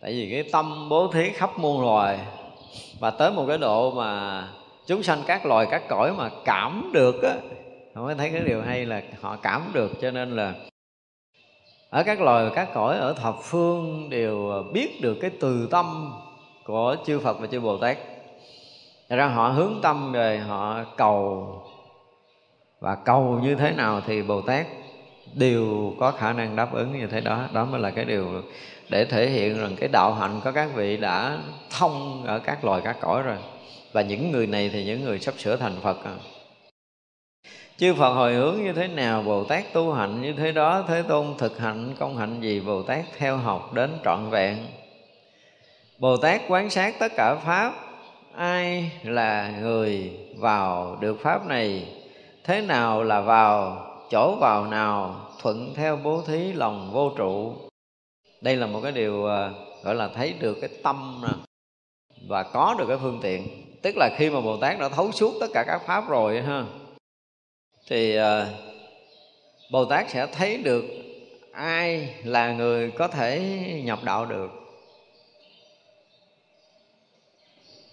Tại vì cái tâm bố thí khắp muôn loài Và tới một cái độ mà Chúng sanh các loài các cõi mà cảm được á họ mới thấy cái điều hay là họ cảm được, Cho nên là ở các loài, các cõi ở thập phương đều biết được cái từ tâm của chư Phật và chư Bồ Tát. Thật ra họ hướng tâm về, họ cầu. Và cầu như thế nào thì Bồ Tát đều có khả năng đáp ứng như thế đó. Đó mới là cái điều để thể hiện rằng cái đạo hạnh của các vị đã thông ở các loài, các cõi rồi. Và những người này thì những người sắp sửa thành Phật rồi. Chư Phật hồi hướng như thế nào, Bồ Tát tu hạnh như thế đó, Thế Tôn thực hạnh công hạnh gì, Bồ Tát theo học đến trọn vẹn. Bồ Tát quán sát tất cả Pháp, ai là người vào được pháp này, thế nào là vào, chỗ vào nào, thuận theo bố thí lòng vô trụ. Đây là một cái điều à, gọi là thấy được cái tâm nè, và có được cái phương tiện. Tức là khi mà bồ tát đã thấu suốt tất cả các pháp rồi ha thì ờ, bồ tát sẽ thấy được ai là người có thể nhập đạo được.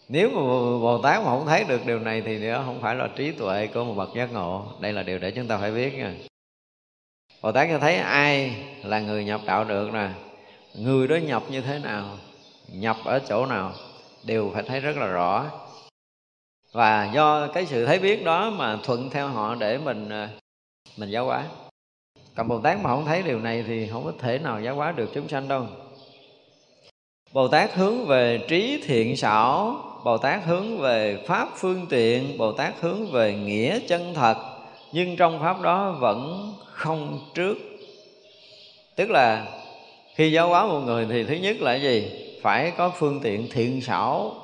Nếu mà bồ tát mà không thấy được điều này thì đó không phải là trí tuệ của một bậc giác ngộ. Đây là điều để chúng ta phải biết nha. Bồ tát sẽ thấy ai là người nhập đạo được nè. Người đó nhập như thế nào, nhập ở chỗ nào, đều phải thấy rất là rõ và do cái sự thấy biết đó mà thuận theo họ để mình ờ, mình giáo hóa. Còn bồ tát mà không thấy điều này thì không có thể nào giáo hóa được chúng sanh đâu. Bồ tát hướng về trí thiện xảo, bồ tát hướng về pháp phương tiện, bồ tát hướng về nghĩa chân thật, nhưng trong pháp đó vẫn không trước. Tức là khi giáo hóa một người thì thứ nhất là gì? Phải có phương tiện thiện xảo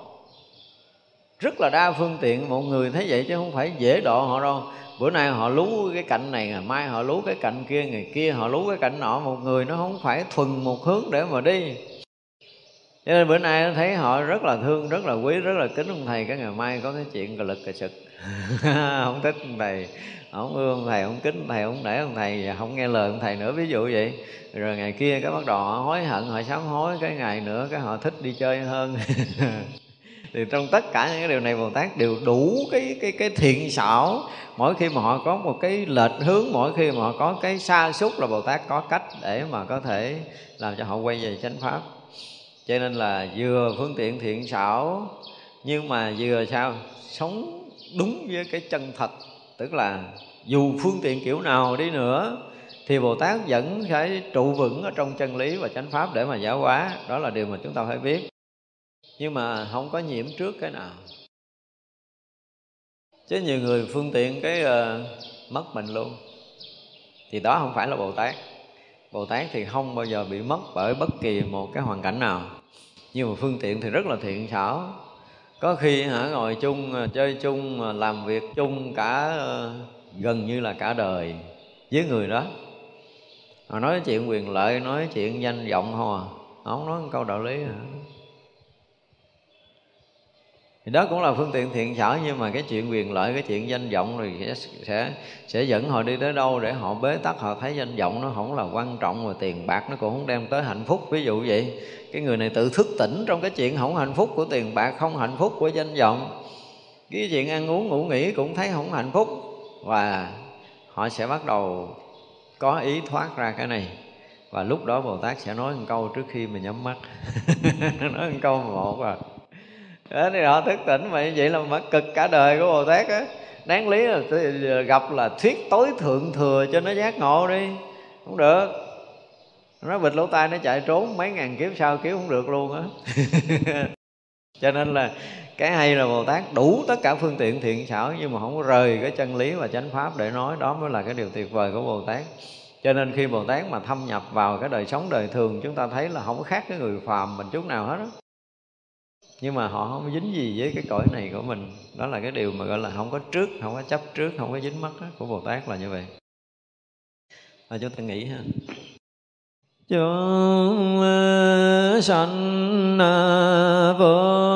rất là đa phương tiện mọi người thấy vậy chứ không phải dễ độ họ đâu. Bữa nay họ lú cái cạnh này ngày mai họ lú cái cạnh kia, ngày kia họ lú cái cạnh nọ, một người nó không phải thuần một hướng để mà đi. Cho nên bữa nay thấy họ rất là thương, rất là quý, rất là kính ông thầy, cái ngày mai có cái chuyện cà lực cà sực. Không thích ông thầy, không ưa ông thầy, không kính ông thầy, không để ông thầy không nghe lời ông thầy nữa. Ví dụ vậy, rồi ngày kia cái bắt đầu họ hối hận, họ sám hối, cái ngày nữa cái họ thích đi chơi hơn. thì trong tất cả những cái điều này bồ tát đều đủ cái cái cái thiện xảo. Mỗi khi mà họ có một cái lệch hướng, mỗi khi mà họ có cái xa xúc là bồ tát có cách để mà có thể làm cho họ quay về chánh pháp. Cho nên là vừa phương tiện thiện xảo, nhưng mà vừa sao? Sống đúng với cái chân thật, tức là dù phương tiện kiểu nào đi nữa, thì Bồ Tát vẫn phải trụ vững ở trong chân lý và chánh pháp để mà giáo hóa. Đó là điều mà chúng ta phải biết nhưng mà không có nhiễm trước cái nào. Chứ nhiều người phương tiện cái uh, mất mình luôn. Thì đó không phải là bồ tát. Bồ tát thì không bao giờ bị mất bởi bất kỳ một cái hoàn cảnh nào. Nhưng mà phương tiện thì rất là thiện xảo. Có khi hả ngồi chung ờ, chơi chung ờ, làm việc chung cả gần như là cả đời với người đó. Họ nói chuyện quyền lợi nói chuyện danh vọng không à. Không nói một câu đạo lý hả? Thì đó cũng là phương tiện thiện xảo nhưng mà cái chuyện quyền lợi, cái chuyện danh vọng rồi sẽ sẽ sẽ dẫn họ đi tới đâu để họ bế tắc, họ thấy danh vọng nó không là quan trọng và tiền bạc nó cũng không đem tới hạnh phúc. Ví dụ vậy, cái người này tự thức tỉnh trong cái chuyện không hạnh phúc của tiền bạc, không hạnh phúc của danh vọng. Cái chuyện ăn uống, ngủ nghỉ cũng thấy không hạnh phúc và họ sẽ bắt đầu có ý thoát ra cái này. Và lúc đó bồ tát sẽ nói một câu trước khi mình nhắm mắt. Nói một câu một à đó, thì họ thức tỉnh mà như vậy là mất cực cả đời của bồ tát á. Đáng lý là gặp là thuyết tối thượng thừa cho nó giác ngộ đi. Không được. Nó bịt lỗ tai nó chạy trốn mấy ngàn kiếp sau kiếp không được luôn á. Cho nên là cái hay là bồ tát đủ tất cả phương tiện thiện xảo nhưng mà không có rời cái chân lý và chánh pháp để nói. Đó mới là cái điều tuyệt vời của bồ tát. Cho nên khi bồ tát mà thâm nhập vào cái đời sống đời thường chúng ta thấy là không có khác cái người phàm mình chút nào hết á nhưng mà họ không dính gì với cái cõi này của mình. Đó là cái điều mà gọi là không có trước không có chấp trước không có dính mắt đó, của bồ tát là như vậy. À, chúng ta nghĩ ha. Chúng ờ, sanh ờ, vô